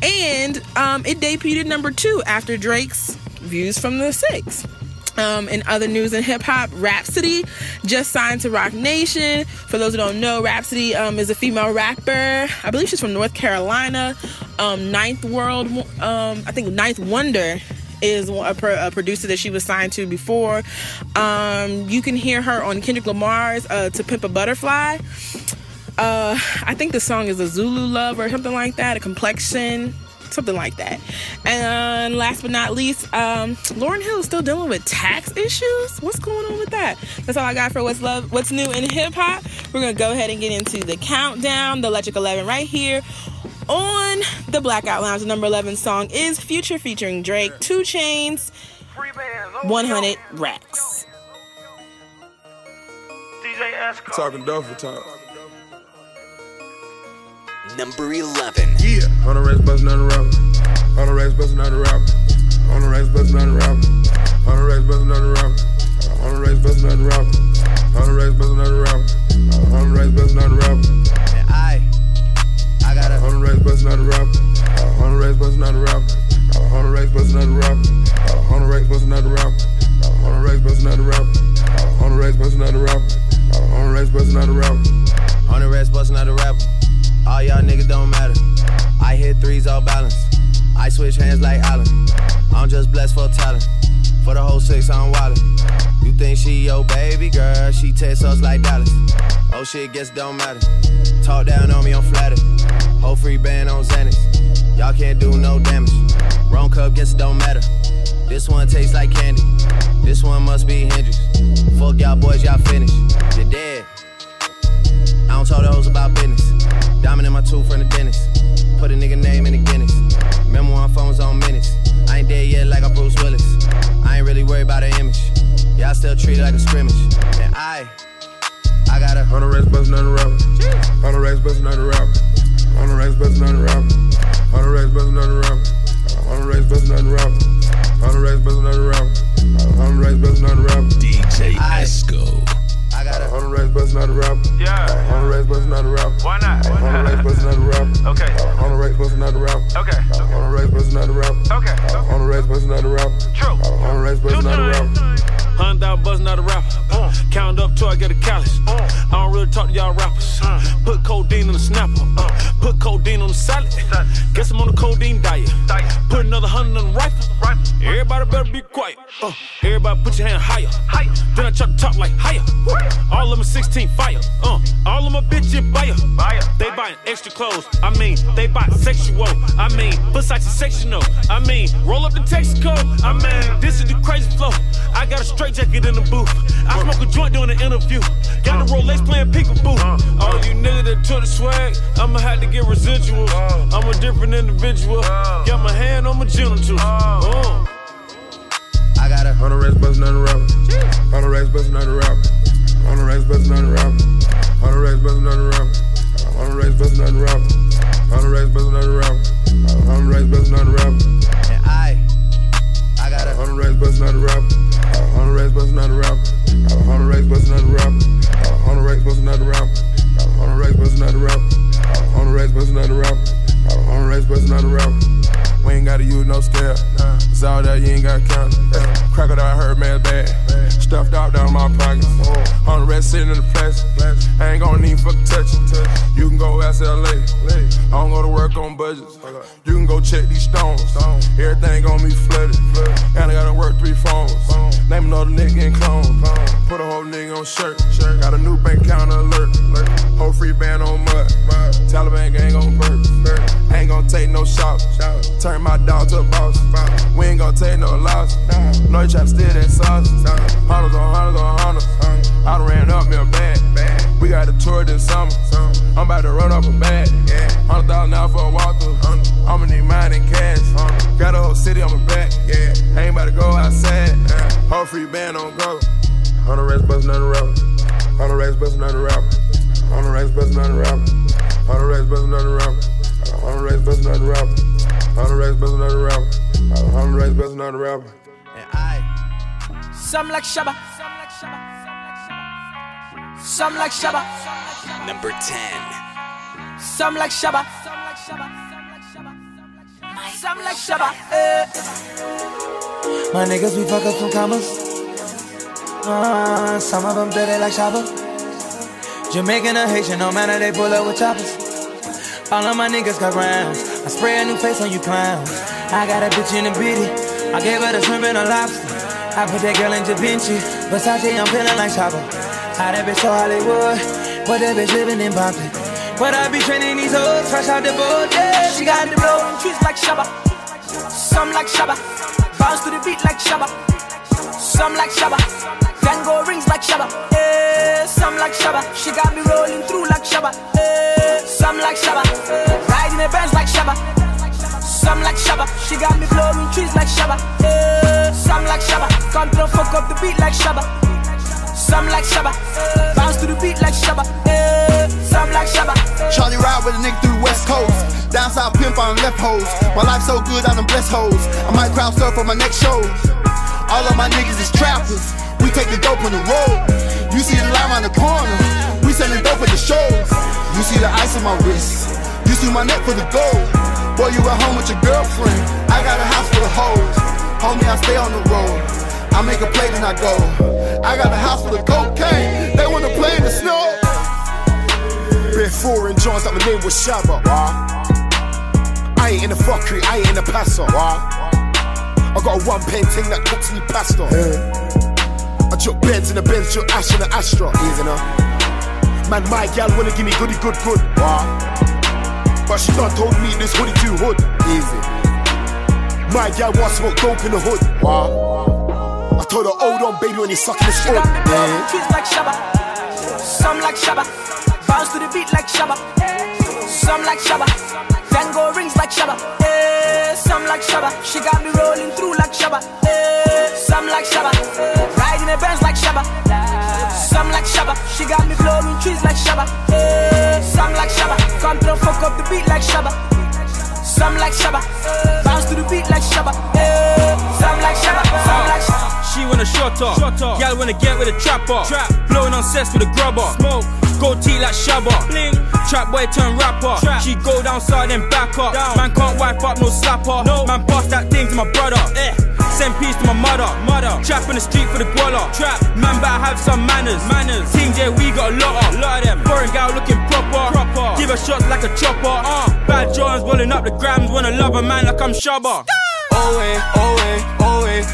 and um, it debuted number two after Drake's Views from the Six. Um, in other news in hip hop, Rapsody just signed to Roc Nation. For those who don't know, Rapsody um, is a female rapper. I believe she's from North Carolina. Um, Ninth World, um, I think Ninth Wonder is a, pro- a producer that she was signed to before. Um, you can hear her on Kendrick Lamar's uh, "To Pimp a Butterfly." Uh, I think the song is a Zulu love or something like that, a complexion, something like that. And last but not least, um, Lauryn Hill is still dealing with tax issues. What's going on with that? That's all I got for what's love, what's new in hip hop. We're gonna go ahead and get into the countdown, the Electric Eleven, right here on the Blackout Lounge. The number eleven song is Future featuring Drake, 2 Chainz, 100 Racks. Talking Duffel talk. Number 11. Yeah. On the racks bustin' on the rapper. On the racks bustin' on the rapper. On the racks bustin' on the rapper. On the racks bustin' on the rapper. On the racks bustin' on the rapper. On the racks bustin' on the rapper. On the racks bustin' on the rapper. And I, I got a On the racks bustin' on the rapper. On the racks bustin' on the rapper. On the racks bustin' on the rapper. On the racks bustin' on the rapper. On the racks bustin' on the rapper. On the racks bustin' on the rapper. On the racks bustin' on the rapper. On the rest bustin' out the rapper. All y'all niggas don't matter. I hit threes all balance. I switch hands like Allen. I'm just blessed for talent. For the whole six, I'm wildin'. You think she your baby girl? She text us like Dallas. Oh shit, guess don't matter. Talk down on me, I'm flattered. Whole free band on Xanax. Y'all can't do no damage. Wrong cup, guess don't matter. This one tastes like candy. This one must be Hendrix. Fuck y'all boys, y'all finished. You're dead. I don't talk to hoes about business. Diamond in my tooth from the dentist. Put a nigga name in the Guinness. Remember when phones on minutes. I ain't dead yet like I'm Bruce Willis. I ain't really worried about the image. Yeah, I still treat it like a scrimmage. And I, I got a Hundred racks bustin' on the rapper. Hundred racks bustin' on the rapper. Hundred racks bustin' on the rapper. Hundred racks bustin' on the rapper. Hundred racks bustin' on the rapper. Hundred racks bustin' on the rapper. Hundred racks bustin' on the rapper. DJ Esco. I got a hundred racks bustin' on the rapper. Yeah. Racks bustin' on the rapper. Why not? Bustin' on the rapper. Okay. Hundred racks bustin' on the rapper. Okay. Hundred racks bustin' on the rapper. Okay. Hundred racks bustin' on the rapper. True. Hundred racks bustin' on the rapper. Hundred dollar buzzing out a rapper. Uh, count up till I get a callus. Uh, I don't really talk to y'all rappers. Uh, put codeine in the snapper. Uh, put codeine on the salad. Guess I'm on the codeine diet. Put another hundred on the rifle. Everybody better be quiet. Uh, everybody put your hand higher. Then I try to talk like higher. All of them 16 fire. Uh, all of my bitches buyer. They buying extra clothes. I mean, they buy sexual. I mean, Versace sectional. I mean, roll up the Texaco. I mean, this is the crazy flow. I got a straight jacket in the booth. I smoke a joint during the interview. Got the Rolex playing peekaboo. Uh-huh. All you niggas that took the swag, I'ma have to get residuals. Uh-huh. I'm a different individual. Uh-huh. Got my hand on my genitals. Uh. I got a hundred racks bustin' on the rapper. Hundred racks bustin' on the rapper. Hundred racks bustin' on the rapper. Hundred racks bustin' on the rapper. Hundred racks bustin' on the rapper. Hundred racks bustin' on the rapper. Hundred racks bustin' on the rapper. And I, Got a hundred racks bustin' on the rapper. Hundred racks bustin' on the rapper. Hundred racks bustin' on the rapper. Hundred racks bustin' on the rapper. Hundred racks bustin' on the rapper. Hundred racks bustin' on the rapper. Hundred racks bustin' on the rapper. We ain't gotta use no scale. It's all that you ain't gotta count. Crocodile hurt man bad. Stuffed out down my pockets. Hundred racks sitting in the plastic. I ain't gonna need fucking touch it. You can go ask LA. I don't go to work on budgets. You can go check these stones. Everything gonna be flooded. And I gotta work three phones. Name another nigga in clone. Put a whole nigga on shirt. Got a new bank account alert. Whole free band on mud. Taliban gang on perk. Ain't gonna take no shots. Turn my dog to a boss. We ain't gonna take no loss. No, you try to steal that sauce. Hunters on hunters on hunters. I done ran up me a bag. We got a tour this summer. I'm about to run up a bag. Hundred thousand out for a walkthrough. I'ma need mine in cash. Got a whole city on my back. Yeah. Ain't about to go outside. Whole free band on go. Hundred racks bustin' on the rapper. Hundred racks bustin' on the rapper. Hundred racks bustin' on the rapper. Hundred racks bustin' on the rapper. Hundred racks bustin' on the rapper. Hundred racks bustin' on the rapper. Hundred racks bustin' on the rapper. And I, some like Shabba. Some like Shabba. Number 10. Some like Shabba. Some like Shabba. Eh. My niggas, we fuck up some commas. Uh, some of them dirty like Shabba. Jamaican or Haitian, no matter, they pull up with choppers. All of my niggas got rounds. I spray a new face on you clowns. I got a bitch in a bitty. I gave her the shrimp and a lobster. I put that girl in Da Vinci. Versace, I'm feeling like Chopper. How that bitch so Hollywood, but that bitch living in Compton. But I be training these hoes fresh out the boat, yeah. She got the blowing trees like Shabba. Some like Shabba. Bounce to the beat like Shabba. Some like Shabba. Tango rings like Shabba. Eh, some like Shabba. She got me rolling through like Shabba. Eh, some like Shabba. Riding the Benz like Shabba. Some like Shabba. She got me blowing trees like Shabba. Eh, some like Shabba. Through, fuck up the beat like Shabba. Some like Shabba. Bounce to the beat like Shabba. Eh, some like Shabba. Charlie ride with a nigga through west coast. Down south pimp on left hoes. My life so good on them blessed hoes. I might crowd surf for my next show. All of my niggas is trappers. We take the dope on the road. You see the line on the corner. We selling dope at the shows. You see the ice on my wrist. You see my neck for the gold. Boy, you at home with your girlfriend. I got a house full of hoes. Homie, I stay on the road. I make a play then I go. I got a house full of cocaine. They wanna play in the snow. Been foreign joints that my name was Shabba. I ain't in the fuckery, I ain't in the passer. I got a one pen thing that cooks me pasta. I took beds in the Benz, took ash in the Astra. Easy now. Man, my gal wanna give me goody good good. But she done told me this hoodie too hood. Easy. My gal want smoke dope in the hood. I told her, hold on, baby, when you sucking the She hood. got me blowing trees like Shabba. Some like Shabba. Bounce to the beat like Shabba. Some like Shabba. Tango rings like Shabba. Eh, some like Shabba. She got me rolling through like Shabba. Eh, some like Shabba. Riding a Benz like Shabba. Some like Shabba. She got me blowing trees like Shabba. Eh, some like Shabba. Come through, fuck up the beat like Shabba. Some like Shabba. Bounce to the beat like Shabba. Eh, some like Shabba. Some like Shabba. She wanna shut up. Gal wanna get with a trapper. Trap. Blowing on sets with a grubber. Smoke. Gold teeth like Shabba. Bling. Trap boy turn rapper. Trap. She go down side then back up. Down. Man can't wipe up no slapper. No. Man bust that thing to my brother. Eh. Send peace to my mother. Mother. Trap in the street for the guala. Trap. Man I have some manners. Manners. Team J we got a lot of. Lot of them. Foreign gal looking proper. Proper. Give her shots like a chopper. Uh. Bad Johns rolling up the grams. Wanna love a man like I'm Shabba. Oh eh, oh eh.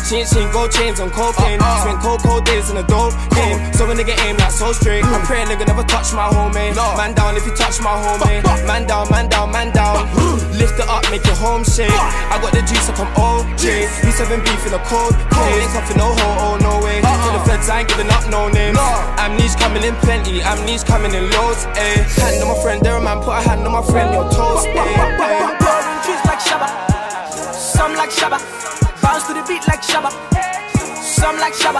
Chin chin, gold chains on cocaine. Uh, uh. Spent cold cold days in a dope game. So a nigga aim like so straight. I pray a nigga never touch my homie. Man down if you touch my homie. Man down, man down, man down. Lift it up, make your home shake. I got the juice up, I'm OJ. B7 beef in a cold case. Nothing no ho, oh no way. To the feds, I ain't giving up no names. Amnesia coming in plenty, amnesia coming in loads. Eh. Hand on my friend, there a man, put a hand on my friend, your toes. Eh. eh. Trees like Shabba. Some like Shabba. Bounce to the beat like Shabba. Some like Shabba.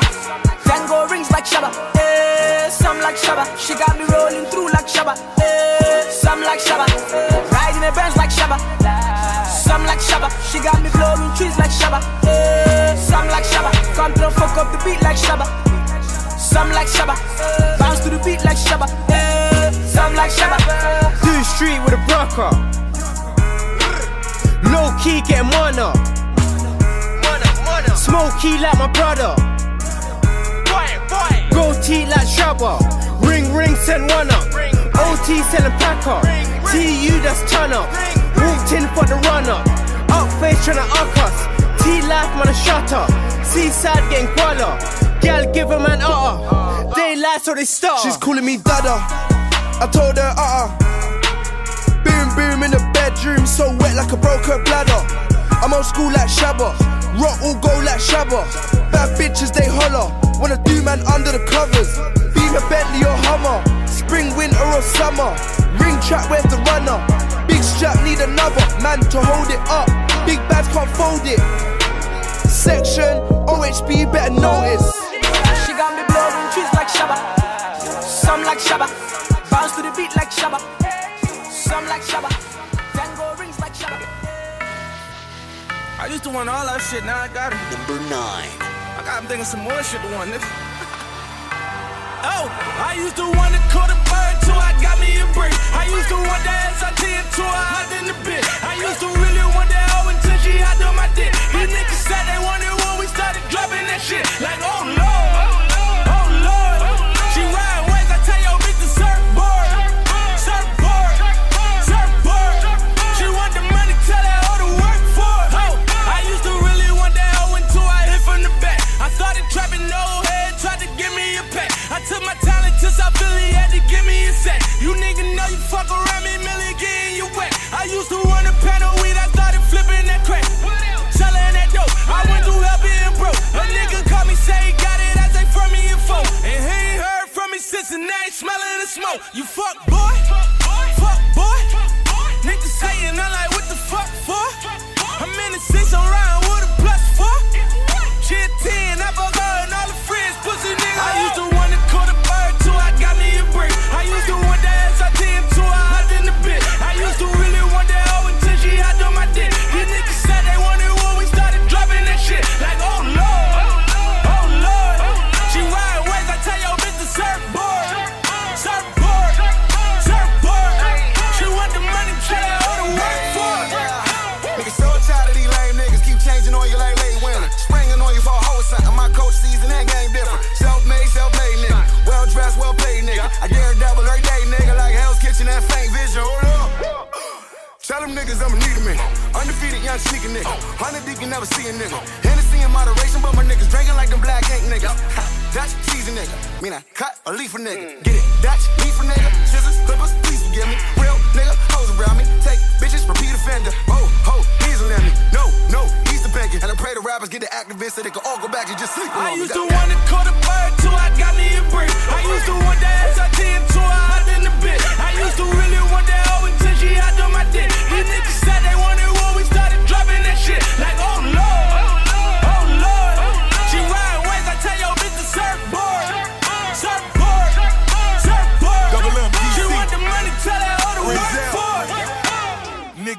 Tango rings like Shabba. Eh, some like Shabba. She got me rolling through like Shabba. Eh, some like Shabba. Riding a Benz like Shabba. Some like Shabba. She got me blowing trees like Shabba. Eh, some like Shabba. Come through, fuck up the beat like Shabba. Some like Shabba. Bounce to the beat like Shabba. Eh, some like Shabba. Do the street with a broker. Low key getting money. Smoke key like my brother. Gold teeth like Shabba. Ring ring send one up. OT selling packer. TU that's ton up. Walked in for the run up. Up face tryna up us. T life man a shut up. Seaside getting guala. Gal give a man uh They lie so they start. She's calling me dada. I told her uh uh. Boom in the bedroom, so wet like a broken bladder. I'm old school like Shabba. Rock all go like Shabba. Bad bitches they holler. Wanna do man under the covers. Beam a Bentley or Hummer. Spring, winter or summer. Ring trap, where's the runner? Big strap need another man to hold it up. Big bags can't fold it. Section OHB better notice. She got me blowing trees like Shabba. Some like Shabba. Bounce to the beat like Shabba. I used to want all that shit, now I got it. Number nine. I got I'm thinking some more shit to want, nigga. Oh, I used to want to call the bird till I got me a break. I used to want that SRT until I hopped in the bit. I used to really want that hoe until she hopped on my dick. These niggas said they wanted when we started dropping that shit. Like, oh lord, I used to run a panel weed, I started flipping that crack. Selling that dope, I went through hell being broke. A nigga called me, say he got it, I say from me and phone. And he ain't heard from me since and now he smelling the smoke. You fuck boy, fuck boy. Niggas saying I'm like, what the fuck for? I'm in the six, I'm riding Undefeated young sneaker nigga. Hundred deep you never see a nigga. Hennessy in moderation, but my niggas drinking like them black ink niggas. Ha, Dutch season nigga. Mean I cut a leaf for nigga. Get it? Dutch leaf for nigga. Scissors, clippers, please forgive me. Real nigga, hoes around me. Take bitches, repeat offender. Oh, ho, he's a lemon. No, no, he's the banking. And I pray the rappers get the activists so they can all go back and just sleep I me. used to want to call the bird till I got me a break. I used to want that SRT until I hopped in the bit. I used to really want that hoe until she hopped on my dick. These niggas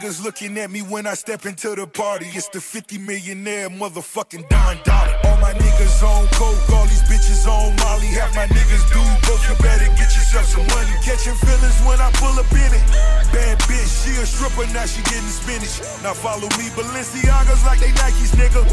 niggas looking at me when I step into the party. It's the 50 millionaire motherfucking Don Dollar. All my niggas on coke, all these bitches on Molly. Half my niggas do both. You better get yourself some money. Catching feelings when I pull up in it. She a stripper, now she getting spinach. Now follow me, Balenciagas like they Nikes, nigga.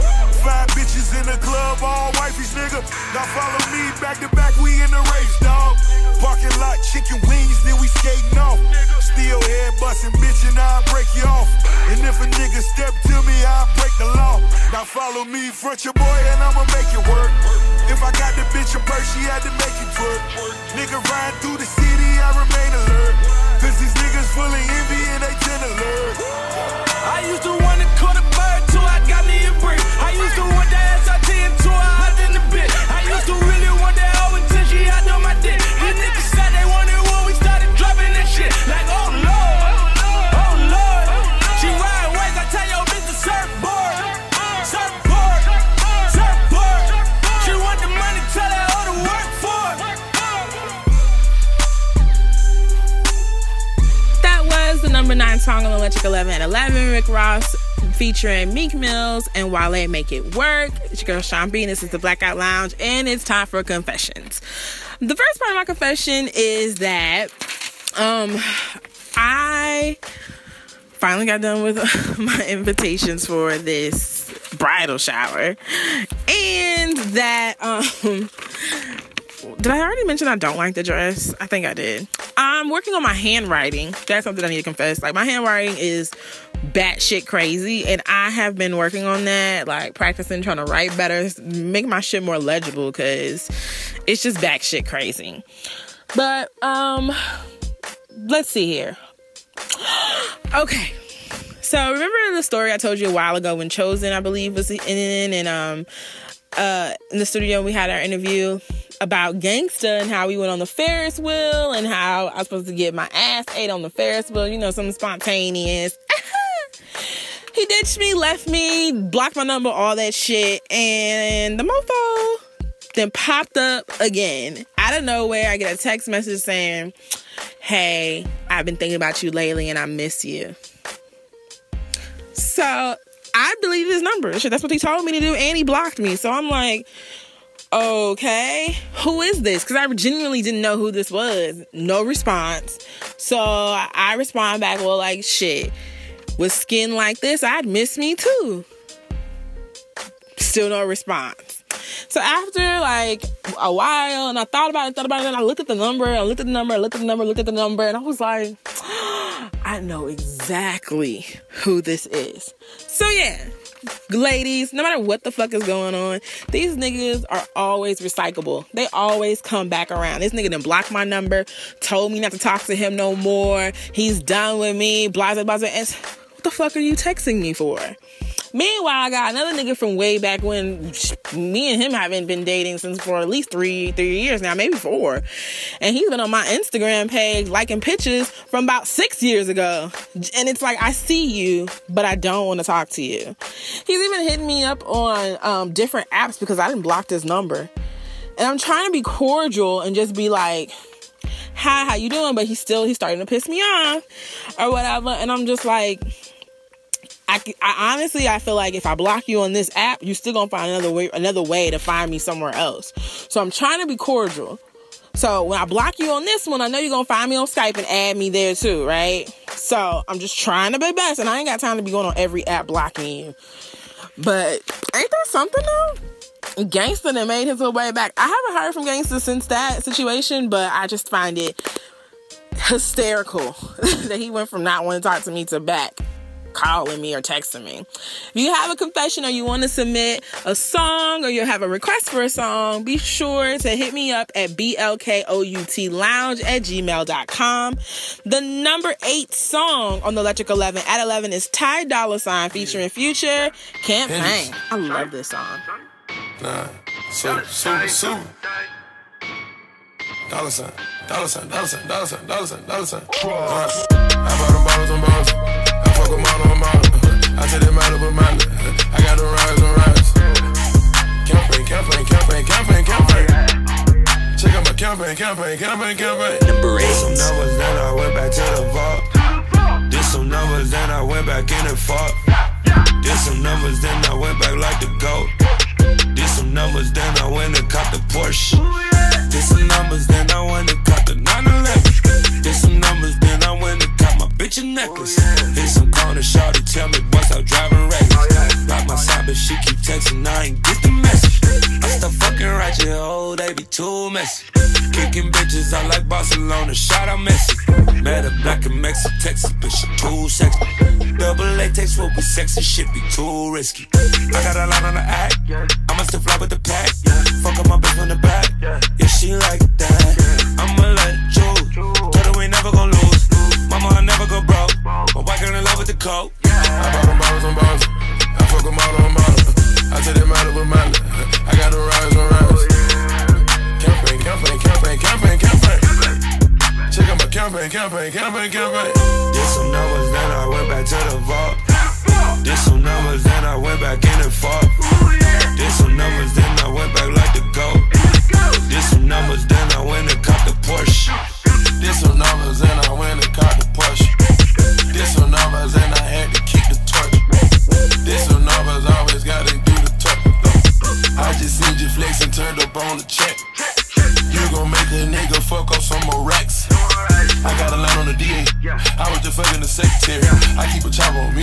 Five bitches in the club, all wifeys, nigga. Now follow me, back to back, we in the race, dog. Parking lot, chicken wings, then we skating off. Still head busting, bitch, and I'll break you off. And if a nigga step to me, I'll break the law. Now follow me, front your boy, and I'ma make it work. If I got the bitch a purse, she had to make it work. Nigga riding through the city, I remain alert. Envy and they tend to learn. I used to wanna call a bird till I got me a brick. I used to want that song on Electric 11 at 11. Rick Ross featuring Meek Mills and Wale Make It Work. It's your girl Sean Bean. This is the Blackout Lounge, and it's time for confessions. The first part of my confession is that um I finally got done with my invitations for this bridal shower. And that um did I already mention I don't like the dress? I think I did. I'm working on my handwriting. That's something I need to confess. Like my handwriting is batshit crazy, and I have been working on that, like practicing trying to write better, make my shit more legible, cause it's just batshit crazy. But um, let's see here. Okay. So remember the story I told you a while ago when Chosen, I believe, was in and um uh in the studio we had our interview about gangsta and how we went on the Ferris wheel and how I was supposed to get my ass ate on the Ferris wheel, you know, something spontaneous. he ditched me, left me, blocked my number, all that shit, and the mofo then popped up again. Out of nowhere, I get a text message saying, Hey, I've been thinking about you lately and I miss you. So I deleted his number. Shit, that's what he told me to do, and he blocked me. So I'm like, okay, who is this? Because I genuinely didn't know who this was. No response. So I respond back, well, like, shit, with skin like this, I'd miss me too. Still no response. So after like a while, and I thought about it, thought about it, and I looked at the number, I looked at the number, I looked at the number, looked at the number, and I was like, I know exactly who this is. So yeah, ladies, no matter what the fuck is going on, these niggas are always recyclable. They always come back around. This nigga done blocked my number, told me not to talk to him no more. He's done with me, blah blah blah. What the fuck are you texting me for? Meanwhile, I got another nigga from way back when me and him haven't been dating since for at least three three years now, maybe four. And he's been on my Instagram page liking pictures from about six years ago. And it's like I see you, but I don't want to talk to you. He's even hitting me up on um, different apps because I didn't block his number. And I'm trying to be cordial and just be like, hi, how you doing? But he's still he's starting to piss me off or whatever. And I'm just like, I, I, honestly I feel like if I block you on this app, you're still gonna find another way another way to find me somewhere else. So I'm trying to be cordial. So when I block you on this one, I know you're gonna find me on Skype and add me there too, right? So I'm just trying to be best, and I ain't got time to be going on every app blocking you. But ain't that something though? Gangster that made his way back. I haven't heard from Gangsta since that situation, but I just find it hysterical that he went from not wanting to talk to me to back calling me or texting me. If you have a confession or you want to submit a song or you have a request for a song, be sure to hit me up at blkoutlounge at gmail.com. The number eight song on the Electric 11 at 11 is Ty Dolla Sign featuring Future Campaign. I love this song. Nah, so. Dollar sign, dollar sign, dollar sign, dollar sign, dollar sign, dollar sign. I bought them bottles on bottles. I fuck a model on model. I take that model with model. I got them rides on rides. Campaign, campaign, campaign, campaign, campaign. Check out my campaign, campaign, campaign, campaign. Number eight. Some numbers, then I went back to the vault. This some numbers, then I went back in and fought. Did some numbers, then I went back like the goat. Did some numbers, then I went and caught the Porsche. Kicking bitches, I like Barcelona, shout out Messi. Met a black and Mexican, Texas, bitch, too sexy. Double latex will be sexy, shit be too risky. I got a lot on the act, I'ma still fly with the pack. Fuck up my bitch on the back, yeah, she like that. I'ma let it choose, told her we never gon' lose. Mama, I never go broke, my girl in love with the coke. Campaign, campaign, campaign, campaign. Did some numbers, then I went back to the vault. Did some numbers, then I went back in and fought. Did some numbers, then I went back like the goat. Did some numbers, then I went and caught the Porsche. Did some numbers and I went and caught the push. Did some numbers and I had to keep the torch. Did some numbers, always gotta do the touch. I just seen you flex and turned up on the check. Gon' make a nigga fuck up some more racks. I got a line on the DA. I was just fucking the secretary. I keep a chopper on me.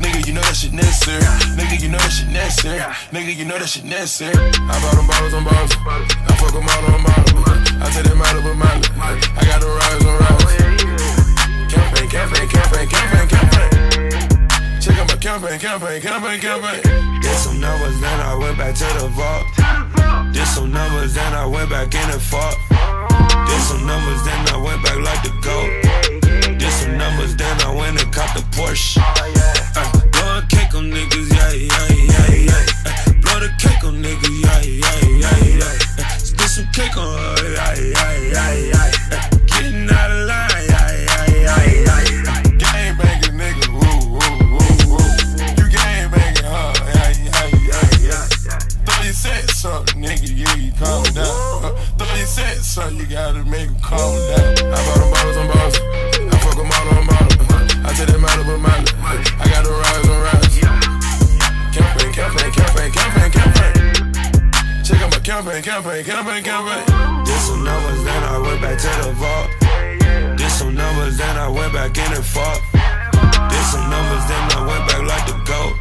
Nigga, you know that shit necessary. Nigga, you know that shit necessary. Nigga, you know that shit necessary. I bought them bottles on bottles. I fuck them all on bottles. I take them out of a Miley. I got the rise on rise. Campaign, campaign, campaign, campaign, campaign. Campaign, campaign, campaign, campaign. Did some numbers, then I went back to the vault. Did some numbers, then I went back in and fought. Did some numbers, then I went back like the goat. Did some numbers, then I went and caught the Porsche. Blow a cake on niggas, yeah, yeah, yeah, yeah. Blow the cake on niggas, yeah, yeah, yeah, yeah. Spit some cake on her, yeah, yeah, yeah, yeah. Said nigga, yeah, you calm down. Uh, thought you said you gotta make him calm down. I bought them bottles on bottles. I fuck them all on bottles. I take out of a Miley. I got the rise on rise. Campaign, campaign, campaign, campaign, campaign. Check out my campaign, campaign, campaign, campaign. Did some numbers, then I went back to the vault. Did some numbers, then I went back in and fought. Did some numbers, then I went back like the goat.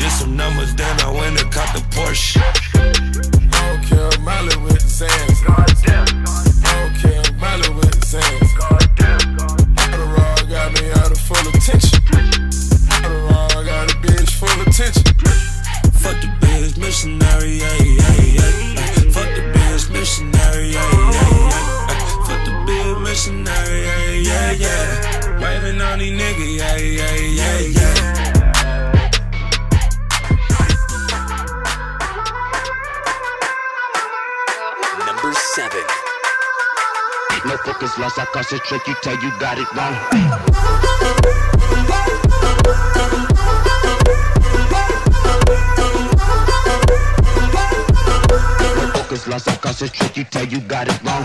Did some numbers, then I went and caught the Porsche. I don't care, Miley with the sands. I don't care, Miley with the sands. Adderall got me full attention. Adderall got a bitch full attention. Fuck the bitch missionary, yeah, yeah, yeah. Fuck the bitch missionary, yeah, yeah, yeah. Fuck the bitch missionary, yeah, yeah, yeah. Waving on these niggas, yeah, yeah, yeah, yeah. Focus lost, I concentrate, you tell you got it wrong. Focus lost, I concentrate, you tell you got it wrong.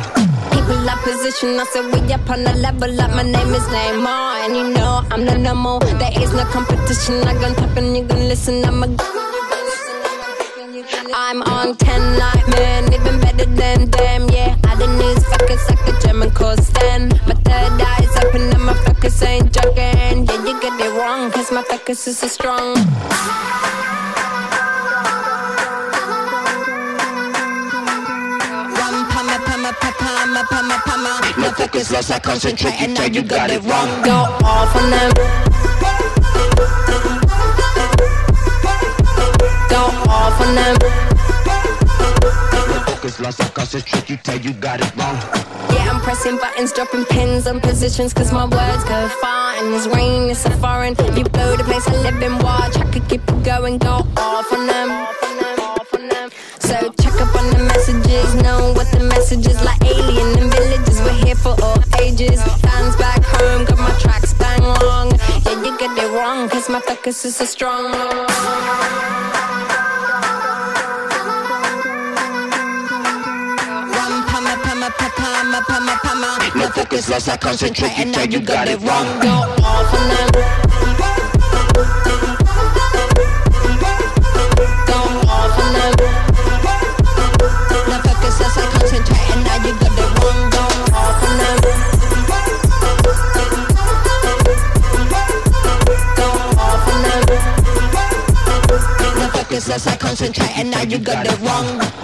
People up position, I said we up on the level up. My name is Neymar, and you know I'm the number. There is no competition. I gon' talk and you gon' listen. I'm a. I'm on 10 like man, even better than them, yeah. I the news fuckers like a German coast stand. My third eye's open and my focus ain't joking. Yeah, you get it wrong, cause my focus is so strong. Pama, pama, pama, pama, pama. Focus lost, I concentrate, and now you got it wrong. Go off on them. Go off on them. Focus lost, I concentrate, you tell you got it wrong. Yeah, I'm pressing buttons, dropping pins on positions, cause my words go far. And this rain is so foreign. You blow the place I live in, watch. I could keep it going, go off on them. So check up on the messages, know what the message is like alien and villages. We're here for all ages. Fans back home, got my tracks bang long. Yeah, you get it wrong, cause my focus is so strong. Them. Go off on them. No focus, lost, I concentrate, and now you got it wrong. Go off on them. Go off on them. No focus, lost, I concentrate, and now you got it wrong.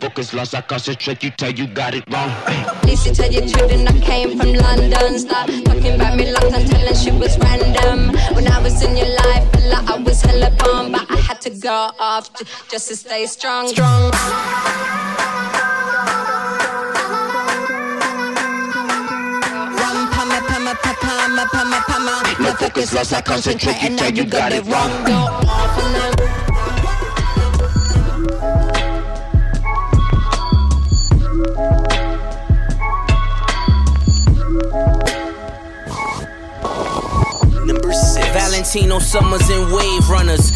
Focus lost, I concentrate, you tell you got it wrong. Lisa tell you truth and I came from London Stop talking about me like I'm telling she was random When I was in your life, a lot I was hella bomb But I had to go off just to stay strong Strong pama, pama, pama No focus lost, I concentrate, and now you got it wrong Go off on them Number six. Valentino Summers and Wave Runners.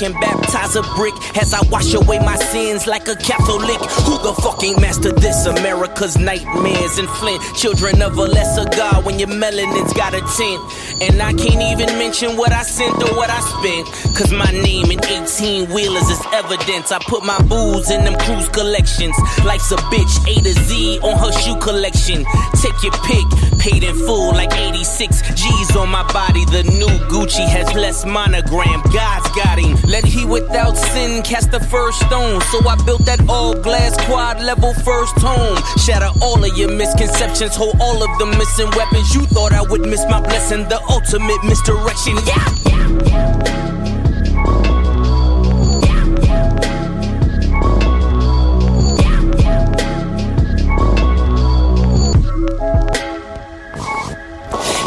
can baptize a brick as I wash away my sins like a Catholic. Who the fucking master this? America's nightmares and Flint. Children of a lesser God when your melanin's got a tint. And I can't even mention what I sent or what I spent. Cause my name in 18 wheelers is evidence. I put my booze in them cruise collections. Life's a bitch, A to Z on her shoe collection. Take your pick, paid in full like 86 G's on my body. The new Gucci has less monogram. God's got him. Let he without sin cast the first stone. So I built that all glass quad level first home. Shatter all of your misconceptions, hold all of the missing weapons. You thought I would miss my blessing, the ultimate misdirection. Yeah.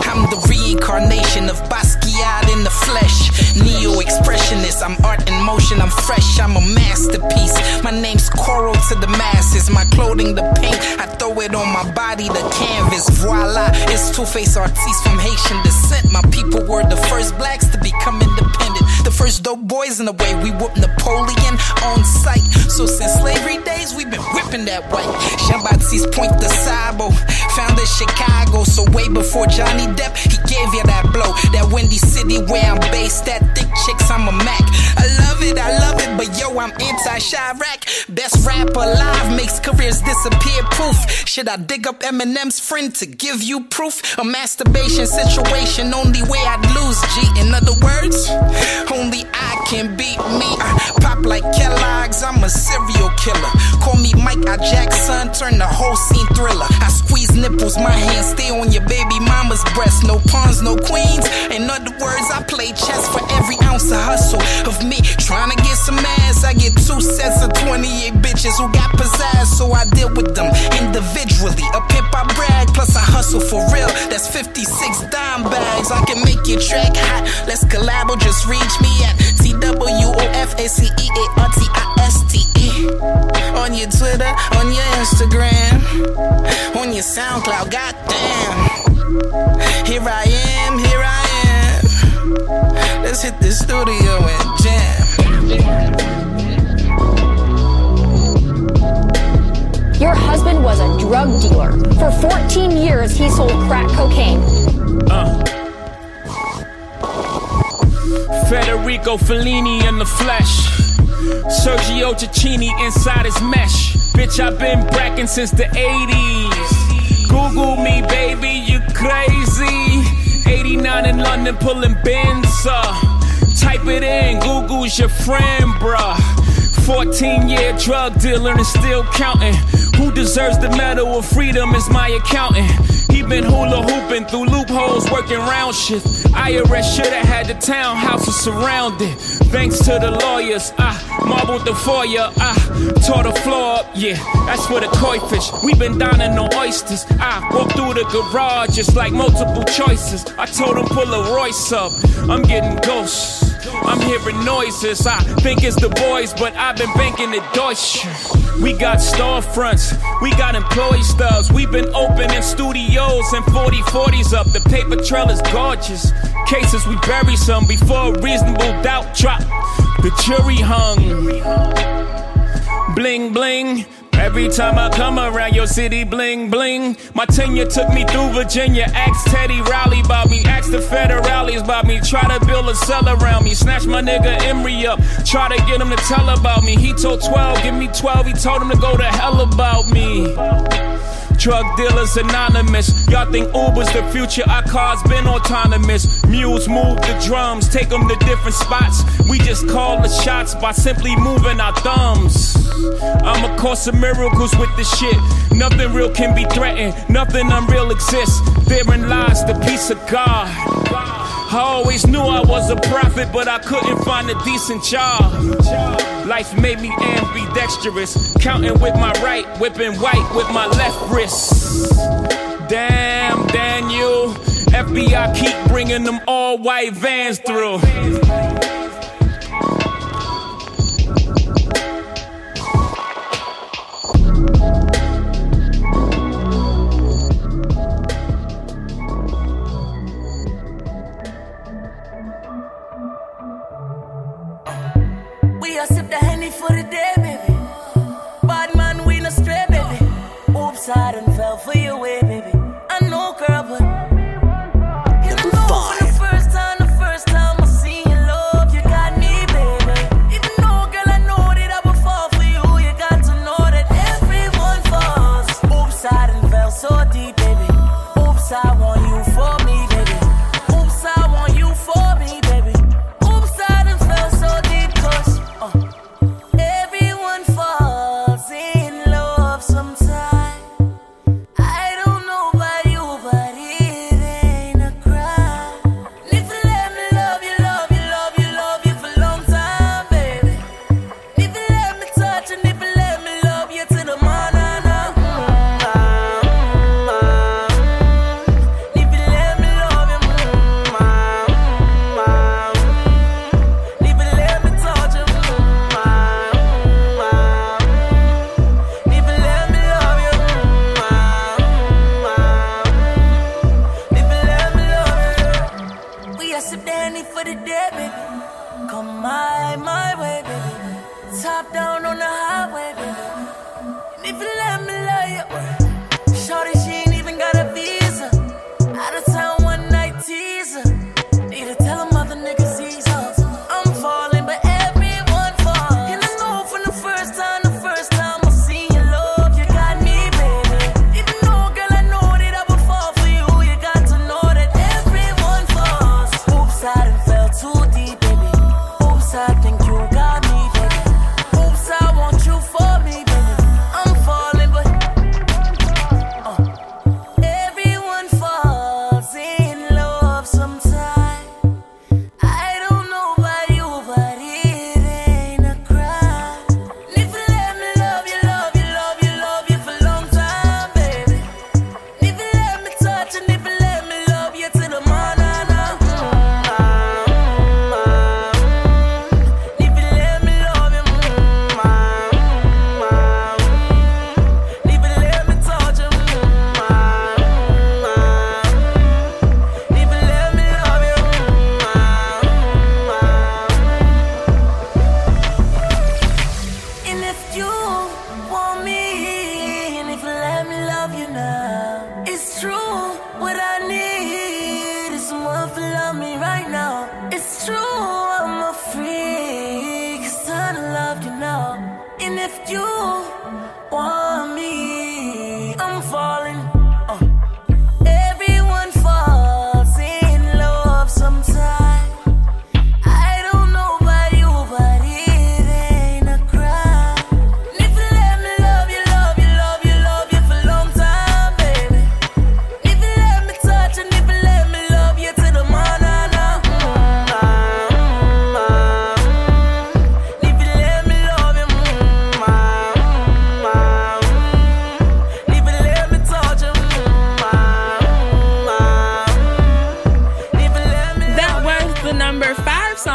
I'm the reincarnation of Basquiat in the flesh. Neo expressionist, I'm art in motion, I'm fresh, I'm a masterpiece. My name's Coral to the masses, my clothing, the paint, I throw it on my body, the canvas. Voila, it's two face artists from Haitian descent. My people were the first blacks to become independent, the first dope boys in the way we whooped Napoleon on sight. So since slavery days, we've been whipping that white. Jean-Baptiste Point du Sable, founded Chicago, so way before Johnny Depp, he gave you that blow. That Windy City where I'm based, that thick chicks, I'm a Mac. I love it, I love it, but yo, I'm anti-Chiraq. Best rapper alive makes careers disappear. Proof. Should I dig up Eminem's friend to give you proof? A masturbation situation, only way I'd lose. G. In other words, only I can beat me. I pop like Kellogg's, I'm a serial killer. Call me Mike I Jackson, turn the whole scene thriller. I squeeze nipples, my hands stay on your baby mama's breast. No pawns, no queens. In other words, I play chess for every ounce of hustle of me trying to get some ass. I get two sets of 28 bitches who got pizzazz, so I deal with them individually. A pimp I brag, plus I hustle for real. That's 56 dime bags. I can make your track hot. Let's collab or just reach me at T W O F A C E A R T I S T E. On your Twitter, on your Instagram, on your SoundCloud, goddamn. Here I am. Let's hit the studio and jam. Your husband was a drug dealer. For 14 years, he sold crack cocaine. Uh. Federico Fellini in the flesh. Sergio Cicchini inside his mesh. Bitch, I've been bracking since the 80s. Google me, baby, you crazy. 89 in London pulling bins up. Type it in, Google's your friend, bruh. 14 year drug dealer and still counting. Who deserves the medal of freedom is my accountant. Been hula hooping through loopholes, working round shift. IRS should have had the townhouses surrounded. Thanks to the lawyers, I marbled the foyer, I tore the floor up. Yeah, that's for the koi fish. We been dining on oysters. I walk through the garage, just like multiple choices. I told him pull a Royce up. I'm getting ghosts. I'm hearing noises. I think it's the boys, but I've been banking the Deutsche. We got storefronts, we got employee stubs. We've been opening studios and 40 40s up. The paper trail is gorgeous. Cases we bury some before a reasonable doubt drop. The jury hung. Bling bling. Every time I come around your city, bling bling. My tenure took me through Virginia. Ask Teddy Riley about me. Ask the federales about me. Try to build a cell around me. Snatch my nigga Emery up. Try to get him to tell about me. He told 12, give me 12. He told him to go to hell about me. Drug dealers anonymous. Y'all think Uber's the future? Our cars been autonomous. Mules move the drums, take them to different spots. We just call the shots by simply moving our thumbs. I'm a course of miracles with this shit. Nothing real can be threatened, nothing unreal exists. Therein lies the peace of God. I always knew I was a prophet, but I couldn't find a decent job. Life made me ambidextrous, counting with my right, whipping white with my left wrist. Damn, Daniel, FBI keep bringing them all white vans through. Honey for the day, baby. Bad man, we no stray, baby. Oops, I done fell for your way, baby.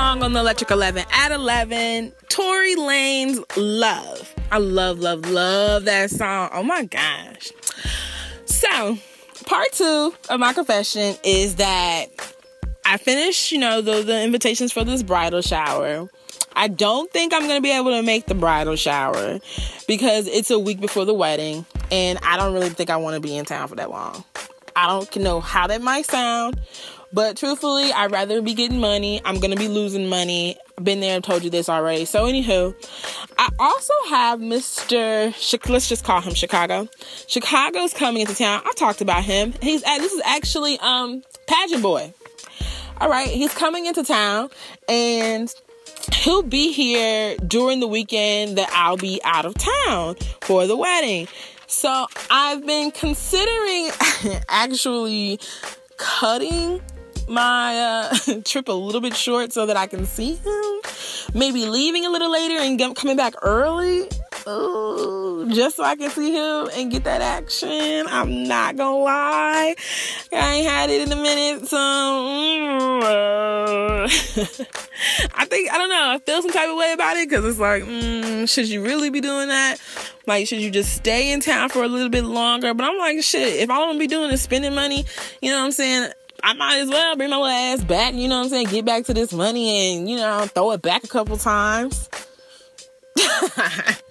Song on the Electric 11 at 11, Tory Lanez Love. I love, love, love that song. Oh my gosh. So, part two of my confession is that I finished, you know, the, the invitations for this bridal shower. I don't think I'm gonna be able to make the bridal shower because it's a week before the wedding, and I don't really think I want to be in town for that long. I don't know how that might sound, but truthfully, I'd rather be getting money. I'm gonna be losing money. I've been there and told you this already. So, anywho, I also have Mr. Let's just call him Chicago. Chicago's coming into town. I talked about him. He's at, this is actually um pageant boy. All right, he's coming into town and he'll be here during the weekend that I'll be out of town for the wedding. So I've been considering actually cutting my uh, trip a little bit short so that I can see him. Maybe leaving a little later and coming back early. Ooh, just so I can see him and get that action. I'm not gonna lie. I ain't had it in a minute, so mm, uh, I think I don't know. I feel some type of way about it because it's like, mm, should you really be doing that? Like, should you just stay in town for a little bit longer? But I'm like, shit. If I'm gonna be doing is spending money, you know what I'm saying? I might as well bring my little ass back. You know what I'm saying? Get back to this money and you know throw it back a couple times.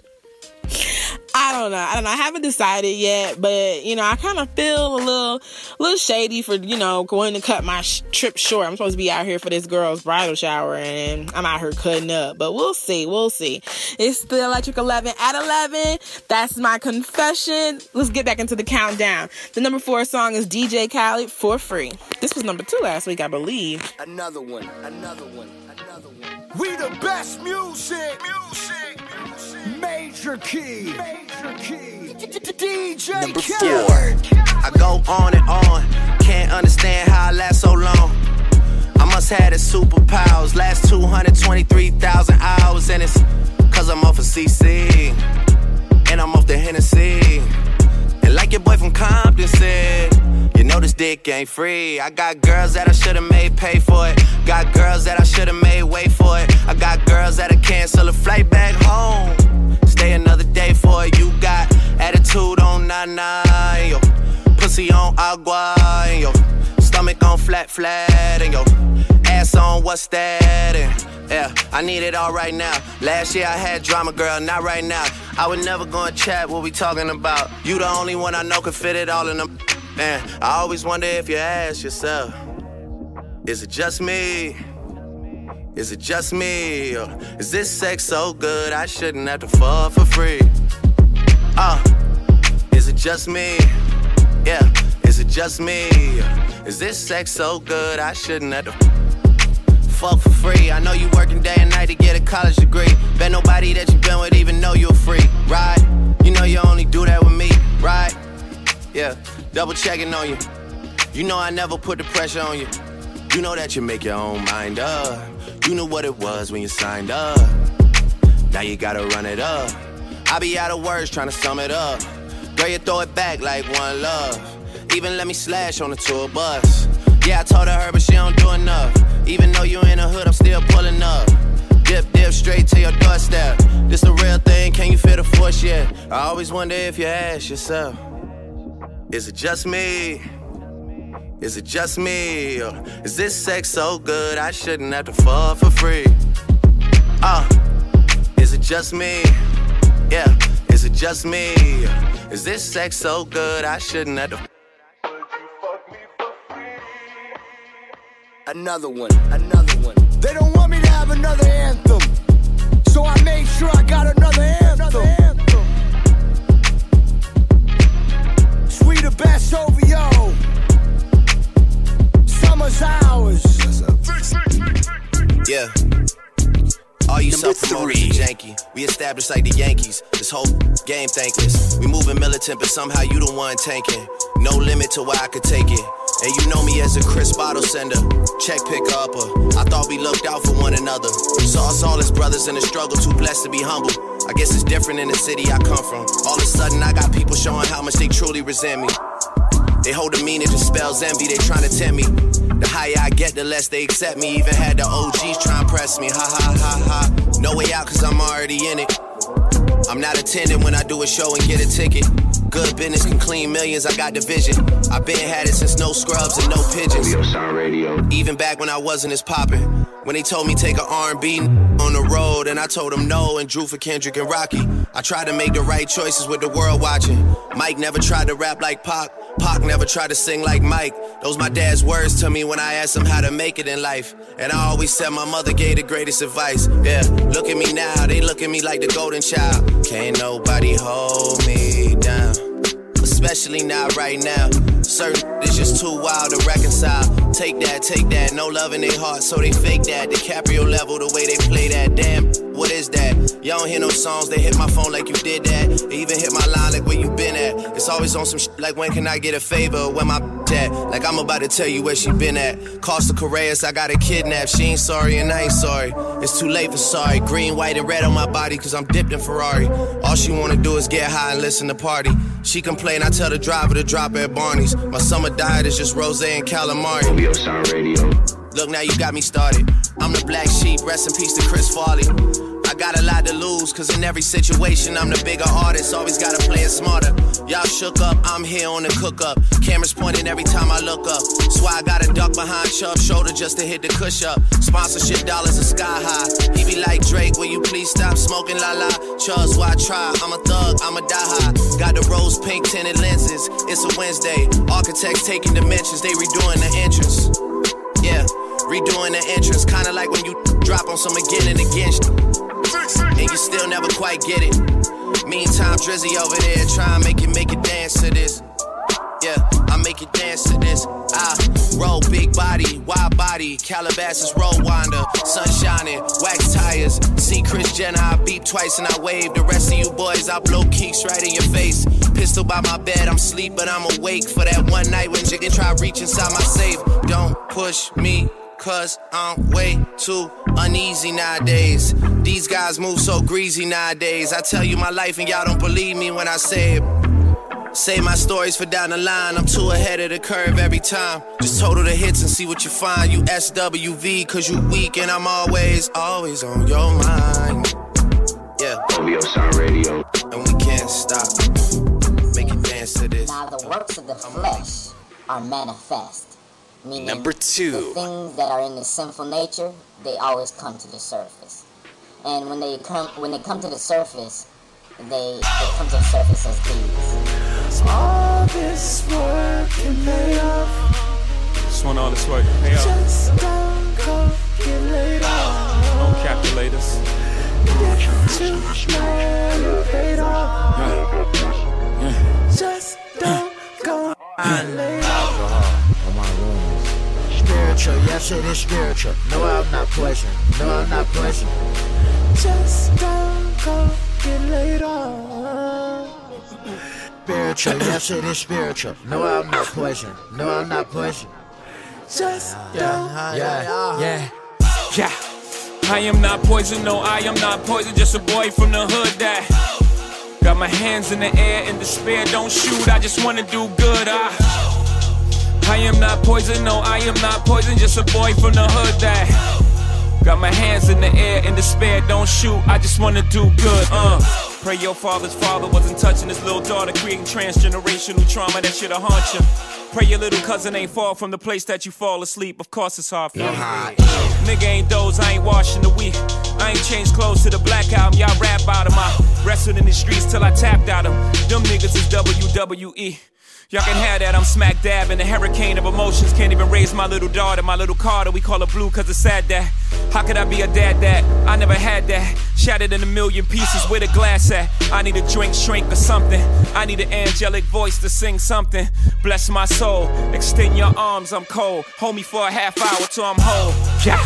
I don't know. I don't know. I haven't decided yet, but you know, I kind of feel a little, a little shady for you know going to cut my sh- trip short. I'm supposed to be out here for this girl's bridal shower, and I'm out here cutting up. But we'll see. We'll see. It's the Electric 11 at 11. That's my confession. Let's get back into the countdown. The number four song is DJ Khaled for free. This was number two last week, I believe. Another one, another one, another one. We the best music, music. Major key, major key. DJ Number four. I go on and on. Can't understand how I last so long. I must have the superpowers. Last 223,000 hours. And it's cause I'm off of CC. And I'm off the Hennessy. And like your boy from Compton said, you know this dick ain't free. I got girls that I should've made pay for it. Got girls that I should've made wait for it. I got girls that'll cancel a flight back home. Stay another day for it. You got attitude on nine yo. Pussy on agua, and yo. Stomach on flat, flat, and yo. Ass on what's that? And yeah, I need it all right now. Last year I had drama, girl, not right now. I would never go and chat what we talking about. You the only one I know can fit it all in them. Man, I always wonder if you ask yourself, is it just me? Is it just me? Or is this sex so good I shouldn't have to fuck for free? Uh, is it just me? Yeah, is it just me? Is this sex so good I shouldn't have to fuck for free? I know you working day and night to get a college degree. Bet nobody that you've been with even know you're free, right? You know you only do that with me, right? Yeah, double checking on you. You know I never put the pressure on you. You know that you make your own mind up. You knew what it was when you signed up. Now you gotta run it up. I be out of words trying to sum it up. Girl, you throw it back like one love. Even let me slash on the tour bus. Yeah, I told her, her, but she don't do enough. Even though you in the hood, I'm still pulling up. Dip, dip, straight to your doorstep. This the real thing, can you feel the force yet? I always wonder if you ask yourself, is it just me? Is it just me? Or is this sex so good I shouldn't have to fuck for free? Uh, is it just me? Yeah, is it just me? Is this sex so good I shouldn't have to Another one, another one. They don't want me to have another anthem. So I made sure I got another anthem. Sweet the best OVO. Summer's ours. Yeah. All you self-promoters janky. We established like the Yankees. This whole game thankless. We moving militant, but somehow you the one tanking. No limit to where I could take it. And you know me as a crisp bottle sender, check picker upper. I thought we looked out for one another. Saw us all as brothers in the struggle, too blessed to be humble. I guess it's different in the city I come from. All of a sudden, I got people showing how much they truly resent me. They hold a meaning, dispels envy, they trying to tempt me. The higher I get, the less they accept me. Even had the OGs try and press me. Ha ha ha ha. No way out, cause I'm already in it. I'm not attending when I do a show and get a ticket. Good business can clean millions, I got the vision. i been had it since no scrubs and no pigeons. Radio. Even back when I wasn't as poppin'. When they told me take a R&B on the road, and I told them no and drew for Kendrick and Rocky. I tried to make the right choices with the world watching. Mike never tried to rap like Pac. Pac never tried to sing like Mike. Those my dad's words to me when I asked him how to make it in life. And I always said my mother gave the greatest advice. Yeah, look at me now, they look at me like the golden child. Can't nobody hold me down especially not right now. Certain it's just too wild to reconcile. Take that, take that, no love in their heart, so they fake that. DiCaprio level, the way they play that. Damn, what is that? Y'all don't hear no songs, they hit my phone like you did that. They even hit my line like where you been at. It's always on some shit like when can I get a favor? Where my at? Like I'm about to tell you where she been at. Costa Rica, I got a kidnap. She ain't sorry and I ain't sorry. It's too late for sorry. Green, white, and red on my body, cause I'm dipped in Ferrari. All she wanna do is get high and listen to party. She complain, I tell the driver to drop at Barney's. My summer diet is just rose and calamari. Sound Radio. Look, now you got me started. I'm the black sheep, rest in peace to Chris Farley. I got a lot to lose, cause in every situation, I'm the bigger artist. Always gotta play it smarter. Y'all shook up, I'm here on the cook up. Cameras pointing every time I look up. Why I gotta duck behind Chubb's shoulder just to hit the cush up. Sponsorship dollars are sky high. He be like Drake, will you please stop smoking la la? Chubb's why I try. I'm a thug, I'm a die high. Got the rose pink tinted lenses. It's a Wednesday. Architects taking dimensions, they redoing the entrance. Yeah, redoing the entrance. Kinda like when you drop on some again and again and you still never quite get it. Meantime, Drizzy over there trying to make it, make it dance to this. Yeah, I make it dance to this. I roll big body, wide body, Calabasas roll winder, sun shining, wax tires. See Chris Jenner, I beep twice and I wave. The rest of you boys, I blow kicks right in your face. Pistol by my bed, I'm sleep, but I'm awake for that one night when Jigga try reach inside my safe. Don't push me cause I'm way too uneasy nowadays. These guys move so greasy nowadays. I tell you my life and y'all don't believe me when I say it. Say my stories for down the line. I'm too ahead of the curve every time. Just total the hits and see what you find. You SWV, cause you weak, and I'm always, always on your mind. Yeah. OVO Sound Radio. And we can't stop. Make it dance to this. Now, the works of the flesh are manifest Meaning Number two. The things that are in the sinful nature, they always come to the surface. And when they come when they come to the surface, they, they come to the surface as these. All this work can pay off. Just want all this work to pay off. Just don't go get. Don't calculate us. Get to know paid off. Yeah. Just don't go get laid off spiritual. Yes, it is spiritual. No, I'm not poison. No, I'm not poison. Just don't go get laid off. Spiritual. Yes, it is spiritual. No, I'm not poison. No, I'm not poison. Just yeah, don't. Yeah, yeah, yeah. I am not poison. No, I am not poison. Just a boy from the hood that. Got my hands in the air in despair. Don't shoot, I just wanna do good. I I am not poison, no, I am not poison, just a boy from the hood that got my hands in the air in despair. Don't shoot, I just wanna do good, uh. Pray your father's father wasn't touching his little daughter, creating transgenerational trauma that should've haunt you. Pray your little cousin ain't fall from the place that you fall asleep. Of course it's hard for you. Nigga ain't those, I ain't washing the week. I ain't changed clothes to the black album, y'all rap out of my wrestled in the streets till I tapped out them. Them niggas is WWE. Y'all can have that, I'm smack dab in a hurricane of emotions. Can't even raise my little daughter, my little Carter. We call her blue cause it's sad that. How could I be a dad that? I never had that. Shattered in a million pieces, with a glass at? I need a drink, shrink, or something. I need an angelic voice to sing something. Bless my soul, extend your arms, I'm cold. Hold me for a half hour till I'm whole. Yeah.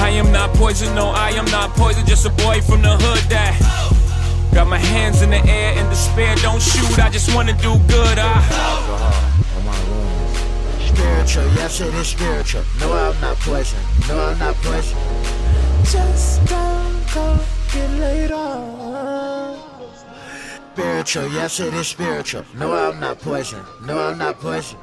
I am not poison, no, I am not poison, just a boy from the hood that. Got my hands in the air in despair. Don't shoot, I just wanna do good. I. Spiritual, yes, it is spiritual. No, I'm not poison. No, I'm not poison. Just don't go get laid off. Spiritual, yes, it is spiritual. No, I'm not poison. No, I'm not poison.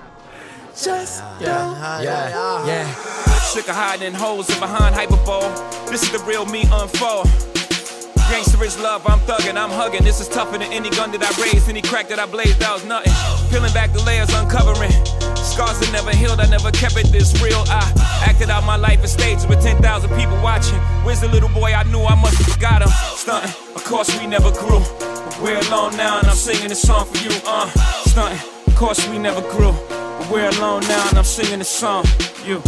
Just Yeah, yeah, yeah. Sick of hiding in holes and behind hyperbole. This is the real me unfold. Gangster is love, I'm thugging, I'm hugging. This is tougher than any gun that I raised, any crack that I blazed, that was nothing. Peeling back the layers, uncovering. Scars that never healed, I never kept it this real. I acted out my life in stages with 10,000 people watching. Where's the little boy I knew I must have forgot him? Stunting, of course we never grew. But we're alone now and I'm singing this song for you. Uh, stunting, of course we never grew. But we're alone now and I'm singing this song for you.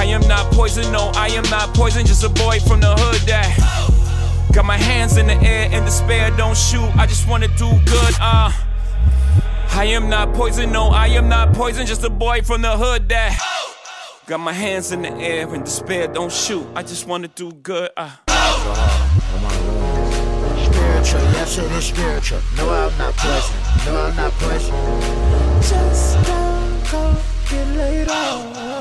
I am not poison, no, I am not poison, just a boy from the hood that got my hands in the air in despair. Don't shoot, I just wanna do good, uh. I am not poison, no, I am not poison, just a boy from the hood that got my hands in the air in despair. Don't shoot, I just wanna do good, uh. Spiritual, yes it is spiritual. No, I'm not poison. No, I'm not poison. Just don't go get laid off.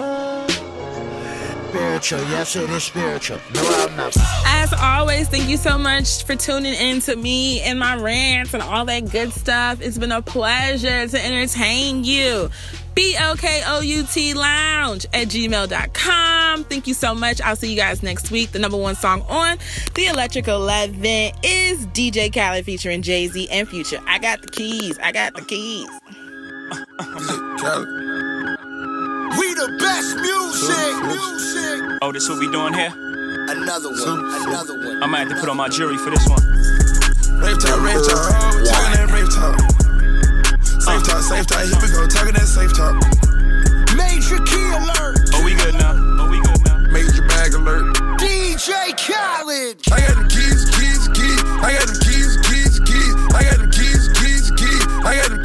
Spiritual, yes it is spiritual. No, I'm not. As always, thank you so much for tuning in to me and my rants and all that good stuff. It's been a pleasure to entertain you. B-L-K-O-U-T lounge at gmail.com. Thank you so much. I'll see you guys next week. The number one song on the Electric 11 is DJ Khaled featuring Jay-Z and Future. I got the keys. I got the keys. We the best music. Music. Oh, this what we doing here? Another one. Another one. I might have to put on my jury for this one. Rave talk, rave talk, talking that rave talk. Safe talk, safe talk, here we go, talking that safe talk. Major key alert. Oh, we good now. Oh, we good now. Major bag alert. DJ Khaled. I got them keys, keys, keys. I got them keys, keys, keys. I got them keys, keys, keys. I got them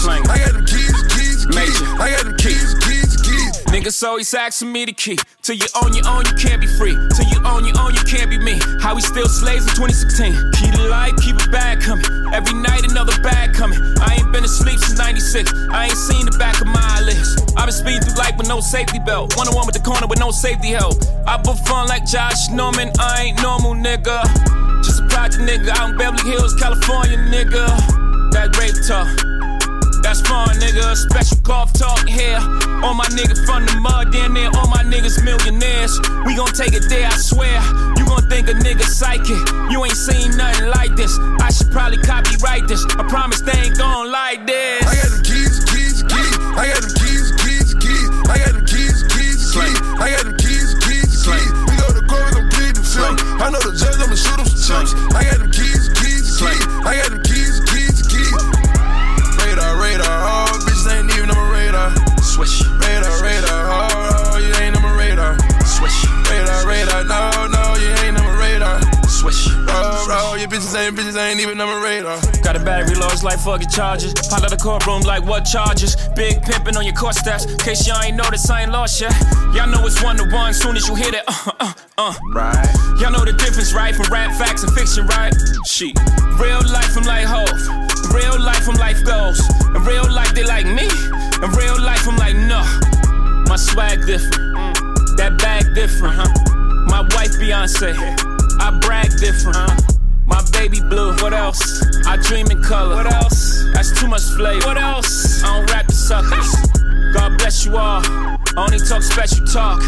shoot him some chips. I got them keys, keys, keys. I got them keys, keys, keys. Niggas always asking me the key. Till you own your own, you can't be free. Till you own your own, you can't be me. How we still slaves in 2016. Keep the light, keep it bag coming. Every night another bag coming. I ain't been asleep since 96. I ain't seen the back of my eyelids. i been speeding through life with no safety belt. One on one with the corner with no safety help. I put fun like Josh Norman. I ain't normal, nigga. Just a project nigga out in Beverly Hills, California, nigga. That rape talk. That's fun, nigga. Special golf talk here. All my niggas from the mud, down there. All my niggas millionaires. We gon' take it there, I swear. You gon' think a nigga psychic. You ain't seen nothing like this. I should probably copyright this. I promise they ain't gon' like this. I got them keys, keys, keys. I got them keys, keys, keys. I got them keys, keys, keys. I got them keys, keys, keys. We go to court, we gon' plead the fifth. I know the judge, I'ma shoot him some chips. I got them keys, keys, keys. I got them keys, Swish. Radar, radar, oh, oh, you ain't on my radar. Swish. Radar, radar, no, no, you ain't on my radar. Swish. Oh, your bitches ain't, bitches ain't even on my radar. Got a battery large like fucking charges. Pop out the courtroom like what charges? Big pimpin' on your court steps. Case y'all ain't noticed, I ain't lost yet. Y'all know it's one to one. Soon as you hear that, uh, uh, uh. Right. Y'all know the difference, right? From rap facts and fiction, right? She. Real life, I'm like Hov. Real life, I'm life goes. In real life, they like me. In real life, I'm like, no. My swag different. That bag different, huh? My wife, Beyonce. I brag different, huh? My baby blue. What else? I dream in color. What else? That's too much flavor. What else? I don't rap the suckers. God bless you all. Only talk special talk.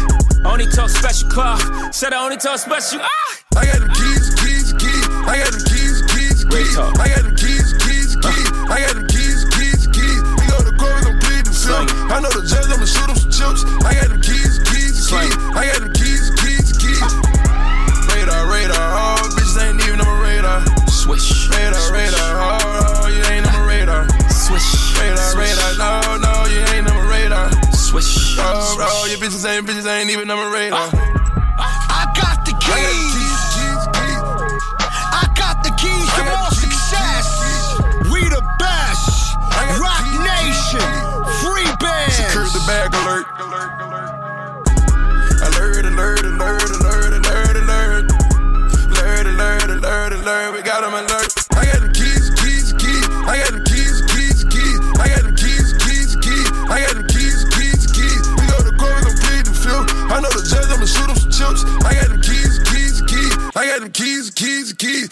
Only talk special clock. Said I only talk special. Ah! I got them keys, keys, keys. I got them keys, keys, keys. I got them keys. I got them keys, keys, keys. We go to court, we gon' plead the fifth. I know the judge, I'ma shoot him some chips. I got them keys, keys, keys. I got them keys, keys, keys. Radar, radar, all oh, bitches ain't even on my radar. Swish. Radar, radar, oh, oh, you ain't on my radar. Swish. Radar, radar, no, no, you ain't on my radar. Swish. Oh, oh, your bitches ain't, bitches ain't even on my radar. Ah. I got the keys. bag alert. Alert, alert, alert, alert, alert, alert. Alert, alert, alert, alert. We got them alert. I got them keys, keys, keys. I got them keys, keys, keys. I got them keys, keys, keys. I got them keys, keys, keys. We go to court, we gon' plead the fifth. I know the judge, I'ma shoot him some chips. I got them keys, keys, keys. I got them keys, keys, keys.